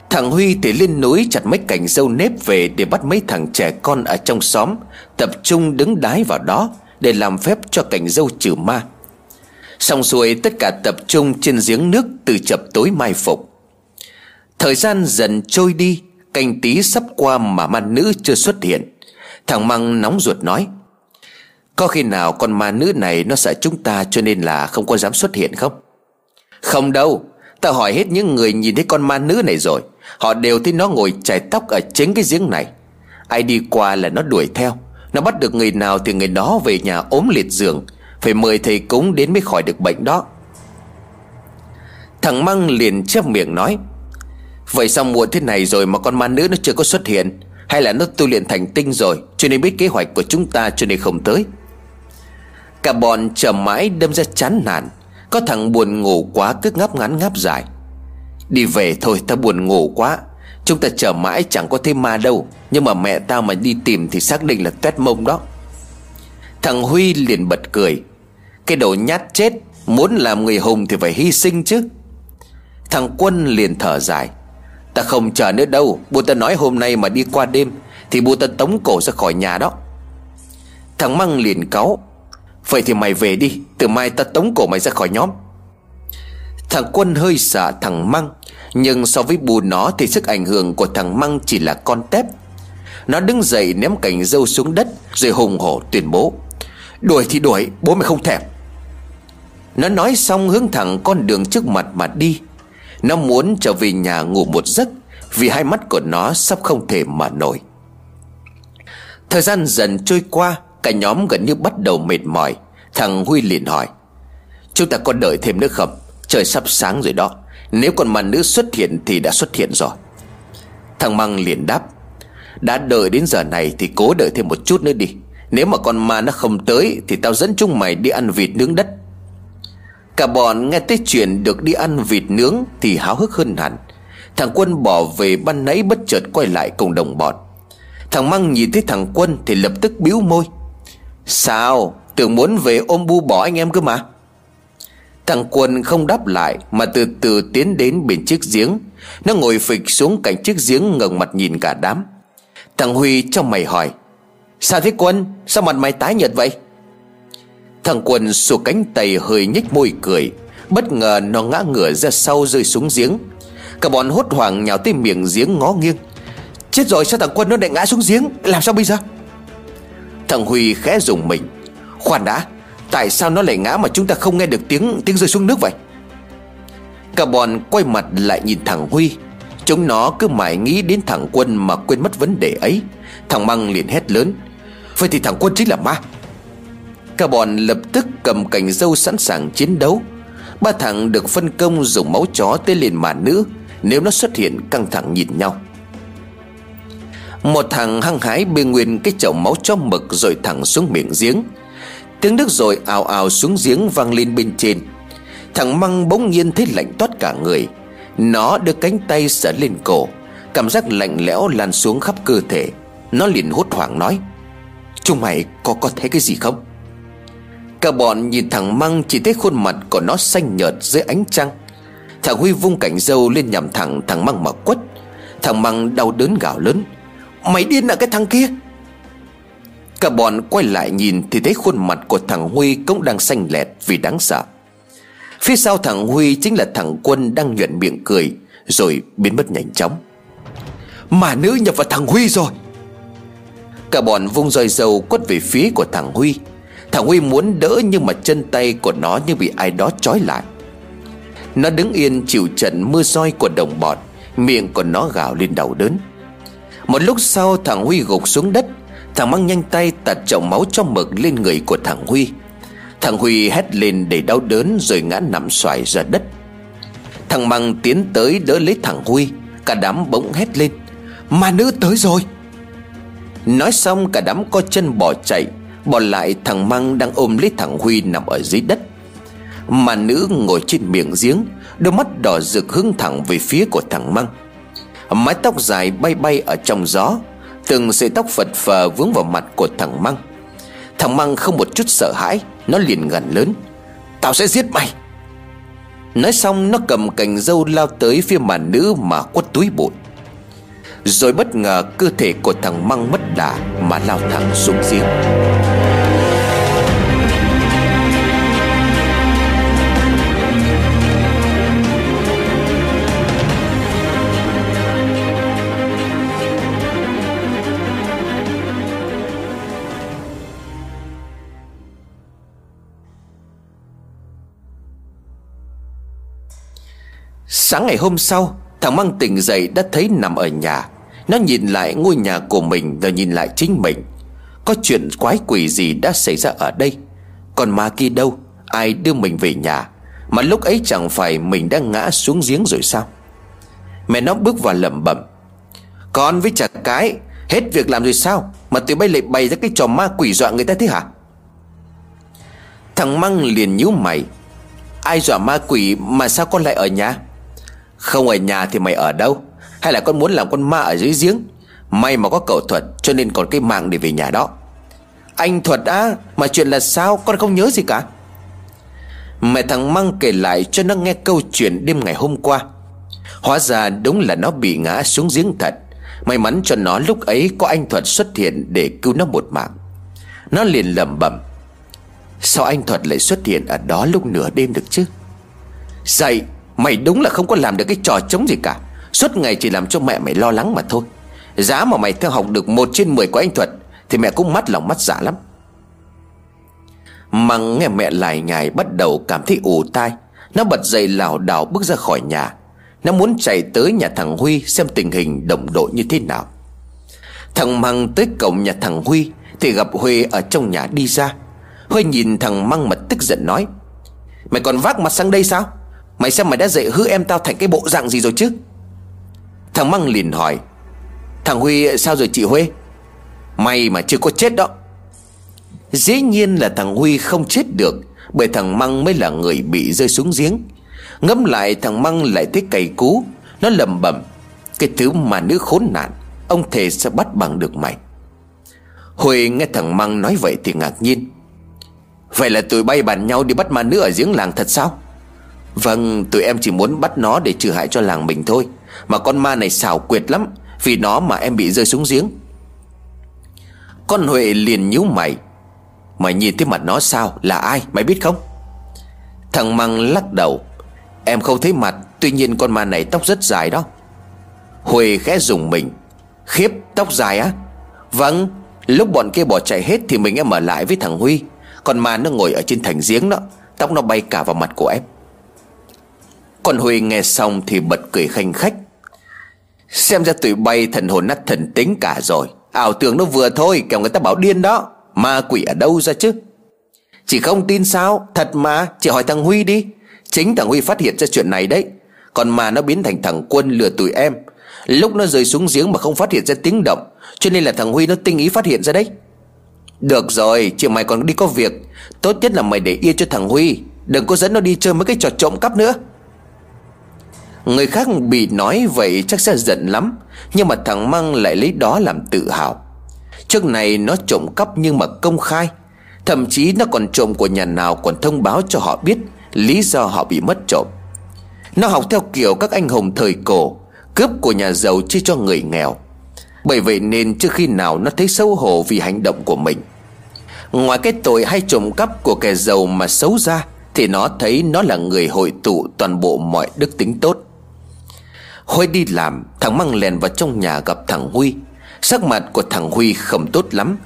Thằng Huy thì lên núi chặt mấy cành dâu nếp về Để bắt mấy thằng trẻ con ở trong xóm, Tập trung đứng đái vào đó Để làm phép cho cành dâu trừ ma. Xong xuôi, tất cả tập trung trên giếng nước Từ chập tối mai phục. Thời gian dần trôi đi, canh tí sắp qua mà ma nữ chưa xuất hiện. Thằng Măng nóng ruột nói có khi nào con ma nữ này nó sợ chúng ta cho nên là không có dám xuất hiện không? Không đâu, Ta hỏi hết những người nhìn thấy con ma nữ này rồi, Họ đều thấy nó ngồi chải tóc ở chính cái giếng này. Ai đi qua là nó đuổi theo, Nó bắt được người nào thì người đó về nhà ốm liệt giường, Phải mời thầy cúng đến mới khỏi được bệnh đó. Thằng Măng liền chép miệng nói, Vậy sao muộn thế này rồi mà con ma nữ nó chưa có xuất hiện? Hay là nó tu luyện thành tinh rồi, Cho nên biết kế hoạch của chúng ta cho nên không tới? Cả bọn chờ mãi đâm ra chán nản. Có thằng buồn ngủ quá cứ ngáp ngắn ngáp dài. Đi về thôi ta buồn ngủ quá. Chúng ta chờ mãi chẳng có thêm ma đâu. Nhưng mà mẹ tao mà đi tìm thì xác định là tuét mông đó. Thằng Huy liền bật cười. Cái đồ nhát chết, Muốn làm người hùng thì phải hy sinh chứ. Thằng Quân liền thở dài. Ta không chờ nữa đâu. Bố ta nói hôm nay mà đi qua đêm Thì bố ta tống cổ ra khỏi nhà đó. Thằng Măng liền cáu. Vậy thì mày về đi, Từ mai ta tống cổ mày ra khỏi nhóm. Thằng Quân hơi sợ thằng Măng, Nhưng so với bù nó Thì sức ảnh hưởng của thằng Măng chỉ là con tép. Nó đứng dậy ném cành dâu xuống đất Rồi hùng hổ tuyên bố, Đuổi thì đuổi, bố mày không thèm. Nó nói xong hướng thẳng con đường trước mặt mà đi. Nó muốn trở về nhà ngủ một giấc Vì hai mắt của nó sắp không thể mở nổi. Thời gian dần trôi qua Cả nhóm gần như bắt đầu mệt mỏi. Thằng Huy liền hỏi, Chúng ta có đợi thêm nữa không? Trời sắp sáng rồi đó. Nếu con ma nữ xuất hiện thì đã xuất hiện rồi. Thằng Măng liền đáp, Đã đợi đến giờ này thì cố đợi thêm một chút nữa đi. Nếu mà con ma nó không tới Thì tao dẫn chúng mày đi ăn vịt nướng đất. Cả bọn nghe tới chuyện được đi ăn vịt nướng Thì háo hức hơn hẳn. Thằng Quân bỏ về ban nãy bất chợt quay lại cùng đồng bọn. Thằng Măng nhìn thấy thằng Quân thì lập tức biếu môi. Sao? Tưởng muốn về ôm bu bỏ anh em cơ mà. Thằng Quân không đáp lại, Mà từ từ tiến đến bên chiếc giếng. Nó ngồi phịch xuống cạnh chiếc giếng ngẩng mặt nhìn cả đám. Thằng Huy trong mày hỏi, Sao thế Quân? Sao mặt mày tái nhợt vậy? Thằng Quân xù cánh tay hơi nhếch môi cười. Bất ngờ nó ngã ngửa ra sau rơi xuống giếng. Cả bọn hốt hoảng nhào tới miệng giếng ngó nghiêng. Chết rồi, sao thằng Quân nó lại ngã xuống giếng? Làm sao bây giờ? Thằng Huy khẽ dùng mình. Khoan đã, Tại sao nó lại ngã mà chúng ta không nghe được tiếng tiếng rơi xuống nước vậy? Cả bọn quay mặt lại nhìn thằng Huy. Chúng nó cứ mãi nghĩ đến thằng Quân mà quên mất vấn đề ấy. Thằng Măng liền hét lớn. Vậy thì thằng Quân chính là ma. Cả bọn lập tức cầm cành dâu sẵn sàng chiến đấu. Ba thằng được phân công dùng máu chó tên liền mà nữ. Nếu nó xuất hiện, căng thẳng nhìn nhau. Một thằng hăng hái bê nguyên cái chậu máu cho mực rồi thẳng xuống miệng giếng. Tiếng nước rồi ào ào xuống giếng vang lên bên trên. Thằng Măng bỗng nhiên thấy lạnh toát cả người. Nó đưa cánh tay sờ lên cổ. Cảm giác lạnh lẽo lan xuống khắp cơ thể. Nó liền hốt hoảng nói, Chúng mày có có thấy cái gì không? Cả bọn nhìn thằng Măng chỉ thấy khuôn mặt của nó xanh nhợt dưới ánh trăng. Thằng Huy vung cảnh dâu lên nhằm thẳng thằng Măng mà quất. Thằng Măng đau đớn gào lớn. Mày điên à cái thằng kia. Cả bọn quay lại nhìn thì thấy khuôn mặt của thằng Huy cũng đang xanh lẹt vì đáng sợ. Phía sau thằng Huy chính là thằng Quân đang nhuận miệng cười, Rồi biến mất nhanh chóng. Mà nữ nhập vào thằng Huy rồi. Cả bọn vung roi dầu quất về phía của thằng Huy. Thằng Huy muốn đỡ nhưng mà chân tay của nó như bị ai đó trói lại. Nó đứng yên chịu trận mưa roi của đồng bọn, Miệng của nó gào lên đau đớn. Một lúc sau, thằng Huy gục xuống đất. Thằng mang nhanh tay tạt chậu máu cho mực lên người của thằng Huy. Thằng Huy hét lên để đau đớn rồi ngã nằm xoài ra đất. Thằng Măng tiến tới đỡ lấy thằng Huy. Cả đám bỗng hét lên Ma nữ tới rồi! Nói xong, cả đám co chân bỏ chạy. Bỏ lại, thằng Măng đang ôm lấy thằng Huy nằm ở dưới đất. Mà nữ ngồi trên miệng giếng, Đôi mắt đỏ rực hướng thẳng về phía của thằng Măng. Mái tóc dài bay bay ở trong gió, Từng sợi tóc phật phờ vướng vào mặt của thằng Măng. Thằng Măng không một chút sợ hãi, Nó liền gần lớn. Tao sẽ giết mày. Nói xong, nó cầm cành dâu lao tới phía màn nữ mà quất túi bụi. Rồi bất ngờ, cơ thể của thằng Măng mất đà mà lao thẳng xuống giếng. Sáng ngày hôm sau, Thằng Măng tỉnh dậy đã thấy nằm ở nhà. Nó nhìn lại ngôi nhà của mình Rồi nhìn lại chính mình. Có chuyện quái quỷ gì đã xảy ra ở đây? Còn ma kia đâu? Ai đưa mình về nhà? Mà lúc ấy chẳng phải mình đã ngã xuống giếng rồi sao? Mẹ nó bước vào lẩm bẩm. Con với chả cái, Hết việc làm rồi sao? Mà tụi bay lại bày ra cái trò ma quỷ dọa người ta thế hả? Thằng Măng liền nhíu mày. Ai dọa ma quỷ mà sao con lại ở nhà? Không ở nhà thì mày ở đâu? Hay là con muốn làm con ma ở dưới giếng? May mà có cậu Thuật, Cho nên còn cái mạng để về nhà đó. Anh Thuật á, Mà chuyện là sao? Con không nhớ gì cả. Mẹ thằng Măng kể lại cho nó nghe câu chuyện đêm ngày hôm qua. Hóa ra đúng là nó bị ngã xuống giếng thật. May mắn cho nó lúc ấy có anh Thuật xuất hiện để cứu nó một mạng. Nó liền lẩm bẩm, Sao anh Thuật lại xuất hiện ở đó lúc nửa đêm được chứ? Dậy Mày đúng là không có làm được cái trò chống gì cả. Suốt ngày chỉ làm cho mẹ mày lo lắng mà thôi. Giá mà mày theo học được một trên 10 của anh Thuật, Thì mẹ cũng mắt lòng mắt dạ lắm. Măng nghe mẹ lại nhài bắt đầu cảm thấy ù tai, Nó bật dậy lảo đảo bước ra khỏi nhà. Nó muốn chạy tới nhà thằng Huy Xem tình hình đồng đội như thế nào. Thằng Măng tới cổng nhà thằng Huy, Thì gặp Huy ở trong nhà đi ra. Huy nhìn thằng Măng mà tức giận nói, Mày còn vác mặt sang đây sao? Mày xem mày đã dạy hư em tao thành cái bộ dạng gì rồi chứ? Thằng Măng liền hỏi. Thằng Huy, sao rồi chị Huê May mà chưa có chết đó. Dĩ nhiên là thằng Huy không chết được, Bởi thằng Măng mới là người bị rơi xuống giếng. Ngẫm lại thằng Măng lại thấy cày cú, Nó lầm bẩm, Cái thứ mà nữ khốn nạn, Ông thề sẽ bắt bằng được mày. Huy nghe thằng Măng nói vậy thì ngạc nhiên. Vậy là tụi bay bàn nhau đi bắt ma nữ ở giếng làng thật sao? Vâng tụi em chỉ muốn bắt nó để trừ hại cho làng mình thôi. Mà con ma này xảo quyệt lắm, Vì nó mà em bị rơi xuống giếng. Con Huệ liền nhíu mày. Mày nhìn thấy mặt nó sao? Là ai? Mày biết không? Thằng Măng lắc đầu. Em không thấy mặt, Tuy nhiên con ma này tóc rất dài đó. Huệ khẽ dùng mình. Khiếp, tóc dài á? Vâng Lúc bọn kia bỏ chạy hết Thì mình em ở lại với thằng Huy. Còn ma nó ngồi ở trên thành giếng đó. Tóc nó bay cả vào mặt của em. Còn Huy nghe xong thì bật cười khanh khách. Xem ra tụi bay thần hồn nát thần tính cả rồi. Ảo tưởng nó vừa thôi, Kẻo người ta bảo điên đó. Ma quỷ ở đâu ra chứ? Chị không tin sao? Thật mà, Chị hỏi thằng Huy đi. Chính thằng Huy phát hiện ra chuyện này đấy. Còn mà nó biến thành thằng Quân lừa tụi em. Lúc nó rơi xuống giếng mà không phát hiện ra tiếng động, Cho nên là thằng Huy nó tinh ý phát hiện ra đấy. Được rồi, Chị mày còn đi có việc. Tốt nhất là mày để yên cho thằng Huy. Đừng có dẫn nó đi chơi mấy cái trò trộm cắp nữa. Người khác bị nói vậy chắc sẽ giận lắm, Nhưng mà thằng Măng lại lấy đó làm tự hào. Trước này nó trộm cắp nhưng mà công khai, Thậm chí nó còn trộm của nhà nào còn thông báo cho họ biết Lý do họ bị mất trộm. Nó học theo kiểu các anh hùng thời cổ, Cướp của nhà giàu chia cho người nghèo. Bởi vậy nên trước khi nào nó thấy xấu hổ vì hành động của mình. Ngoài cái tội hay trộm cắp của kẻ giàu mà xấu ra, Thì nó thấy nó là người hội tụ toàn bộ mọi đức tính tốt. Huy đi làm, Thằng Măng lèn vào trong nhà gặp thằng Huy. Sắc mặt của thằng Huy không tốt lắm.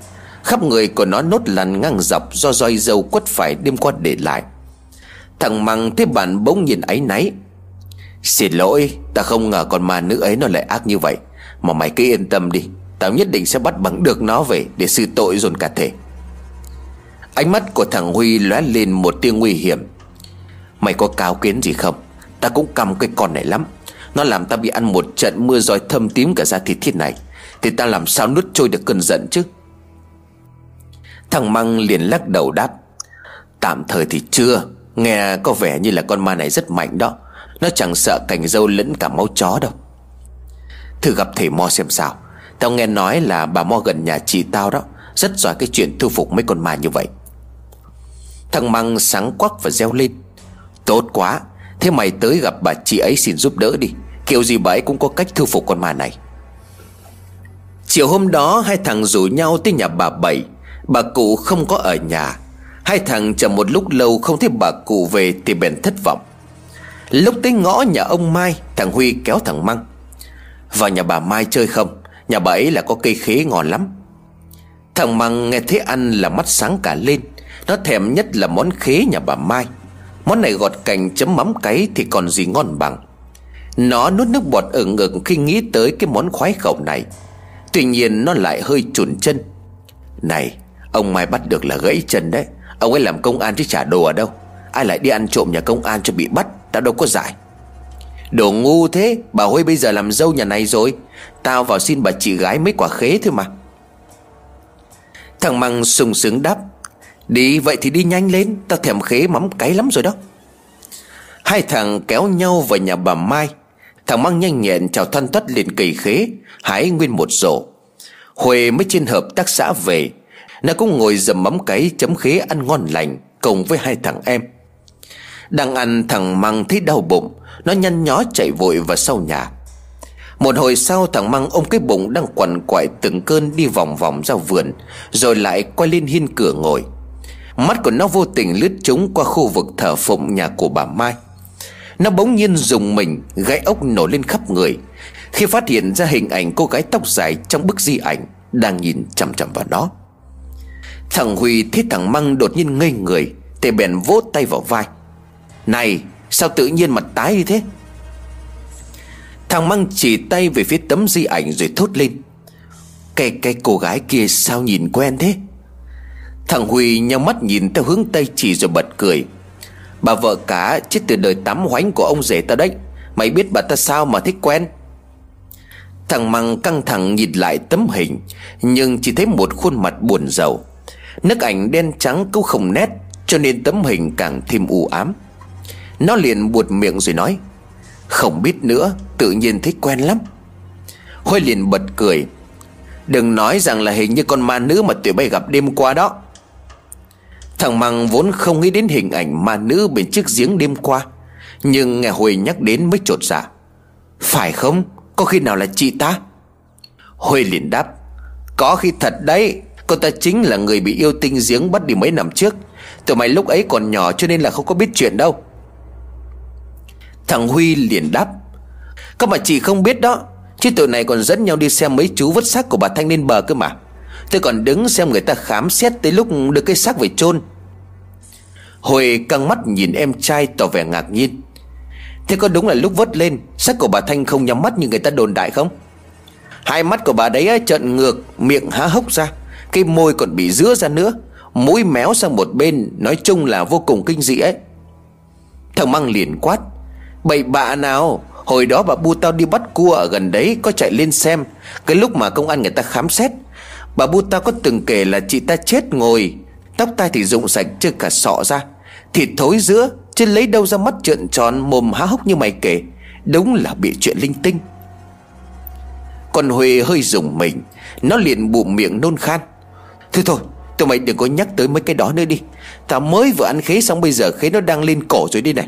Khắp người của nó nốt lằn ngang dọc Do roi dâu quất phải đêm qua để lại. Thằng Măng thấy bạn bỗng nhìn áy náy. Xin lỗi, Ta không ngờ con ma nữ ấy nó lại ác như vậy. Mà mày cứ yên tâm đi, Tao nhất định sẽ bắt bằng được nó về Để xử tội dồn cả thể. Ánh mắt của thằng Huy lóe lên một tia nguy hiểm. Mày có cáo kiến gì không? Ta cũng cầm cái con này lắm. Nó làm ta bị ăn một trận mưa roi thâm tím cả da thịt thiết này. Thì ta làm sao nuốt trôi được cơn giận chứ? Thằng Măng liền lắc đầu đáp. Tạm thời thì chưa. Nghe có vẻ như là con ma này rất mạnh đó. Nó chẳng sợ cảnh dâu lẫn cả máu chó đâu. Thử gặp thầy Mo xem sao. Tao nghe nói là bà Mo gần nhà chị tao đó. Rất giỏi cái chuyện thu phục mấy con ma như vậy. Thằng Măng sáng quắc và reo lên. Tốt quá. Thế mày tới gặp bà chị ấy xin giúp đỡ đi. Kiểu gì bà ấy cũng có cách thu phục con ma này. Chiều hôm đó, hai thằng rủ nhau tới nhà bà Bảy. Bà cụ không có ở nhà. Hai thằng chờ một lúc lâu không thấy bà cụ về Thì bèn thất vọng. Lúc tới ngõ nhà ông Mai, Thằng Huy kéo thằng Măng. Vào nhà bà Mai chơi không? Nhà bà ấy là có cây khế ngon lắm. Thằng Măng nghe thấy ăn là mắt sáng cả lên. Nó thèm nhất là món khế nhà bà Mai. Món này gọt cành chấm mắm cấy Thì còn gì ngon bằng. Nó nuốt nước bọt ở ngực khi nghĩ tới cái món khoái khẩu này. Tuy nhiên nó lại hơi chùn chân. Này, Ông Mai bắt được là gãy chân đấy. Ông ấy làm công an chứ trả đồ ở đâu? Ai lại đi ăn trộm nhà công an cho bị bắt? Tao đâu có giải. Đồ ngu thế, Bà Huê bây giờ làm dâu nhà này rồi. Tao vào xin bà chị gái mấy quả khế thôi mà. Thằng Măng sung sướng đáp. Đi vậy thì đi nhanh lên Tao thèm khế mắm cái lắm rồi đó. Hai thằng kéo nhau vào nhà bà Mai. Thằng Mang nhanh nhẹn chào thân tất liền cầy khế, Hái nguyên một rổ. Huệ mới trên hợp tác xã về. Nó cũng ngồi dầm mắm cái chấm khế ăn ngon lành, Cùng với hai thằng em. Đang ăn, thằng Măng thấy đau bụng, Nó nhăn nhó chạy vội vào sau nhà. Một hồi sau, thằng Măng ôm cái bụng đang quằn quại từng cơn đi vòng vòng ra vườn, Rồi lại quay lên hiên cửa ngồi. Mắt của nó vô tình lướt trúng qua khu vực thờ phụng nhà của bà Mai. Nó bỗng nhiên dùng mình Gãy ốc nổ lên khắp người. Khi phát hiện ra hình ảnh cô gái tóc dài Trong bức di ảnh, Đang nhìn chằm chằm vào nó. Thằng Huy thấy thằng Măng đột nhiên ngây người, Thì bèn vỗ tay vào vai. Này, sao tự nhiên mặt tái như thế? Thằng Măng chỉ tay về phía tấm di ảnh rồi thốt lên. Cái cái cô gái kia sao nhìn quen thế? Thằng Huy nhau mắt nhìn theo hướng Tây chỉ rồi bật cười. Bà vợ cả chết từ đời tắm hoánh của ông rể ta đấy. Mày biết bà ta sao mà thích quen? Thằng Măng căng thẳng nhìn lại tấm hình, Nhưng chỉ thấy một khuôn mặt buồn rầu. Nước ảnh đen trắng cũng không nét, Cho nên tấm hình càng thêm u ám. Nó liền buột miệng rồi nói, Không biết nữa, Tự nhiên thích quen lắm. Huy liền bật cười, Đừng nói rằng là hình như con ma nữ mà tụi bay gặp đêm qua đó. Thằng Măng vốn không nghĩ đến hình ảnh ma nữ bên chiếc giếng đêm qua, Nhưng nghe Huệ nhắc đến mới trột dạ. Phải không? Có khi nào là chị ta? Huệ liền đáp, Có khi thật đấy. Cô ta chính là người bị yêu tinh giếng bắt đi mấy năm trước. Tụi mày lúc ấy còn nhỏ cho nên là không có biết chuyện đâu. Thằng Huy liền đáp Các mà chị không biết đó. Chứ tụi này còn dẫn nhau đi xem mấy chú vứt xác của bà Thanh lên bờ cơ mà. Tôi còn đứng xem người ta khám xét tới lúc được cái xác về chôn. Hồi căng mắt nhìn em trai tỏ vẻ ngạc nhiên. Thế có đúng là lúc vớt lên, Xác của bà Thanh không nhắm mắt như người ta đồn đại không? Hai mắt của bà đấy trợn ngược, Miệng há hốc ra. Cái môi còn bị rứa ra nữa, Mũi méo sang một bên, Nói chung là vô cùng kinh dị ấy. Thằng Măng liền quát, Bậy bạ nào, Hồi đó bà bu tao đi bắt cua ở gần đấy, Có chạy lên xem. Cái lúc mà công an người ta khám xét Bà bu ta có từng kể là chị ta chết ngồi. Tóc tai thì rụng sạch chưa cả sọ ra. Thịt thối giữa Chứ lấy đâu ra mắt trợn tròn, mồm há hốc như mày kể. Đúng là bị chuyện linh tinh. Con Huê hơi rùng mình. Nó liền bụng miệng nôn khan. Thôi thôi, Tụi mày đừng có nhắc tới mấy cái đó nữa đi. Tao mới vừa ăn khế xong bây giờ khế nó đang lên cổ rồi đi này.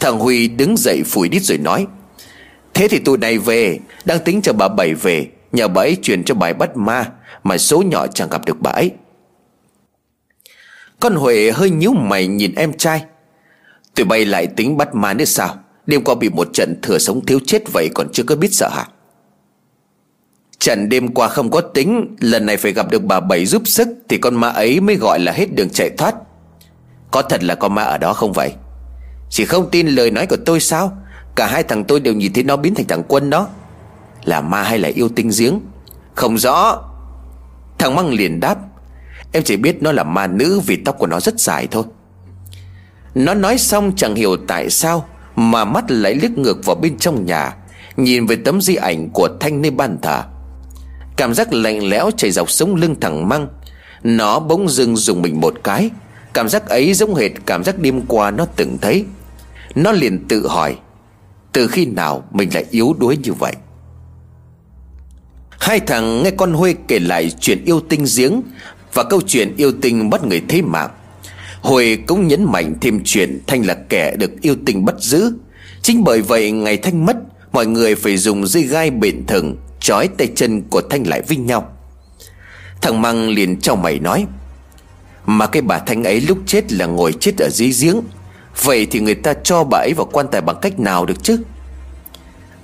Thằng Huy đứng dậy phủi đít rồi nói, Thế thì tụi này về, Đang tính cho bà Bảy về. Nhờ bà ấy truyền cho bài bắt ma, Mà số nhỏ chẳng gặp được bà ấy. Con Huệ hơi nhíu mày nhìn em trai. Tụi bay lại tính bắt ma nữa sao? Đêm qua bị một trận thừa sống thiếu chết vậy Còn chưa có biết sợ hả? Trận đêm qua không có tính, Lần này phải gặp được bà Bảy giúp sức Thì con ma ấy mới gọi là hết đường chạy thoát. Có thật là con ma ở đó không vậy? Chỉ không tin lời nói của tôi sao? Cả hai thằng tôi đều nhìn thấy nó biến thành thằng quân đó. Là ma hay là yêu tinh giếng? Không rõ. Thằng Măng liền đáp, Em chỉ biết nó là ma nữ vì tóc của nó rất dài thôi. Nó nói xong chẳng hiểu tại sao Mà mắt lại liếc ngược vào bên trong nhà, Nhìn về tấm di ảnh của Thanh nơi ban thờ. Cảm giác lạnh lẽo chảy dọc sống lưng thằng Măng, Nó bỗng dưng dùng mình một cái. Cảm giác ấy giống hệt cảm giác đêm qua nó từng thấy. Nó liền tự hỏi, Từ khi nào mình lại yếu đuối như vậy? Hai thằng nghe con Huê kể lại chuyện yêu tinh giếng Và câu chuyện yêu tinh bắt người thế mạng. Huê cũng nhấn mạnh thêm chuyện Thanh là kẻ được yêu tinh bắt giữ. Chính bởi vậy, ngày Thanh mất, Mọi người phải dùng dây gai bền thừng Chói tay chân của Thanh lại với nhau. Thằng Măng liền cho mày nói, Mà cái bà Thanh ấy lúc chết là ngồi chết ở dưới giếng. Vậy thì người ta cho bà ấy vào quan tài bằng cách nào được chứ?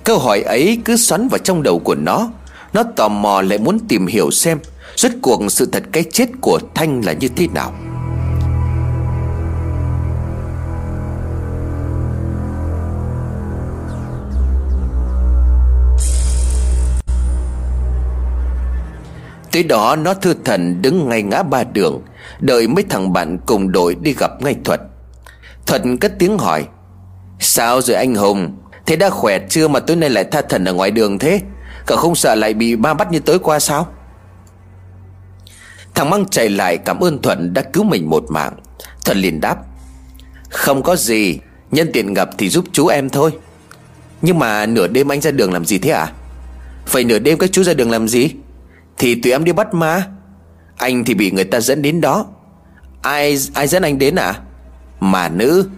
Câu hỏi ấy cứ xoắn vào trong đầu của nó. Nó tò mò lại muốn tìm hiểu xem Rốt cuộc sự thật cái chết của Thanh là như thế nào. Tới đó nó thư thần đứng ngay ngã ba đường, Đợi mấy thằng bạn cùng đội đi gặp ngay Thuật. Thuật cất tiếng hỏi, Sao rồi anh Hùng? Thế đã khỏe chưa mà tối nay lại tha thần ở ngoài đường thế? Cậu không sợ lại bị ba bắt như tối qua sao? Thằng Măng chạy lại cảm ơn Thuận đã cứu mình một mạng. Thuận liền đáp, Không có gì, Nhân tiện gặp thì giúp chú em thôi. Nhưng mà nửa đêm anh ra đường làm gì thế à Vậy nửa đêm các chú ra đường làm gì? Thì tụi em đi bắt ma. Anh thì bị người ta dẫn đến đó. Ai ai dẫn anh đến à Mà nữ.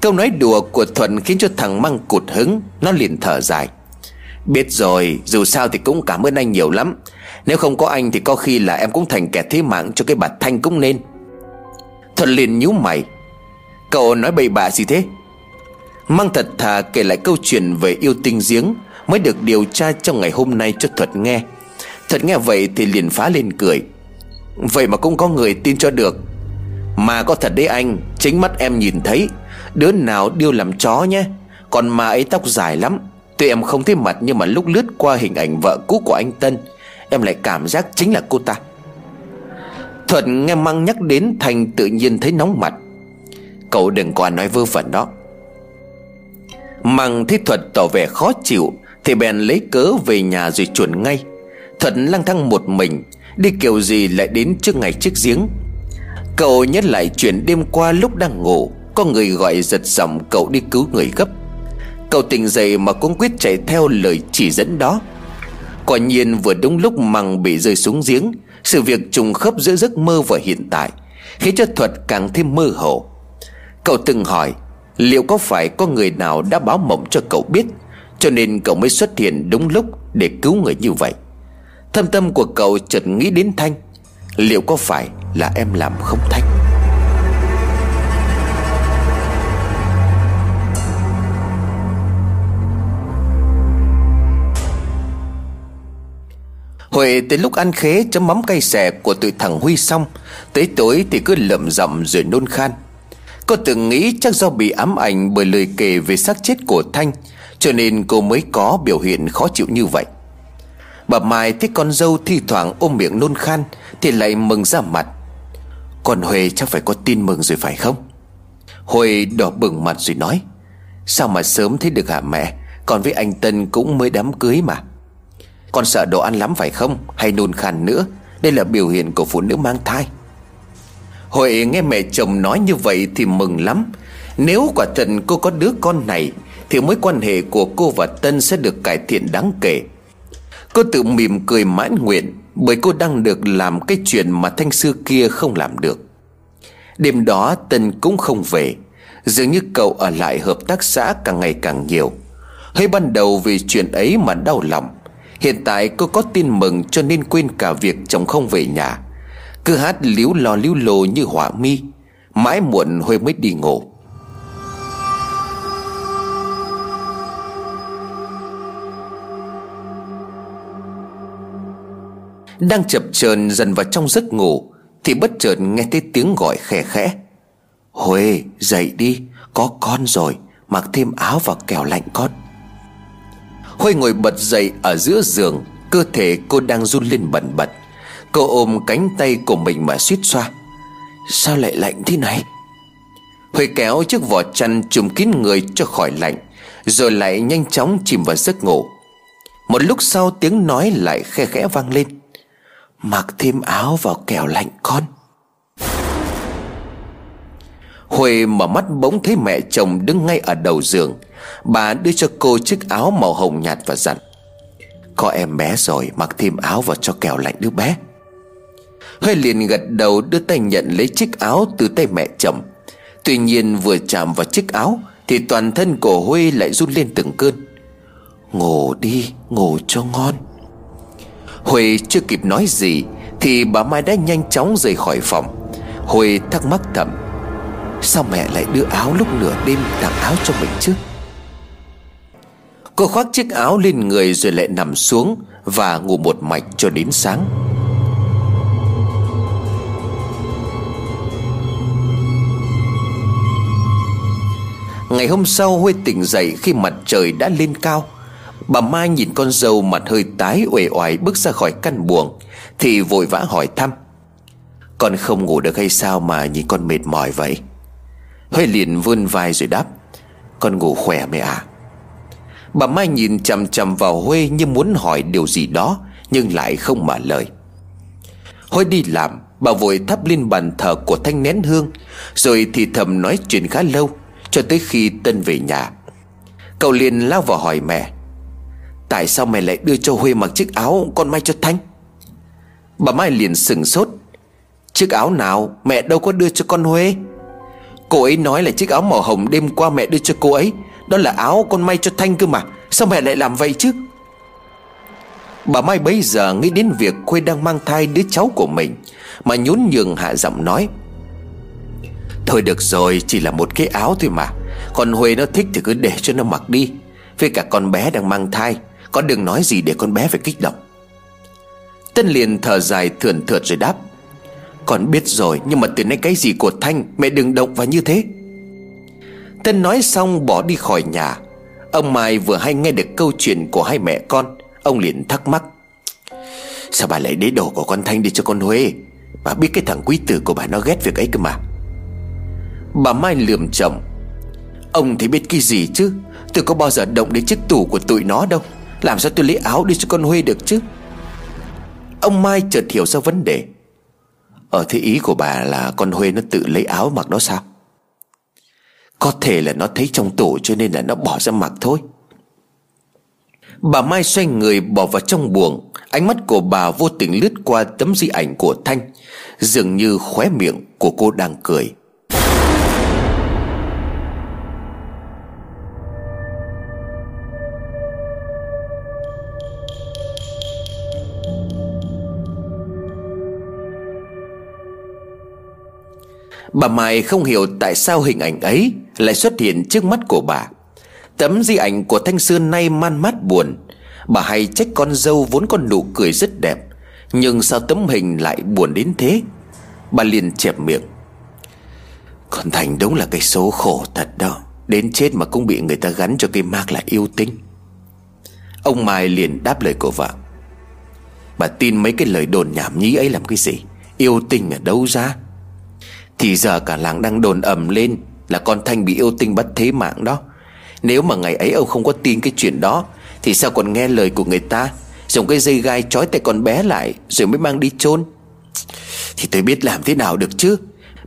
Câu nói đùa của Thuận khiến cho thằng Măng cụt hứng, Nó liền thở dài. Biết rồi, Dù sao thì cũng cảm ơn anh nhiều lắm. Nếu không có anh thì có khi là em cũng thành kẻ thế mạng Cho cái bà Thanh cũng nên. Thuận liền nhíu mày. Cậu nói bậy bạ gì thế? Mang thật thà kể lại câu chuyện về yêu tinh giếng Mới được điều tra trong ngày hôm nay cho Thuật nghe. Thuật nghe vậy thì liền phá lên cười. Vậy mà cũng có người tin cho được. Mà có thật đấy anh, Chính mắt em nhìn thấy, Đứa nào điêu làm chó nhé. Còn ma ấy tóc dài lắm. Tuy em không thấy mặt, nhưng mà lúc lướt qua hình ảnh vợ cũ của anh Tân, Em lại cảm giác chính là cô ta. Thuận nghe Măng nhắc đến Thành tự nhiên thấy nóng mặt. Cậu đừng qua nói vơ vẩn đó. Măng thấy Thuật tỏ vẻ khó chịu, Thì bèn lấy cớ về nhà rồi chuẩn ngay. Thuật lang thang một mình, Đi kiểu gì lại đến trước ngày chiếc giếng. Cậu nhớ lại chuyện đêm qua lúc đang ngủ, Có người gọi giật giọng cậu đi cứu người gấp. Cậu tỉnh dậy mà cũng quyết chạy theo lời chỉ dẫn đó. Quả nhiên vừa đúng lúc măng bị rơi xuống giếng, Sự việc trùng khớp giữa giấc mơ và hiện tại, Khiến cho Thuật càng thêm mơ hồ. Cậu từng hỏi, Liệu có phải có người nào đã báo mộng cho cậu biết, Cho nên cậu mới xuất hiện đúng lúc Để cứu người như vậy? Thâm tâm của cậu chợt nghĩ đến Thanh, Liệu có phải là em làm không Thanh? Huệ tới lúc ăn khế, chấm mắm cay xè của tụi thằng Huy xong. Tới tối thì cứ lậm rậm rồi nôn khan. Cô từng nghĩ chắc do bị ám ảnh bởi lời kể về xác chết của Thanh, Cho nên cô mới có biểu hiện khó chịu như vậy. Bà Mai thấy con dâu thi thoảng ôm miệng nôn khan, Thì lại mừng ra mặt. Còn Huệ chắc phải có tin mừng rồi phải không? Huệ đỏ bừng mặt rồi nói, Sao mà sớm thấy được hả mẹ? Còn với anh Tân cũng mới đám cưới mà. Con sợ đồ ăn lắm phải không? Hay nôn khan nữa? Đây là biểu hiện của phụ nữ mang thai. Hội nghe mẹ chồng nói như vậy thì mừng lắm. Nếu quả thật cô có đứa con này, Thì mối quan hệ của cô và Tân sẽ được cải thiện đáng kể. Cô tự mỉm cười mãn nguyện, Bởi cô đang được làm cái chuyện mà Thanh sư kia không làm được. Đêm đó, Tân cũng không về. Dường như cậu ở lại hợp tác xã càng ngày càng nhiều. Hơi ban đầu vì chuyện ấy mà đau lòng. Hiện tại cô có tin mừng cho nên quên cả việc chồng không về nhà. Cứ hát líu lo líu lồ như họa mi. Mãi muộn Huê mới đi ngủ. Đang chập chờn dần vào trong giấc ngủ, Thì bất chợt nghe thấy tiếng gọi khẽ khẽ. Huê, dậy đi, Có con rồi, Mặc thêm áo và kẻo lạnh con. Huê ngồi bật dậy ở giữa giường, Cơ thể cô đang run lên bẩn bật. Cô ôm cánh tay của mình mà suýt xoa. Sao lại lạnh thế này? Huệ kéo chiếc vỏ chăn trùm kín người cho khỏi lạnh, Rồi lại nhanh chóng chìm vào giấc ngủ. Một lúc sau tiếng nói lại khe khẽ vang lên. Mặc thêm áo vào kẻo lạnh con. Huệ mở mắt bỗng thấy mẹ chồng đứng ngay ở đầu giường. Bà đưa cho cô chiếc áo màu hồng nhạt và dặn Có em bé rồi mặc thêm áo vào cho kẻo lạnh đứa bé. Huệ liền gật đầu đưa tay nhận lấy chiếc áo từ tay mẹ chồng. Tuy nhiên vừa chạm vào chiếc áo Thì toàn thân của Huy lại run lên từng cơn. Ngủ đi, ngủ cho ngon. Huệ chưa kịp nói gì Thì bà Mai đã nhanh chóng rời khỏi phòng. Huệ thắc mắc thầm Sao mẹ lại đưa áo lúc nửa đêm tặng áo cho mình chứ? Cô khoác chiếc áo lên người rồi lại nằm xuống Và ngủ một mạch cho đến sáng. Ngày hôm sau, Huê tỉnh dậy khi mặt trời đã lên cao. Bà Mai nhìn con dâu mặt hơi tái uể oải bước ra khỏi căn buồng, Thì vội vã hỏi thăm. Con không ngủ được hay sao mà nhìn con mệt mỏi vậy? Huê liền vươn vai rồi đáp, Con ngủ khỏe mẹ à Bà Mai nhìn chằm chằm vào Huê như muốn hỏi điều gì đó, Nhưng lại không mở lời. Huê đi làm, Bà vội thắp lên bàn thờ của Thanh nén hương, Rồi thì thầm nói chuyện khá lâu, Cho tới khi Tân về nhà. Cậu liền lao vào hỏi mẹ, Tại sao mẹ lại đưa cho Huê mặc chiếc áo Con may cho Thanh? Bà Mai liền sừng sốt, Chiếc áo nào? Mẹ đâu có đưa cho con Huê? Cô ấy nói là chiếc áo màu hồng đêm qua mẹ đưa cho cô ấy đó là áo con may cho Thanh cơ mà. Sao mẹ lại làm vậy chứ? Bà Mai bây giờ nghĩ đến việc Khuê đang mang thai đứa cháu của mình, Mà nhún nhường hạ giọng nói. Thôi được rồi, Chỉ là một cái áo thôi mà. Còn Huê nó thích thì cứ để cho nó mặc đi. Với cả con bé đang mang thai Con đừng nói gì để con bé phải kích động. Tân liền thở dài thườn thượt rồi đáp. Con biết rồi, Nhưng mà từ nay cái gì của Thanh, Mẹ đừng động vào như thế. Tân nói xong bỏ đi khỏi nhà. Ông Mai vừa hay nghe được câu chuyện của hai mẹ con, Ông liền thắc mắc. Sao bà lại để đồ của con Thanh đi cho con Huê? Bà biết cái thằng quý tử của bà nó ghét việc ấy cơ mà. Bà Mai lườm chồng. Ông thì biết cái gì chứ? Tôi có bao giờ động đến chiếc tủ của tụi nó đâu. Làm sao tôi lấy áo đi cho con Huê được chứ? Ông Mai chợt hiểu ra vấn đề. Ở thế ý của bà là con Huê nó tự lấy áo mặc đó sao? Có thể là nó thấy trong tủ cho nên là nó bỏ ra mặc thôi. Bà Mai xoay người bỏ vào trong buồng. Ánh mắt của bà vô tình lướt qua tấm di ảnh của Thanh. Dường như khóe miệng của cô đang cười. Bà Mai không hiểu tại sao hình ảnh ấy Lại xuất hiện trước mắt của bà. Tấm di ảnh của Thanh Xưa nay man mát buồn. Bà hay trách con dâu vốn con nụ cười rất đẹp, Nhưng sao tấm hình lại buồn đến thế? Bà liền chẹp miệng. Con Thành đúng là cái số khổ thật đó. Đến chết mà cũng bị người ta gắn cho cái mác là yêu tinh. Ông Mai liền đáp lời của vợ. Bà tin mấy cái lời đồn nhảm nhí ấy làm cái gì? Yêu tinh ở đâu ra? Thì giờ cả làng đang đồn ầm lên Là con Thanh bị yêu tinh bắt thế mạng đó. Nếu mà ngày ấy ông không có tin cái chuyện đó, Thì sao còn nghe lời của người ta, Dùng cái dây gai trói tay con bé lại Rồi mới mang đi chôn? Thì tôi biết làm thế nào được chứ.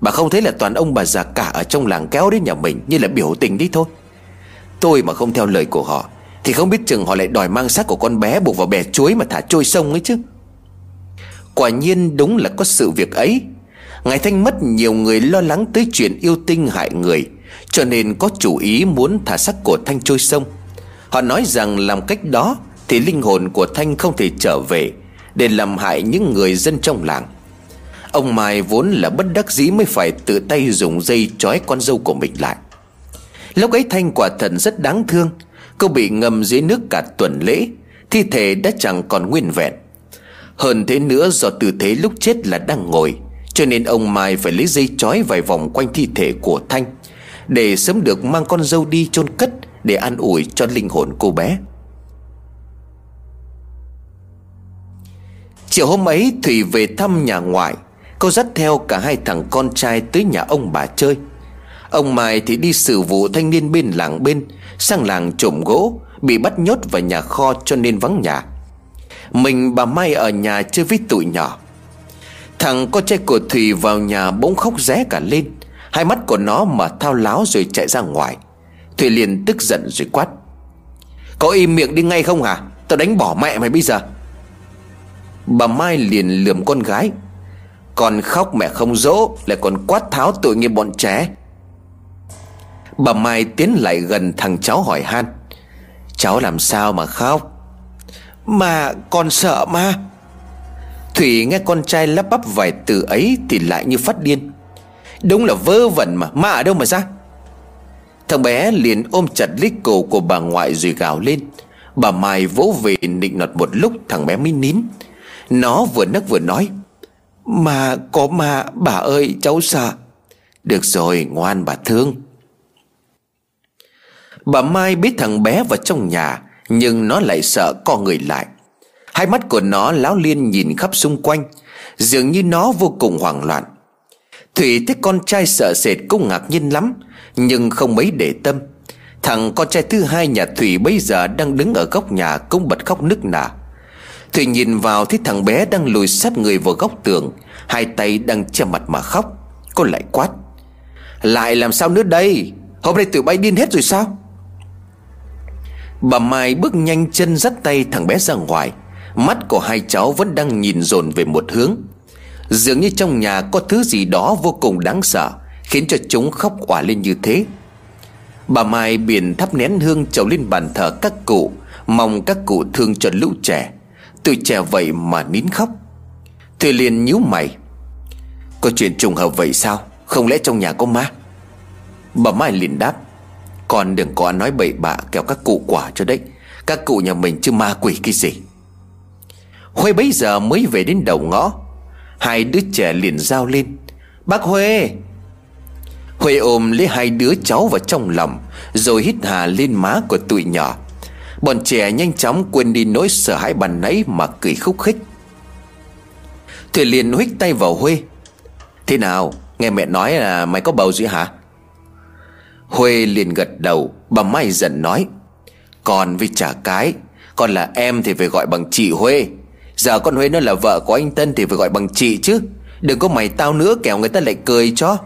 Bà không thấy là toàn ông bà già cả Ở trong làng kéo đến nhà mình Như là biểu tình đi thôi. Tôi mà không theo lời của họ, Thì không biết chừng họ lại đòi mang xác của con bé Buộc vào bè chuối mà thả trôi sông ấy chứ. Quả nhiên đúng là có sự việc ấy. Ngài Thanh mất, nhiều người lo lắng tới chuyện yêu tinh hại người, Cho nên có chủ ý muốn thả xác của Thanh trôi sông. Họ nói rằng làm cách đó Thì linh hồn của Thanh không thể trở về Để làm hại những người dân trong làng. Ông Mai vốn là bất đắc dĩ mới phải tự tay dùng dây trói con dâu của mình lại. Lúc ấy Thanh quả thật rất đáng thương, Cô bị ngâm dưới nước cả tuần lễ, Thi thể đã chẳng còn nguyên vẹn. Hơn thế nữa, do tư thế lúc chết là đang ngồi cho nên ông Mai phải lấy dây trói vài vòng quanh thi thể của Thanh, Để sớm được mang con dâu đi chôn cất Để an ủi cho linh hồn cô bé. Chiều hôm ấy, Thủy về thăm nhà ngoại. Cô dắt theo cả hai thằng con trai tới nhà ông bà chơi. Ông Mai thì đi xử vụ thanh niên bên làng bên, Sang làng trộm gỗ, Bị bắt nhốt vào nhà kho cho nên vắng nhà. Mình, bà Mai ở nhà chơi với tụi nhỏ. Thằng con trai của Thủy vào nhà bỗng khóc ré cả lên. Hai mắt của nó mà thao láo rồi chạy ra ngoài. Thủy liền tức giận rồi quát. Có im miệng đi ngay không hả? Tao đánh bỏ mẹ mày bây giờ. Bà Mai liền lườm con gái. Còn khóc mẹ không dỗ, Lại còn quát tháo tội nghiệp bọn trẻ. Bà Mai tiến lại gần thằng cháu hỏi han. Cháu làm sao mà khóc? Mà con sợ ma Thủy nghe con trai lắp bắp vài từ ấy Thì lại như phát điên. Đúng là vơ vẩn mà, Ma ở đâu mà ra? Thằng bé liền ôm chặt lấy cổ của bà ngoại rồi gào lên. Bà Mai vỗ về nịnh nọt một lúc, thằng bé mới nín. Nó vừa nấc vừa nói, Mà có ma, bà ơi, cháu sợ. Được rồi, ngoan bà thương. Bà Mai biết thằng bé vào trong nhà, Nhưng nó lại sợ co người lại. Hai mắt của nó láo liên nhìn khắp xung quanh, Dường như nó vô cùng hoảng loạn. Thủy thấy con trai sợ sệt cũng ngạc nhiên lắm, Nhưng không mấy để tâm. Thằng con trai thứ hai nhà Thủy bây giờ đang đứng ở góc nhà cũng bật khóc nức nở. Thủy nhìn vào thấy thằng bé đang lùi sát người vào góc tường, Hai tay đang che mặt mà khóc. Cô lại quát, Lại làm sao nữa đây? Hôm nay tụi bay điên hết rồi sao? Bà Mai bước nhanh chân dắt tay thằng bé ra ngoài. Mắt của hai cháu vẫn đang nhìn dồn về một hướng. Dường như trong nhà có thứ gì đó vô cùng đáng sợ, Khiến cho chúng khóc òa lên như thế. Bà Mai biển thắp nén hương trầu lên bàn thờ các cụ, Mong các cụ thương cho lũ trẻ. Tuổi trẻ vậy mà nín khóc. Thùy liền nhíu mày. Có chuyện trùng hợp vậy sao? Không lẽ trong nhà có ma? Bà Mai liền đáp. Con đừng có nói bậy bạ kéo các cụ quả cho đấy. Các cụ nhà mình chứ ma quỷ cái gì? Huê bấy giờ mới về đến đầu ngõ. Hai đứa trẻ liền giao lên. Bác Huê Huê ôm lấy hai đứa cháu vào trong lòng, Rồi hít hà lên má của tụi nhỏ. Bọn trẻ nhanh chóng quên đi nỗi sợ hãi bàn nãy mà cười khúc khích. Thủy liền huých tay vào Huê Thế nào? Nghe mẹ nói là mày có bầu rồi hả? Huê liền gật đầu, Bà Mai giận nói, Con với trả cái, Con là em thì phải gọi bằng chị Huê Giờ con Huê nó là vợ của anh Tân Thì phải gọi bằng chị chứ. Đừng có mày tao nữa, kẻo người ta lại cười cho.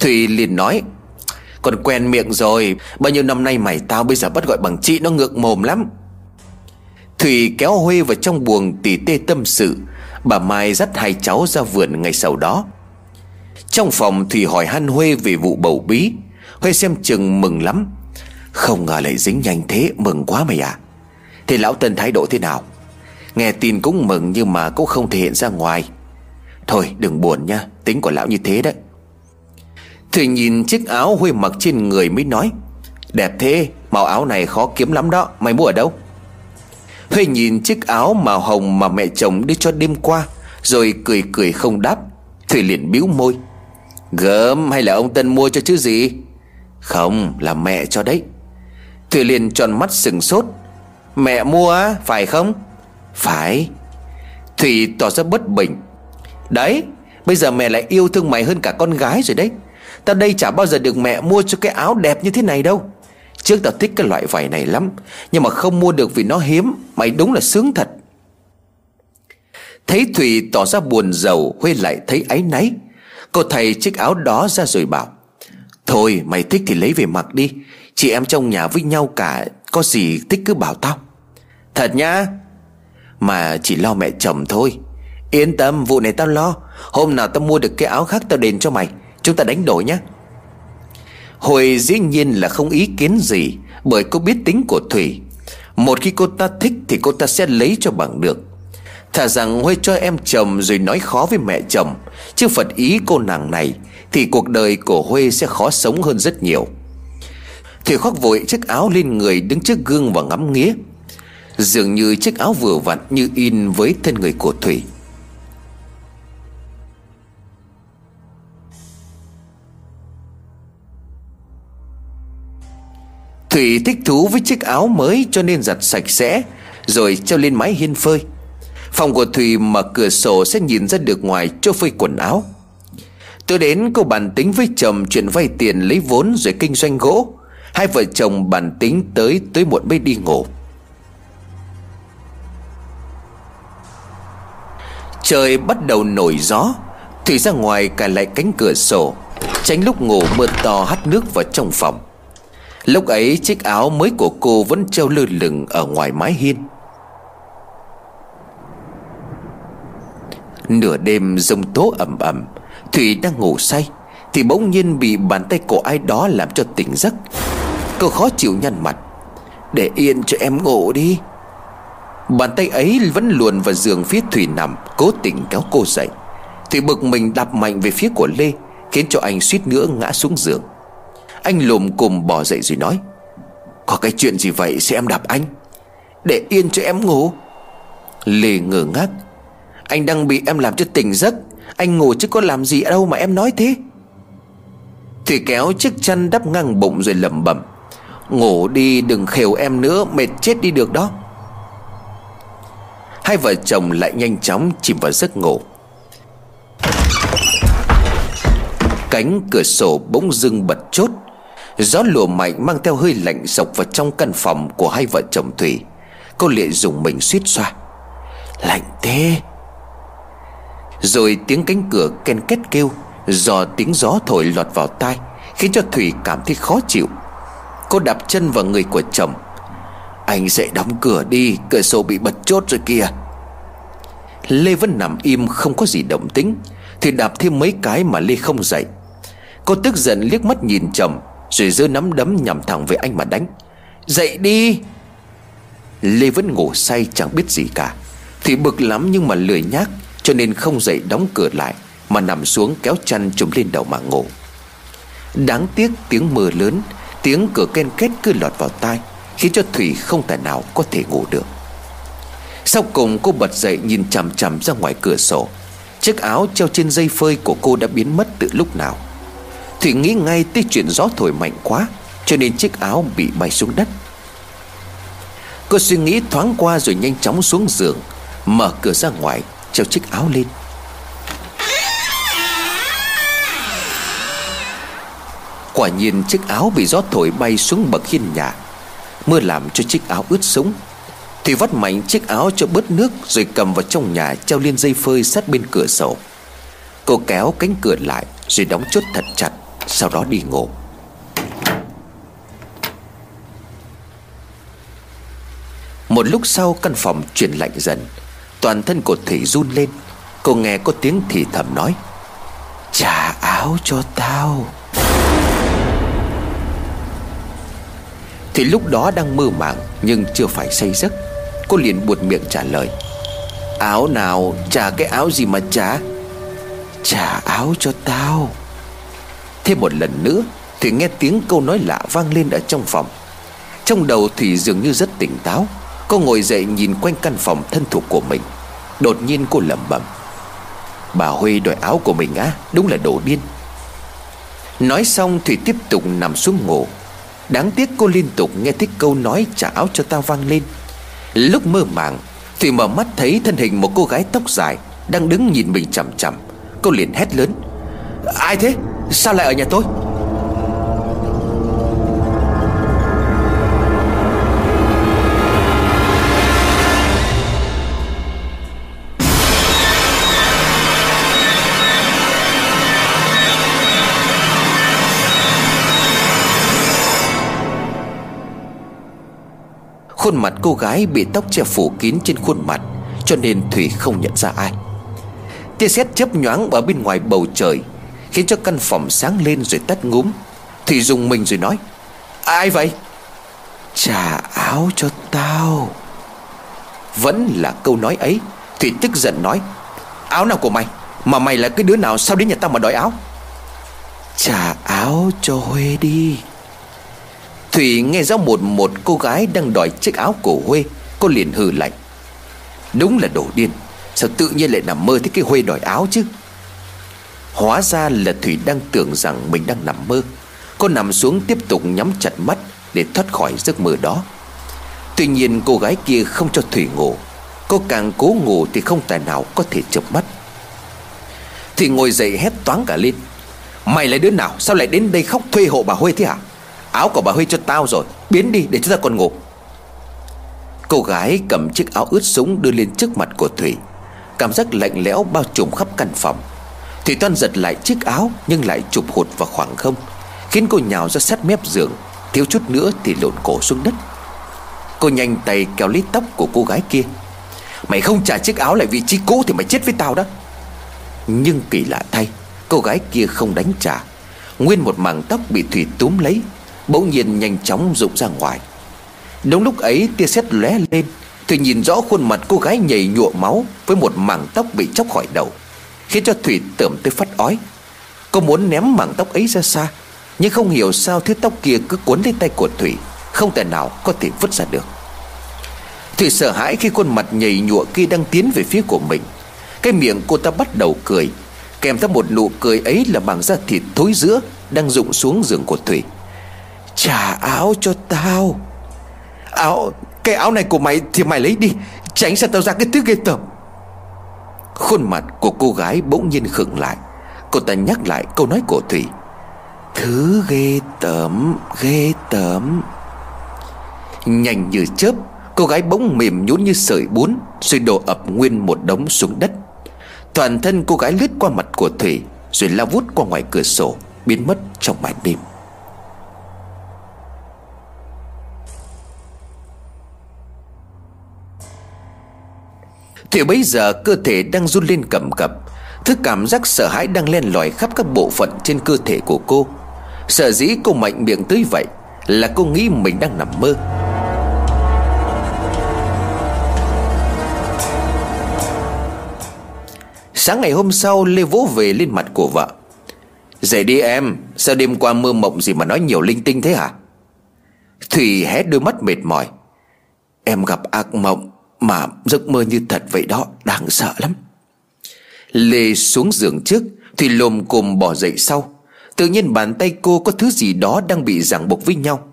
Thùy liền nói, Con quen miệng rồi, Bao nhiêu năm nay mày tao bây giờ bắt gọi bằng chị Nó ngược mồm lắm. Thùy kéo Huê vào trong buồng tỉ tê tâm sự. Bà Mai dắt hai cháu ra vườn ngày sau đó. Trong phòng, Thùy hỏi han Huê về vụ bầu bí. Huê xem chừng mừng lắm. Không ngờ lại dính nhanh thế, Mừng quá mày à. Thì lão Tân thái độ thế nào? Nghe tin cũng mừng nhưng mà cũng không thể hiện ra ngoài. Thôi, đừng buồn nha, Tính của lão như thế đấy. Thủy nhìn chiếc áo Huê mặc trên người mới nói, Đẹp thế, Màu áo này khó kiếm lắm đó, Mày mua ở đâu? Huê nhìn chiếc áo màu hồng mà mẹ chồng đưa cho đêm qua, Rồi cười cười không đáp. Thủy liền bĩu môi, Gớm, hay là ông Tân mua cho chứ gì? Không, là mẹ cho đấy. Thủy liền tròn mắt sừng sốt, Mẹ mua á, phải không? Phải. Thủy tỏ ra bất bình. Đấy, Bây giờ mẹ lại yêu thương mày hơn cả con gái rồi đấy. Tao đây chả bao giờ được mẹ mua cho cái áo đẹp như thế này đâu. Trước tao thích cái loại vải này lắm, Nhưng mà không mua được vì nó hiếm. Mày đúng là sướng thật. Thấy Thủy tỏ ra buồn giàu Huê lại thấy áy náy. Cô thầy chiếc áo đó ra rồi bảo, Thôi, mày thích thì lấy về mặc đi. Chị em trong nhà với nhau cả, Có gì thích cứ bảo tao. Thật nhá mà chỉ lo mẹ chồng thôi. Yên tâm, vụ này tao lo. Hôm nào tao mua được cái áo khác tao đền cho mày. Chúng ta đánh đổi nhé Hồi dĩ nhiên là không ý kiến gì, Bởi cô biết tính của Thủy. Một khi cô ta thích thì cô ta sẽ lấy cho bằng được. Thà rằng Huê cho em chồng rồi nói khó với mẹ chồng. Chứ phật ý cô nàng này, Thì cuộc đời của Huê sẽ khó sống hơn rất nhiều. Thủy khoác vội chiếc áo lên người đứng trước gương và ngắm nghía. Dường như chiếc áo vừa vặn như in với thân người của Thủy. Thủy thích thú với chiếc áo mới cho nên giặt sạch sẽ, Rồi treo lên mái hiên phơi. Phòng của Thủy mở cửa sổ sẽ nhìn ra được ngoài cho phơi quần áo. Tôi đến cô bàn tính với chồng chuyện vay tiền lấy vốn rồi kinh doanh gỗ, Hai vợ chồng bàn tính tới tới muộn mới đi ngủ. Trời bắt đầu nổi gió Thủy ra ngoài cài lại cánh cửa sổ, Tránh lúc ngủ mưa to hắt nước vào trong phòng. Lúc ấy, chiếc áo mới của cô vẫn treo lơ lửng ở ngoài mái hiên. Nửa đêm rông tố ẩm ẩm, Thủy đang ngủ say, Thì bỗng nhiên bị bàn tay của ai đó làm cho tỉnh giấc. Cô khó chịu nhăn mặt. Để yên cho em ngủ đi. Bàn tay ấy vẫn luồn vào giường phía Thủy nằm, Cố tình kéo cô dậy. Thủy bực mình đạp mạnh về phía của Lê, Khiến cho anh suýt nữa ngã xuống giường. Anh lùm cùng bỏ dậy rồi nói, Có cái chuyện gì vậy sẽ em đạp anh? Để yên cho em ngủ. Lê ngờ ngác, Anh đang bị em làm cho tỉnh giấc, Anh ngủ chứ có làm gì đâu mà em nói thế? Thủy kéo chiếc chăn đắp ngang bụng rồi lẩm bẩm, Ngủ đi, đừng khều em nữa, Mệt chết đi được đó. Hai vợ chồng lại nhanh chóng chìm vào giấc ngủ. Cánh cửa sổ bỗng dưng bật chốt. Gió lùa mạnh mang theo hơi lạnh sộc vào trong căn phòng của hai vợ chồng Thủy. Cô lệ dùng mình suýt xoa. Lạnh thế. Rồi tiếng cánh cửa ken kết kêu, Do tiếng gió thổi lọt vào tai, Khiến cho Thủy cảm thấy khó chịu. Cô đạp chân vào người của chồng. Anh sẽ đóng cửa đi, Cửa sổ bị bật chốt rồi kìa. Lê vẫn nằm im, không có gì động tính Thì đạp thêm mấy cái mà Lê không dậy. Cô tức giận liếc mắt nhìn chồng, Rồi giơ nắm đấm nhằm thẳng về anh mà đánh. Dậy đi! Lê vẫn ngủ say, chẳng biết gì cả. Thì bực lắm nhưng mà lười nhác, Cho nên không dậy đóng cửa lại, Mà nằm xuống kéo chăn trùm lên đầu mà ngủ. Đáng tiếc tiếng mưa lớn, Tiếng cửa ken kết cứ lọt vào tai. Khiến cho Thủy không thể nào có thể ngủ được. Sau cùng, cô bật dậy nhìn chằm chằm ra ngoài cửa sổ. Chiếc áo treo trên dây phơi của cô đã biến mất từ lúc nào. Thủy nghĩ ngay tới chuyện gió thổi mạnh quá, Cho nên chiếc áo bị bay xuống đất. Cô suy nghĩ thoáng qua rồi nhanh chóng xuống giường, Mở cửa ra ngoài, Treo chiếc áo lên. Quả nhiên chiếc áo bị gió thổi bay xuống bậc hiên nhà. Mưa làm cho chiếc áo ướt sũng. Thì vắt mạnh chiếc áo cho bớt nước Rồi cầm vào trong nhà treo lên dây phơi sát bên cửa sổ. Cô kéo cánh cửa lại Rồi đóng chốt thật chặt, Sau đó đi ngủ. Một lúc sau, căn phòng chuyển lạnh dần. Toàn thân của Thủy run lên. Cô nghe có tiếng thì thầm nói, Trả áo cho tao. Thì lúc đó đang mơ màng, Nhưng chưa phải say giấc. Cô liền buột miệng trả lời, Áo nào trả cái áo gì mà trả Trả áo cho tao. Thêm một lần nữa, Thì nghe tiếng câu nói lạ vang lên ở trong phòng. Trong đầu Thủy dường như rất tỉnh táo, Cô ngồi dậy nhìn quanh căn phòng thân thuộc của mình. Đột nhiên cô lẩm bẩm, Bà Huy đòi áo của mình á, Đúng là đồ điên. Nói xong thì tiếp tục nằm xuống ngủ. Đáng tiếc cô liên tục nghe thấy câu nói trả áo cho tao vang lên Lúc mơ màng Thì mở mắt thấy thân hình một cô gái tóc dài Đang đứng nhìn mình chằm chằm Cô liền hét lớn Ai thế? Sao lại ở nhà tôi? Khuôn mặt cô gái bị tóc che phủ kín trên khuôn mặt, Cho nên Thủy không nhận ra ai. Tia sét chớp nhoáng ở bên ngoài bầu trời, Khiến cho căn phòng sáng lên rồi tắt ngúm. Thủy dùng mình rồi nói, Ai vậy? Trả áo cho tao. Vẫn là câu nói ấy, Thủy tức giận nói, Áo nào của mày? Mà mày là cái đứa nào sao đến nhà tao mà đòi áo? Trả áo cho Huê đi. Thủy nghe rõ một một cô gái đang đòi chiếc áo của Huê, Cô liền hừ lạnh. Đúng là đồ điên, Sao tự nhiên lại nằm mơ thấy cái Huê đòi áo chứ? Hóa ra là Thủy đang tưởng rằng mình đang nằm mơ. Cô nằm xuống tiếp tục nhắm chặt mắt Để thoát khỏi giấc mơ đó. Tuy nhiên cô gái kia không cho Thủy ngủ. Cô càng cố ngủ thì không tài nào có thể chợp mắt. Thủy ngồi dậy hét toáng cả lên. Mày là đứa nào? Sao lại đến đây khóc thuê hộ bà Huê thế hả? Áo của bà Huy cho tao rồi. Biến đi để chúng ta còn ngủ. Cô gái cầm chiếc áo ướt súng đưa lên trước mặt của Thủy. Cảm giác lạnh lẽo bao trùm khắp căn phòng. Thủy toan giật lại chiếc áo Nhưng lại chụp hụt vào khoảng không, Khiến cô nhào ra sát mép giường. Thiếu chút nữa thì lộn cổ xuống đất. Cô nhanh tay kéo lít tóc của cô gái kia. Mày không trả chiếc áo lại vị trí cũ Thì mày chết với tao đó. Nhưng kỳ lạ thay, Cô gái kia không đánh trả. Nguyên một mảng tóc bị Thủy túm lấy Bỗng nhiên nhanh chóng rụng ra ngoài. Đúng lúc ấy, tia sét lóe lên Thủy nhìn rõ khuôn mặt cô gái nhảy nhụa máu Với một mảng tóc bị chóc khỏi đầu, Khiến cho Thủy tưởng tới phát ói. Cô muốn ném mảng tóc ấy ra xa, Nhưng không hiểu sao thứ tóc kia cứ cuốn lấy tay của Thủy, Không thể nào có thể vứt ra được. Thủy sợ hãi khi khuôn mặt nhảy nhụa kia đang tiến về phía của mình. Cái miệng cô ta bắt đầu cười, Kèm theo một nụ cười ấy là mảng da thịt thối giữa Đang rụng xuống giường của Thủy. Trả áo cho tao. Áo, Cái áo này của mày thì mày lấy đi. Tránh sao tao ra cái thứ ghê tởm. Khuôn mặt của cô gái bỗng nhiên khựng lại. Cô ta nhắc lại câu nói của Thủy. Thứ ghê tởm Ghê tởm. Nhanh như chớp, Cô gái bỗng mềm nhún như sợi bún, Rồi đổ ập nguyên một đống xuống đất. Toàn thân cô gái lướt qua mặt của Thủy, Rồi lao vút qua ngoài cửa sổ, Biến mất trong màn đêm. Thì bây giờ cơ thể đang run lên cầm cập. Thứ cảm giác sợ hãi đang len lỏi khắp các bộ phận trên cơ thể của cô. Sợ dĩ cô mạnh miệng tới vậy Là cô nghĩ mình đang nằm mơ. Sáng ngày hôm sau, Lê vỗ về lên mặt của vợ. Dậy đi em, Sao đêm qua mơ mộng gì mà nói nhiều linh tinh thế hả? Thủy hé đôi mắt mệt mỏi. Em gặp ác mộng. Mà giấc mơ như thật vậy đó Đáng sợ lắm. Lê xuống giường trước Thủy lồm cồm bỏ dậy sau. Tự nhiên bàn tay cô có thứ gì đó Đang bị ràng buộc với nhau.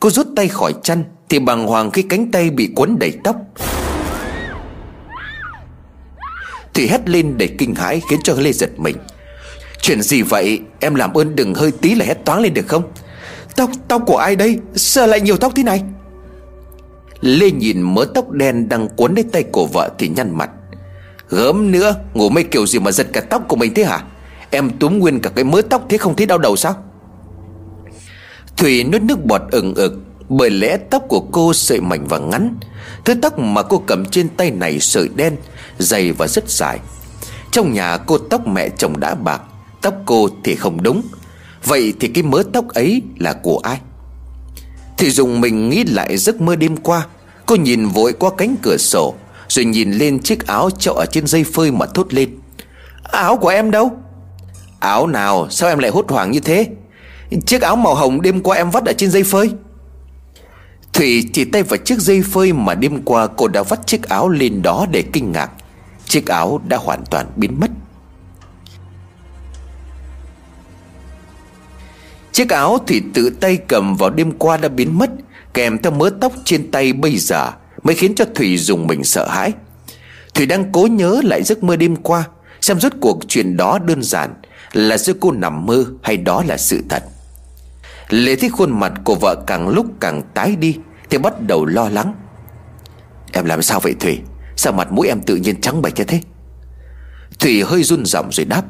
Cô rút tay khỏi chăn Thì bàng hoàng khi cánh tay bị quấn đầy tóc. Thì hét lên để kinh hãi Khiến cho Lê giật mình. Chuyện gì vậy? Em làm ơn đừng hơi tí là hét toáng lên được không? Tóc tóc của ai đây? Sao lại nhiều tóc thế này. Lê nhìn mớ tóc đen đang cuốn lấy tay của vợ thì nhăn mặt. Gớm nữa, Ngủ mê kiểu gì mà giật cả tóc của mình thế hả? Em túm nguyên cả cái mớ tóc thế không thấy đau đầu sao? Thủy nuốt nước bọt ừng ực, Bởi lẽ tóc của cô sợi mảnh và ngắn. Thứ tóc mà cô cầm trên tay này sợi đen, Dày và rất dài. Trong nhà cô tóc mẹ chồng đã bạc, Tóc cô thì không đúng. Vậy thì cái mớ tóc ấy là của ai? Thì dùng mình nghĩ lại giấc mơ đêm qua. Cô nhìn vội qua cánh cửa sổ, Rồi nhìn lên chiếc áo treo ở trên dây phơi mà thốt lên. Áo của em đâu? Áo nào? Sao em lại hốt hoảng như thế? Chiếc áo màu hồng đêm qua em vắt ở trên dây phơi. Thủy chỉ tay vào chiếc dây phơi mà đêm qua cô đã vắt chiếc áo lên đó để kinh ngạc. Chiếc áo đã hoàn toàn biến mất. Chiếc áo thì tự tay cầm vào đêm qua đã biến mất, Kèm theo mớ tóc trên tay bây giờ Mới khiến cho Thủy dùng mình sợ hãi. Thủy đang cố nhớ lại giấc mơ đêm qua, Xem rốt cuộc chuyện đó đơn giản Là do cô nằm mơ hay đó là sự thật. Lệ thấy khuôn mặt của vợ càng lúc càng tái đi Thì bắt đầu lo lắng. Em làm sao vậy Thủy? Sao mặt mũi em tự nhiên trắng bệch như thế? Thủy hơi run giọng rồi đáp.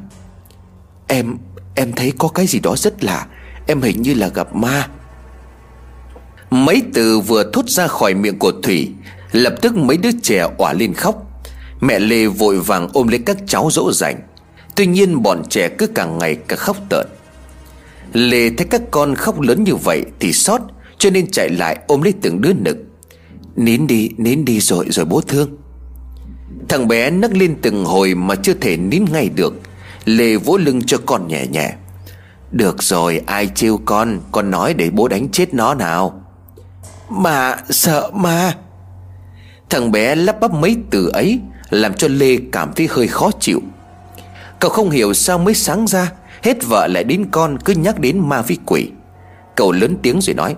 Em Em thấy có cái gì đó rất lạ. Em hình như là gặp ma. Mấy từ vừa thốt ra khỏi miệng của Thủy, Lập tức mấy đứa trẻ òa lên khóc. Mẹ Lê vội vàng ôm lấy các cháu dỗ dành. Tuy nhiên bọn trẻ cứ càng ngày càng khóc tợn. Lê thấy các con khóc lớn như vậy Thì sót Cho nên chạy lại ôm lấy từng đứa nực. Nín đi nín đi rồi rồi bố thương. Thằng bé nấc lên từng hồi Mà chưa thể nín ngay được. Lê vỗ lưng cho con nhẹ nhẹ. Được rồi, ai trêu con Con nói để bố đánh chết nó nào. Mà, sợ ma Thằng bé lắp bắp mấy từ ấy, Làm cho Lê cảm thấy hơi khó chịu. Cậu không hiểu sao mới sáng ra, Hết vợ lại đến con cứ nhắc đến ma với quỷ. Cậu lớn tiếng rồi nói,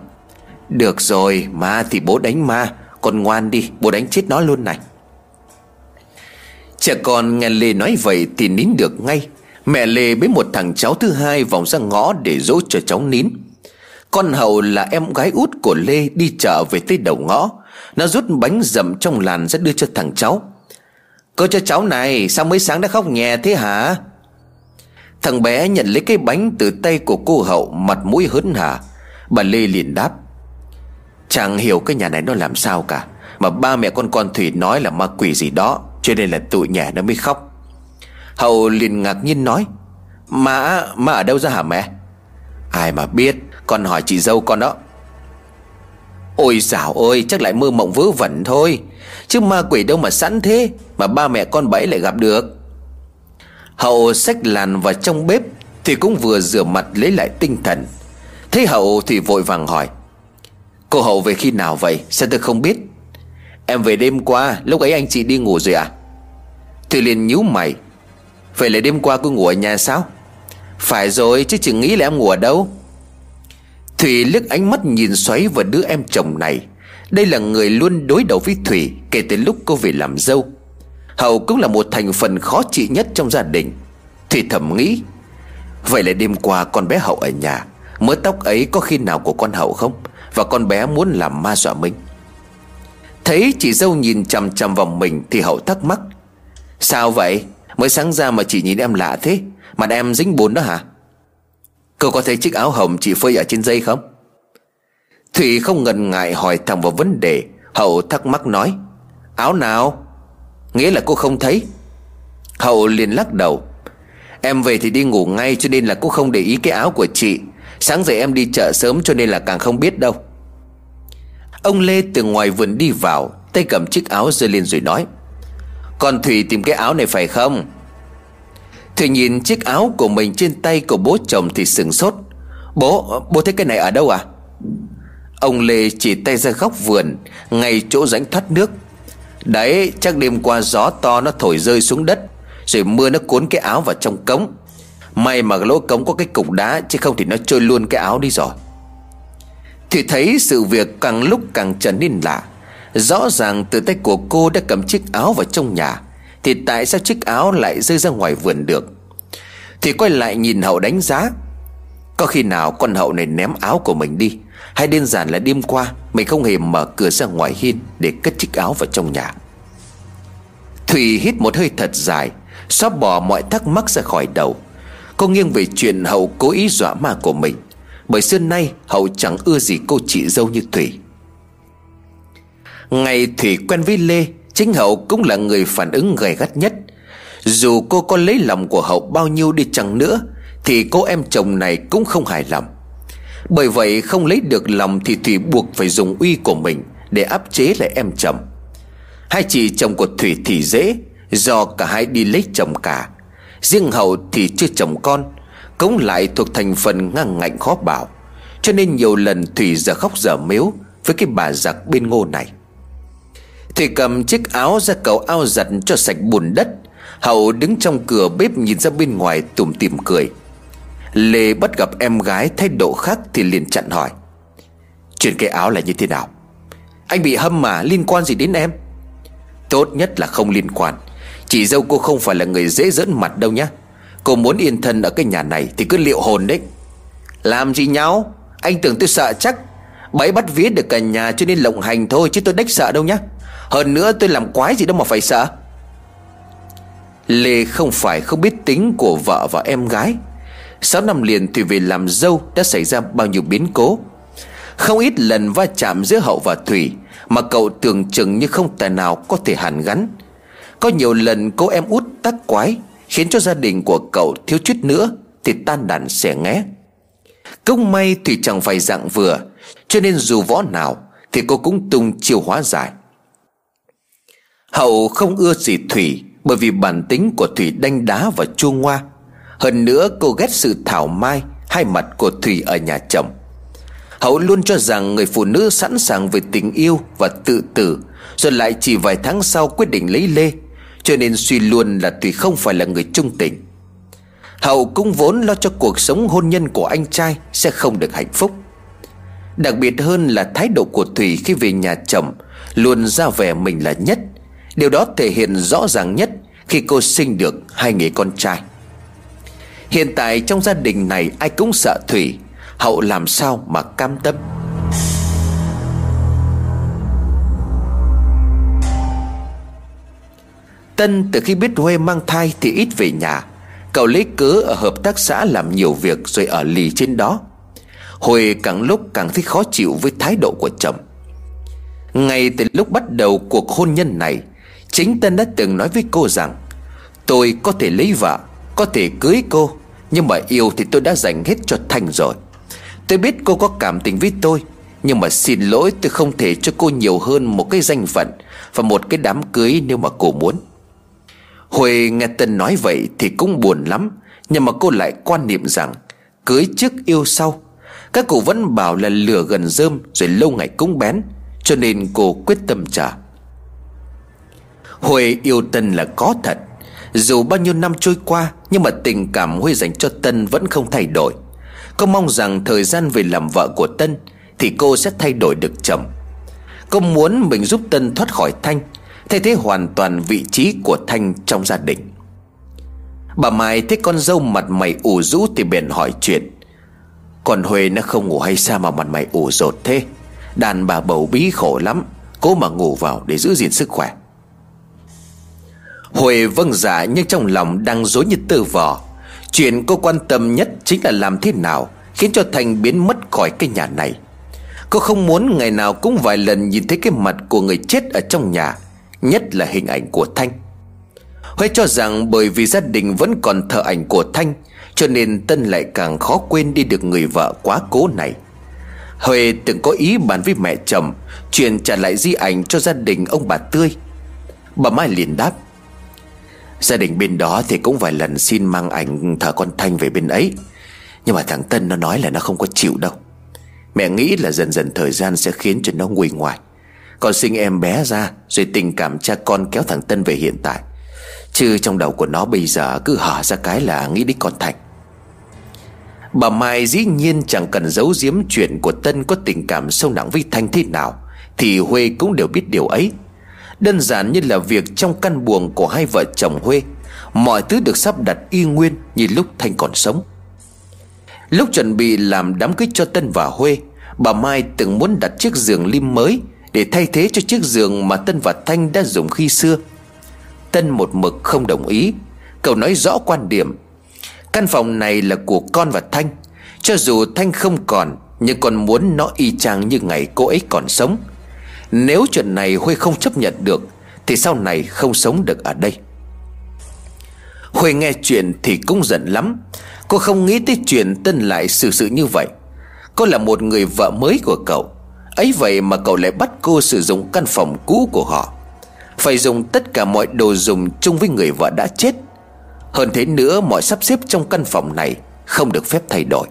Được rồi, ma thì bố đánh ma, Con ngoan đi, bố đánh chết nó luôn này. Trẻ con nghe Lê nói vậy thì nín được ngay. Mẹ Lê với một thằng cháu thứ hai vòng ra ngõ để dỗ cho cháu nín. Con Hậu là em gái út của Lê đi chợ về tới đầu ngõ. Nó rút bánh dầm trong làn ra đưa cho thằng cháu. Cô cho cháu này, sao mới sáng đã khóc nhẹ thế hả? Thằng bé nhận lấy cái bánh từ tay của cô Hậu, Mặt mũi hớn hả Bà Lê liền đáp Chẳng hiểu cái nhà này nó làm sao cả. Mà ba mẹ con con Thủy nói là ma quỷ gì đó, Cho nên là tụi nhẹ nó mới khóc. Hậu liền ngạc nhiên nói Mà, mà ở đâu ra hả mẹ? Ai mà biết Con hỏi chị dâu con đó. Ôi dào ơi chắc lại mơ mộng vớ vẩn thôi. Chứ ma quỷ đâu mà sẵn thế Mà ba mẹ con bẫy lại gặp được. Hậu xách làn vào trong bếp Thì cũng vừa rửa mặt lấy lại tinh thần. Thấy Hậu thì vội vàng hỏi Cô Hậu về khi nào vậy? Sao tôi không biết? Em về đêm qua lúc ấy anh chị đi ngủ rồi à Thì liền nhíu mày Vậy là đêm qua cô ngủ ở nhà sao? Phải rồi, chứ chừng nghĩ là em ngủ ở đâu? Thủy liếc ánh mắt nhìn xoáy vào đứa em chồng này. Đây là người luôn đối đầu với Thủy, Kể từ lúc cô về làm dâu. Hậu cũng là một thành phần khó chịu nhất trong gia đình. Thủy thầm nghĩ, Vậy là đêm qua con bé Hậu ở nhà, Mớ tóc ấy có khi nào của con Hậu không? Và con bé muốn làm ma dọa mình. Thấy chị dâu nhìn chằm chằm vào mình Thì Hậu thắc mắc, Sao vậy? Mới sáng ra mà chị nhìn em lạ thế. Mặt em dính bùn đó hả? Cô có thấy chiếc áo hồng chị phơi ở trên dây không? Thủy không ngần ngại hỏi thẳng vào vấn đề. Hậu thắc mắc nói, Áo nào? Nghĩa là cô không thấy. Hậu liền lắc đầu, Em về thì đi ngủ ngay cho nên là cô không để ý cái áo của chị. Sáng dậy em đi chợ sớm cho nên là càng không biết đâu. Ông Lê từ ngoài vườn đi vào, Tay cầm chiếc áo rơi lên rồi nói con Thủy tìm cái áo này phải không? Thủy nhìn chiếc áo của mình trên tay của bố chồng thì sừng sốt. Bố, bố thấy cái này ở đâu à? Ông Lê chỉ tay ra góc vườn Ngay chỗ rãnh thoát nước. Đấy chắc đêm qua gió to nó thổi rơi xuống đất Rồi mưa nó cuốn cái áo vào trong cống. May mà lỗ cống có cái cục đá Chứ không thì nó trôi luôn cái áo đi rồi. Thì thấy sự việc càng lúc càng trở nên lạ. Rõ ràng từ tay của cô đã cầm chiếc áo vào trong nhà, Thì tại sao chiếc áo lại rơi ra ngoài vườn được? Thì quay lại nhìn Hậu đánh giá. Có khi nào con Hậu này ném áo của mình đi, hay đơn giản là đêm qua Mình không hề mở cửa ra ngoài hiên Để cất chiếc áo vào trong nhà? Thủy hít một hơi thật dài, Xóa bỏ mọi thắc mắc ra khỏi đầu. Cô nghiêng về chuyện Hậu cố ý dọa ma của mình. Bởi xưa nay Hậu chẳng ưa gì cô chị dâu như Thủy Ngày Thủy quen với Lê, Chính Hậu cũng là người phản ứng gay gắt nhất. Dù cô có lấy lòng của Hậu bao nhiêu đi chăng nữa, Thì cô em chồng này cũng không hài lòng. Bởi vậy không lấy được lòng thì Thủy buộc phải dùng uy của mình Để áp chế lại em chồng. Hai chị chồng của Thủy thì dễ, Do cả hai đi lấy chồng cả. Riêng Hậu thì chưa chồng con, Cũng lại thuộc thành phần ngang ngạnh khó bảo. Cho nên nhiều lần Thủy giờ khóc giờ mếu Với cái bà giặc bên ngô này. Thủy cầm chiếc áo ra cầu ao giặt cho sạch bùn đất. Hậu đứng trong cửa bếp nhìn ra bên ngoài tủm tìm cười. Lê bắt gặp em gái thái độ khác Thì liền chặn hỏi. Chuyện cái áo là như thế nào? Anh bị hâm mà liên quan gì đến em? Tốt nhất là không liên quan. Chị dâu cô không phải là người dễ dẫn mặt đâu nhá. Cô muốn yên thân ở cái nhà này Thì cứ liệu hồn đấy. Làm gì nhau? Anh tưởng tôi sợ chắc. Bấy bắt vía được cả nhà cho nên lộng hành thôi Chứ tôi đếch sợ đâu nhá. Hơn nữa tôi làm quái gì đâu mà phải sợ. Lê không phải không biết tính của vợ và em gái. Sáu năm liền Thủy về làm dâu Đã xảy ra bao nhiêu biến cố. Không ít lần va chạm giữa Hậu và Thủy Mà cậu tưởng chừng như không tài nào có thể hàn gắn. Có nhiều lần cô em út tắc quái, Khiến cho gia đình của cậu thiếu chút nữa Thì tan đàn xẻ nghé. Công may Thủy chẳng phải dạng vừa, Cho nên dù võ nào Thì cô cũng tung chiều hóa giải. Hậu không ưa gì Thủy, Bởi vì bản tính của Thủy đanh đá và chua ngoa. Hơn nữa, cô ghét sự thảo mai, Hai mặt của Thủy ở nhà chồng. Hậu luôn cho rằng người phụ nữ sẵn sàng về tình yêu và tự tử, Rồi lại chỉ vài tháng sau quyết định lấy Lê. Cho nên suy luôn là Thủy không phải là người trung tình. Hậu cũng vốn lo cho cuộc sống hôn nhân của anh trai sẽ không được hạnh phúc. Đặc biệt hơn là thái độ của Thủy khi về nhà chồng, Luôn ra vẻ mình là nhất. Điều đó thể hiện rõ ràng nhất khi cô sinh được hai người con trai. Hiện tại trong gia đình này ai cũng sợ Thủy, Hậu làm sao mà cam tâm? Tân từ khi biết Huê mang thai thì ít về nhà. Cậu lấy cớ ở hợp tác xã làm nhiều việc rồi ở lì trên đó. Huê càng lúc càng thấy khó chịu với thái độ của chồng. Ngay từ lúc bắt đầu cuộc hôn nhân này Chính Tân đã từng nói với cô rằng, Tôi có thể lấy vợ, Có thể cưới cô, nhưng mà yêu thì tôi đã dành hết cho Thanh rồi. Tôi biết cô có cảm tình với tôi, Nhưng mà xin lỗi tôi không thể cho cô nhiều hơn một cái danh phận Và một cái đám cưới nếu mà cô muốn. Huệ nghe Tân nói vậy thì cũng buồn lắm, Nhưng mà cô lại quan niệm rằng, Cưới trước yêu sau. Các cụ vẫn bảo là lửa gần rơm, Rồi lâu ngày cũng bén, Cho nên cô quyết tâm trả. Huệ yêu Tân là có thật. Dù bao nhiêu năm trôi qua, Nhưng mà tình cảm Huệ dành cho Tân vẫn không thay đổi. Cô mong rằng thời gian về làm vợ của Tân Thì cô sẽ thay đổi được chồng Cô muốn mình giúp Tân thoát khỏi Thanh, Thay thế hoàn toàn vị trí của Thanh trong gia đình. Bà Mai thấy con dâu mặt mày ủ rũ Thì bèn hỏi chuyện. Còn Huệ nó không ngủ hay sao mà mặt mày ủ rột thế? Đàn bà bầu bí khổ lắm, Cố mà ngủ vào để giữ gìn sức khỏe. Huệ vâng giả dạ, nhưng trong lòng đang dối như tơ vò. Chuyện cô quan tâm nhất chính là làm thế nào Khiến cho Thành biến mất khỏi cái nhà này. Cô không muốn ngày nào cũng vài lần nhìn thấy cái mặt của người chết ở trong nhà Nhất là hình ảnh của Thanh. Huệ cho rằng bởi vì gia đình vẫn còn thờ ảnh của Thanh Cho nên Tân lại càng khó quên đi được người vợ quá cố này. Huệ từng có ý bàn với mẹ chồng Chuyện trả lại di ảnh cho gia đình ông bà Tươi. Bà Mai liền đáp Gia đình bên đó thì cũng vài lần xin mang ảnh thờ con Thanh về bên ấy. Nhưng mà thằng Tân nó nói là nó không có chịu đâu. Mẹ nghĩ là dần dần thời gian sẽ khiến cho nó nguôi ngoại Còn sinh em bé ra, Rồi tình cảm cha con kéo thằng Tân về hiện tại. Chứ trong đầu của nó bây giờ cứ hở ra cái là nghĩ đến con Thành Bà Mai dĩ nhiên chẳng cần giấu giếm chuyện của Tân có tình cảm sâu nặng với Thanh thế nào, Thì Huê cũng đều biết điều ấy. Đơn giản như là việc trong căn buồng của hai vợ chồng Huê. Mọi thứ được sắp đặt y nguyên như lúc Thanh còn sống. Lúc chuẩn bị làm đám cưới cho Tân và Huê, Bà Mai từng muốn đặt chiếc giường lim mới Để thay thế cho chiếc giường mà Tân và Thanh đã dùng khi xưa. Tân một mực không đồng ý. Cậu nói rõ quan điểm. Căn phòng này là của con và Thanh. Cho dù Thanh không còn, Nhưng con muốn nó y chang như ngày cô ấy còn sống. Nếu chuyện này Huê không chấp nhận được, Thì sau này không sống được ở đây. Huê nghe chuyện thì cũng giận lắm. Cô không nghĩ tới chuyện Tân lại xử sự như vậy. Cô là một người vợ mới của cậu. Ấy vậy mà cậu lại bắt cô sử dụng căn phòng cũ của họ. Phải dùng tất cả mọi đồ dùng chung với người vợ đã chết. Hơn thế nữa, mọi sắp xếp trong căn phòng này Không được phép thay đổi.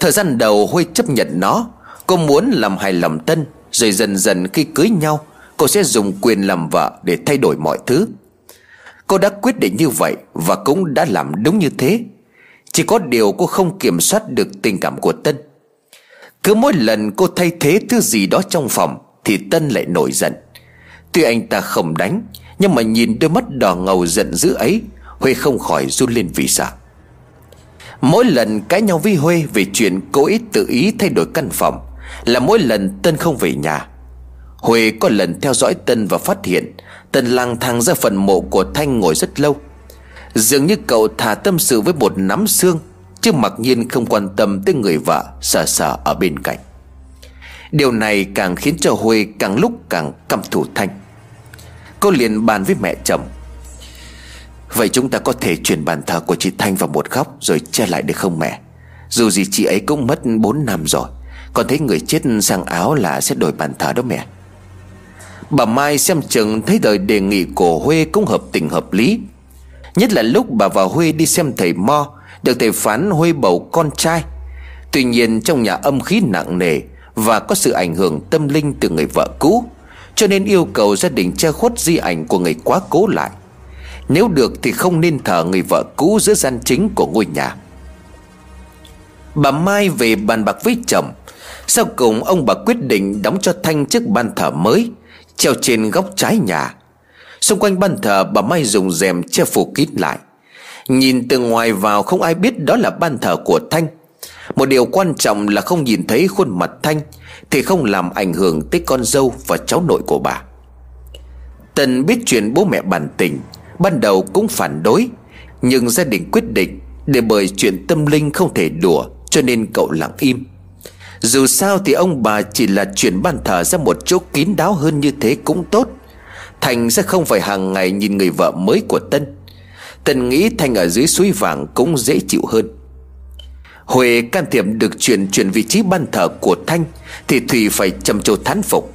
Thời gian đầu Huy chấp nhận nó. Cô muốn làm hài lòng Tân. Rồi dần dần khi cưới nhau, Cô sẽ dùng quyền làm vợ để thay đổi mọi thứ. Cô đã quyết định như vậy Và cũng đã làm đúng như thế. Chỉ có điều cô không kiểm soát được tình cảm của Tân. Cứ mỗi lần cô thay thế thứ gì đó trong phòng Thì Tân lại nổi giận. Tuy anh ta không đánh, Nhưng mà nhìn đôi mắt đỏ ngầu giận dữ ấy, Huê không khỏi run lên vì sợ. Mỗi lần cãi nhau với Huê Về chuyện cố ý tự ý thay đổi căn phòng là mỗi lần Tân không về nhà. Huệ có lần theo dõi Tân và phát hiện Tân lang thang ra phần mộ của Thanh ngồi rất lâu. Dường như cậu thả tâm sự với một nắm xương, Chứ mặc nhiên không quan tâm tới người vợ Sợ sợ ở bên cạnh. Điều này càng khiến cho huệ càng lúc càng căm thù Thanh. Cô liền bàn với mẹ chồng, Vậy chúng ta có thể chuyển bàn thờ của chị Thanh vào một góc Rồi che lại được không mẹ? Dù gì chị ấy cũng mất 4 năm rồi con thấy người chết sang áo là sẽ đổi bàn thờ đó mẹ. Bà Mai xem chừng thấy lời đề nghị của Huê cũng hợp tình hợp lý. Nhất là lúc bà và Huê đi xem thầy Mo Được thầy phán Huê bầu con trai. Tuy nhiên trong nhà âm khí nặng nề Và có sự ảnh hưởng tâm linh từ người vợ cũ, Cho nên yêu cầu gia đình che khuất di ảnh của người quá cố lại. Nếu được thì không nên thờ người vợ cũ giữa gian chính của ngôi nhà. Bà Mai về bàn bạc với chồng sau cùng ông bà quyết định đóng cho Thanh chiếc ban thờ mới, Treo trên góc trái nhà. Xung quanh ban thờ, bà Mai dùng rèm che phủ kín lại. Nhìn từ ngoài vào, không ai biết đó là ban thờ của Thanh. Một điều quan trọng là không nhìn thấy khuôn mặt Thanh, Thì không làm ảnh hưởng tới con dâu và cháu nội của bà. Tần biết chuyện bố mẹ bàn tình, Ban đầu cũng phản đối, Nhưng gia đình quyết định Để bởi chuyện tâm linh không thể đùa, Cho nên cậu lặng im. Dù sao thì ông bà chỉ là chuyển ban thờ ra một chỗ kín đáo hơn như thế cũng tốt. Thành sẽ không phải hàng ngày nhìn người vợ mới của Tân. Tân nghĩ Thành ở dưới suối vàng cũng dễ chịu hơn. Huệ can thiệp được chuyển chuyển vị trí ban thờ của Thanh Thì Thùy phải trầm trồ thán phục.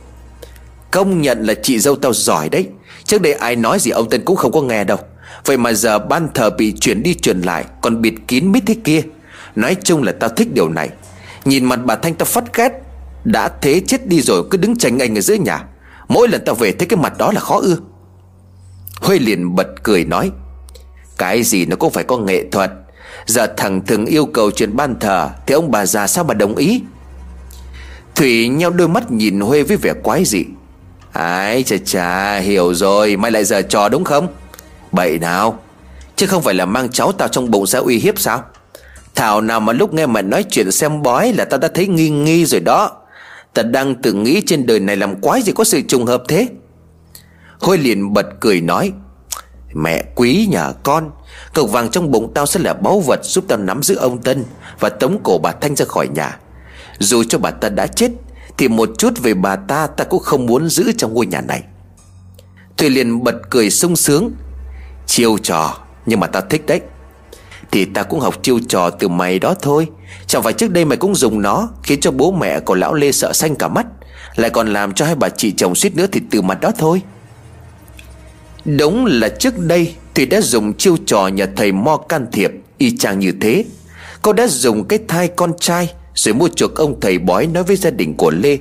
Công nhận là chị dâu tao giỏi đấy. Trước đây ai nói gì ông Tân cũng không có nghe đâu. Vậy mà giờ ban thờ bị chuyển đi chuyển lại Còn bịt kín mít thế kia. Nói chung là tao thích điều này. Nhìn mặt bà Thanh tao phát ghét Đã thế chết đi rồi, cứ đứng tranh anh ở dưới nhà. Mỗi lần tao về thấy cái mặt đó là khó ưa. Huê liền bật cười nói, Cái gì nó cũng phải có nghệ thuật. Giờ thằng thường yêu cầu chuyện ban thờ, Thì ông bà già sao mà đồng ý? Thủy nhau đôi mắt nhìn Huê với vẻ quái dị. Ái chà chà, hiểu rồi, Mày lại giờ trò đúng không? Bậy nào, Chứ không phải là mang cháu tao trong bụng ra uy hiếp sao? Thảo nào mà lúc nghe mày nói chuyện xem bói Là tao đã thấy nghi nghi rồi đó. Ta đang tự nghĩ trên đời này làm quái gì có sự trùng hợp thế? Hôi liền bật cười nói, Mẹ quý nhà con Cậu vàng trong bụng tao sẽ là báu vật Giúp tao nắm giữ ông Tân Và tống cổ bà Thanh ra khỏi nhà. Dù cho bà ta đã chết, Thì một chút về bà ta ta cũng không muốn giữ trong ngôi nhà này. Thùy liền bật cười sung sướng, Chiêu trò, Nhưng mà tao thích đấy. Thì ta cũng học chiêu trò từ mày đó thôi. Chẳng phải trước đây mày cũng dùng nó, Khiến cho bố mẹ của lão Lê sợ xanh cả mắt. Lại còn làm cho hai bà chị chồng suýt nữa thì từ mặt đó thôi. Đúng là trước đây Thủy đã dùng chiêu trò nhà thầy Mo can thiệp, Y chang như thế. Cô đã dùng cái thai con trai, Rồi mua chuộc ông thầy bói nói với gia đình của Lê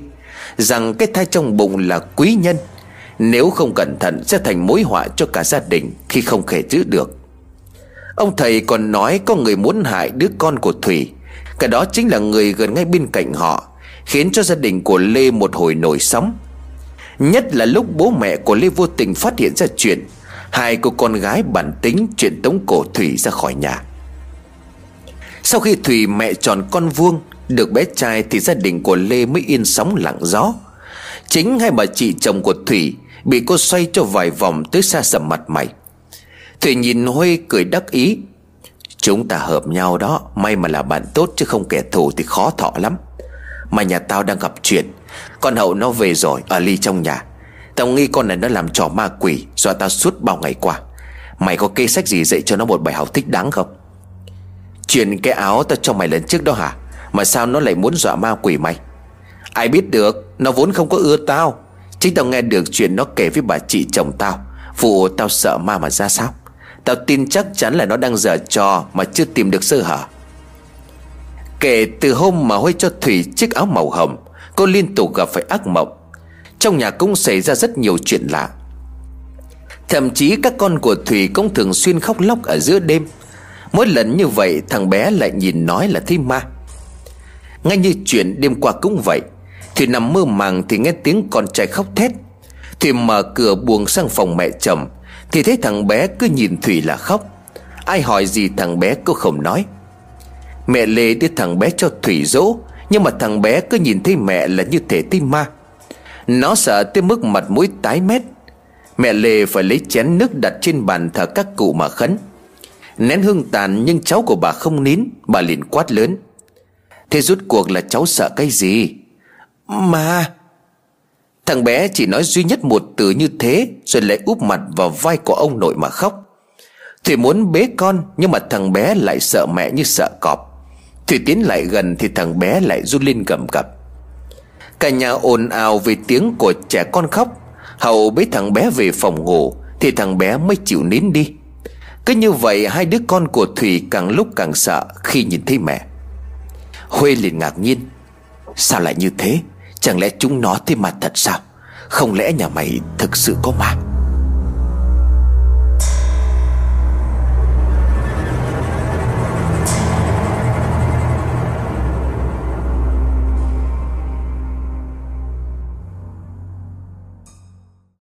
Rằng cái thai trong bụng là quý nhân. Nếu không cẩn thận sẽ thành mối họa cho cả gia đình Khi không thể giữ được. Ông thầy còn nói có người muốn hại đứa con của Thủy. Cả đó chính là người gần ngay bên cạnh họ, Khiến cho gia đình của Lê một hồi nổi sóng. Nhất là lúc bố mẹ của Lê vô tình phát hiện ra chuyện, Hai cô con gái bản tính chuyện tống cổ Thủy ra khỏi nhà. Sau khi Thủy mẹ tròn con vuông, Được bé trai thì gia đình của Lê mới yên sóng lặng gió. Chính hai bà chị chồng của Thủy Bị cô xoay cho vài vòng tới xa sầm mặt mày. Thủy nhìn Huê cười đắc ý. Chúng ta hợp nhau đó, May mà là bạn tốt chứ không kẻ thù thì khó thọ lắm. Mà nhà tao đang gặp chuyện. Con hậu nó về rồi, Ở ly trong nhà. Tao nghi con này nó làm trò ma quỷ Dọa tao suốt bao ngày qua. Mày có kê sách gì dạy cho nó một bài học thích đáng không? Chuyện cái áo tao cho mày lần trước đó hả? Mà sao nó lại muốn dọa ma quỷ mày? Ai biết được, Nó vốn không có ưa tao. Chính tao nghe được chuyện nó kể với bà chị chồng tao. Vụ tao sợ ma mà ra sao? Tao tin chắc chắn là nó đang dở trò Mà chưa tìm được sơ hở. Kể từ hôm mà Huy cho Thủy chiếc áo màu hồng, Cô liên tục gặp phải ác mộng. Trong nhà cũng xảy ra rất nhiều chuyện lạ. Thậm chí các con của Thủy cũng thường xuyên khóc lóc ở giữa đêm. Mỗi lần như vậy, thằng bé lại nhìn nói là thi ma. Ngay như chuyện đêm qua cũng vậy, Thủy nằm mơ màng thì nghe tiếng con trai khóc thét. Thủy mở cửa buồng sang phòng mẹ chồng thì thấy thằng bé cứ nhìn Thủy là khóc. Ai hỏi gì thằng bé cũng không nói. Mẹ Lê đưa thằng bé cho Thủy dỗ, Nhưng mà thằng bé cứ nhìn thấy mẹ là như thể tim ma. Nó sợ tới mức mặt mũi tái mét. Mẹ Lê phải lấy chén nước đặt trên bàn thờ các cụ mà khấn. Nén hương tàn nhưng cháu của bà không nín, Bà liền quát lớn. Thế rút cuộc là cháu sợ cái gì? Mà Thằng bé chỉ nói duy nhất một từ như thế Rồi lại úp mặt vào vai của ông nội mà khóc. Thủy muốn bế con, Nhưng mà thằng bé lại sợ mẹ như sợ cọp. Thủy tiến lại gần thì thằng bé lại run lên gầm gập Cả nhà ồn ào vì tiếng của trẻ con khóc. Hậu bế thằng bé về phòng ngủ Thì thằng bé mới chịu nín đi. Cứ như vậy, hai đứa con của Thủy càng lúc càng sợ khi nhìn thấy mẹ. Huê liền ngạc nhiên. Sao lại như thế? Chẳng lẽ chúng nó thấy mặt thật sao? Không lẽ nhà mày thực sự có ma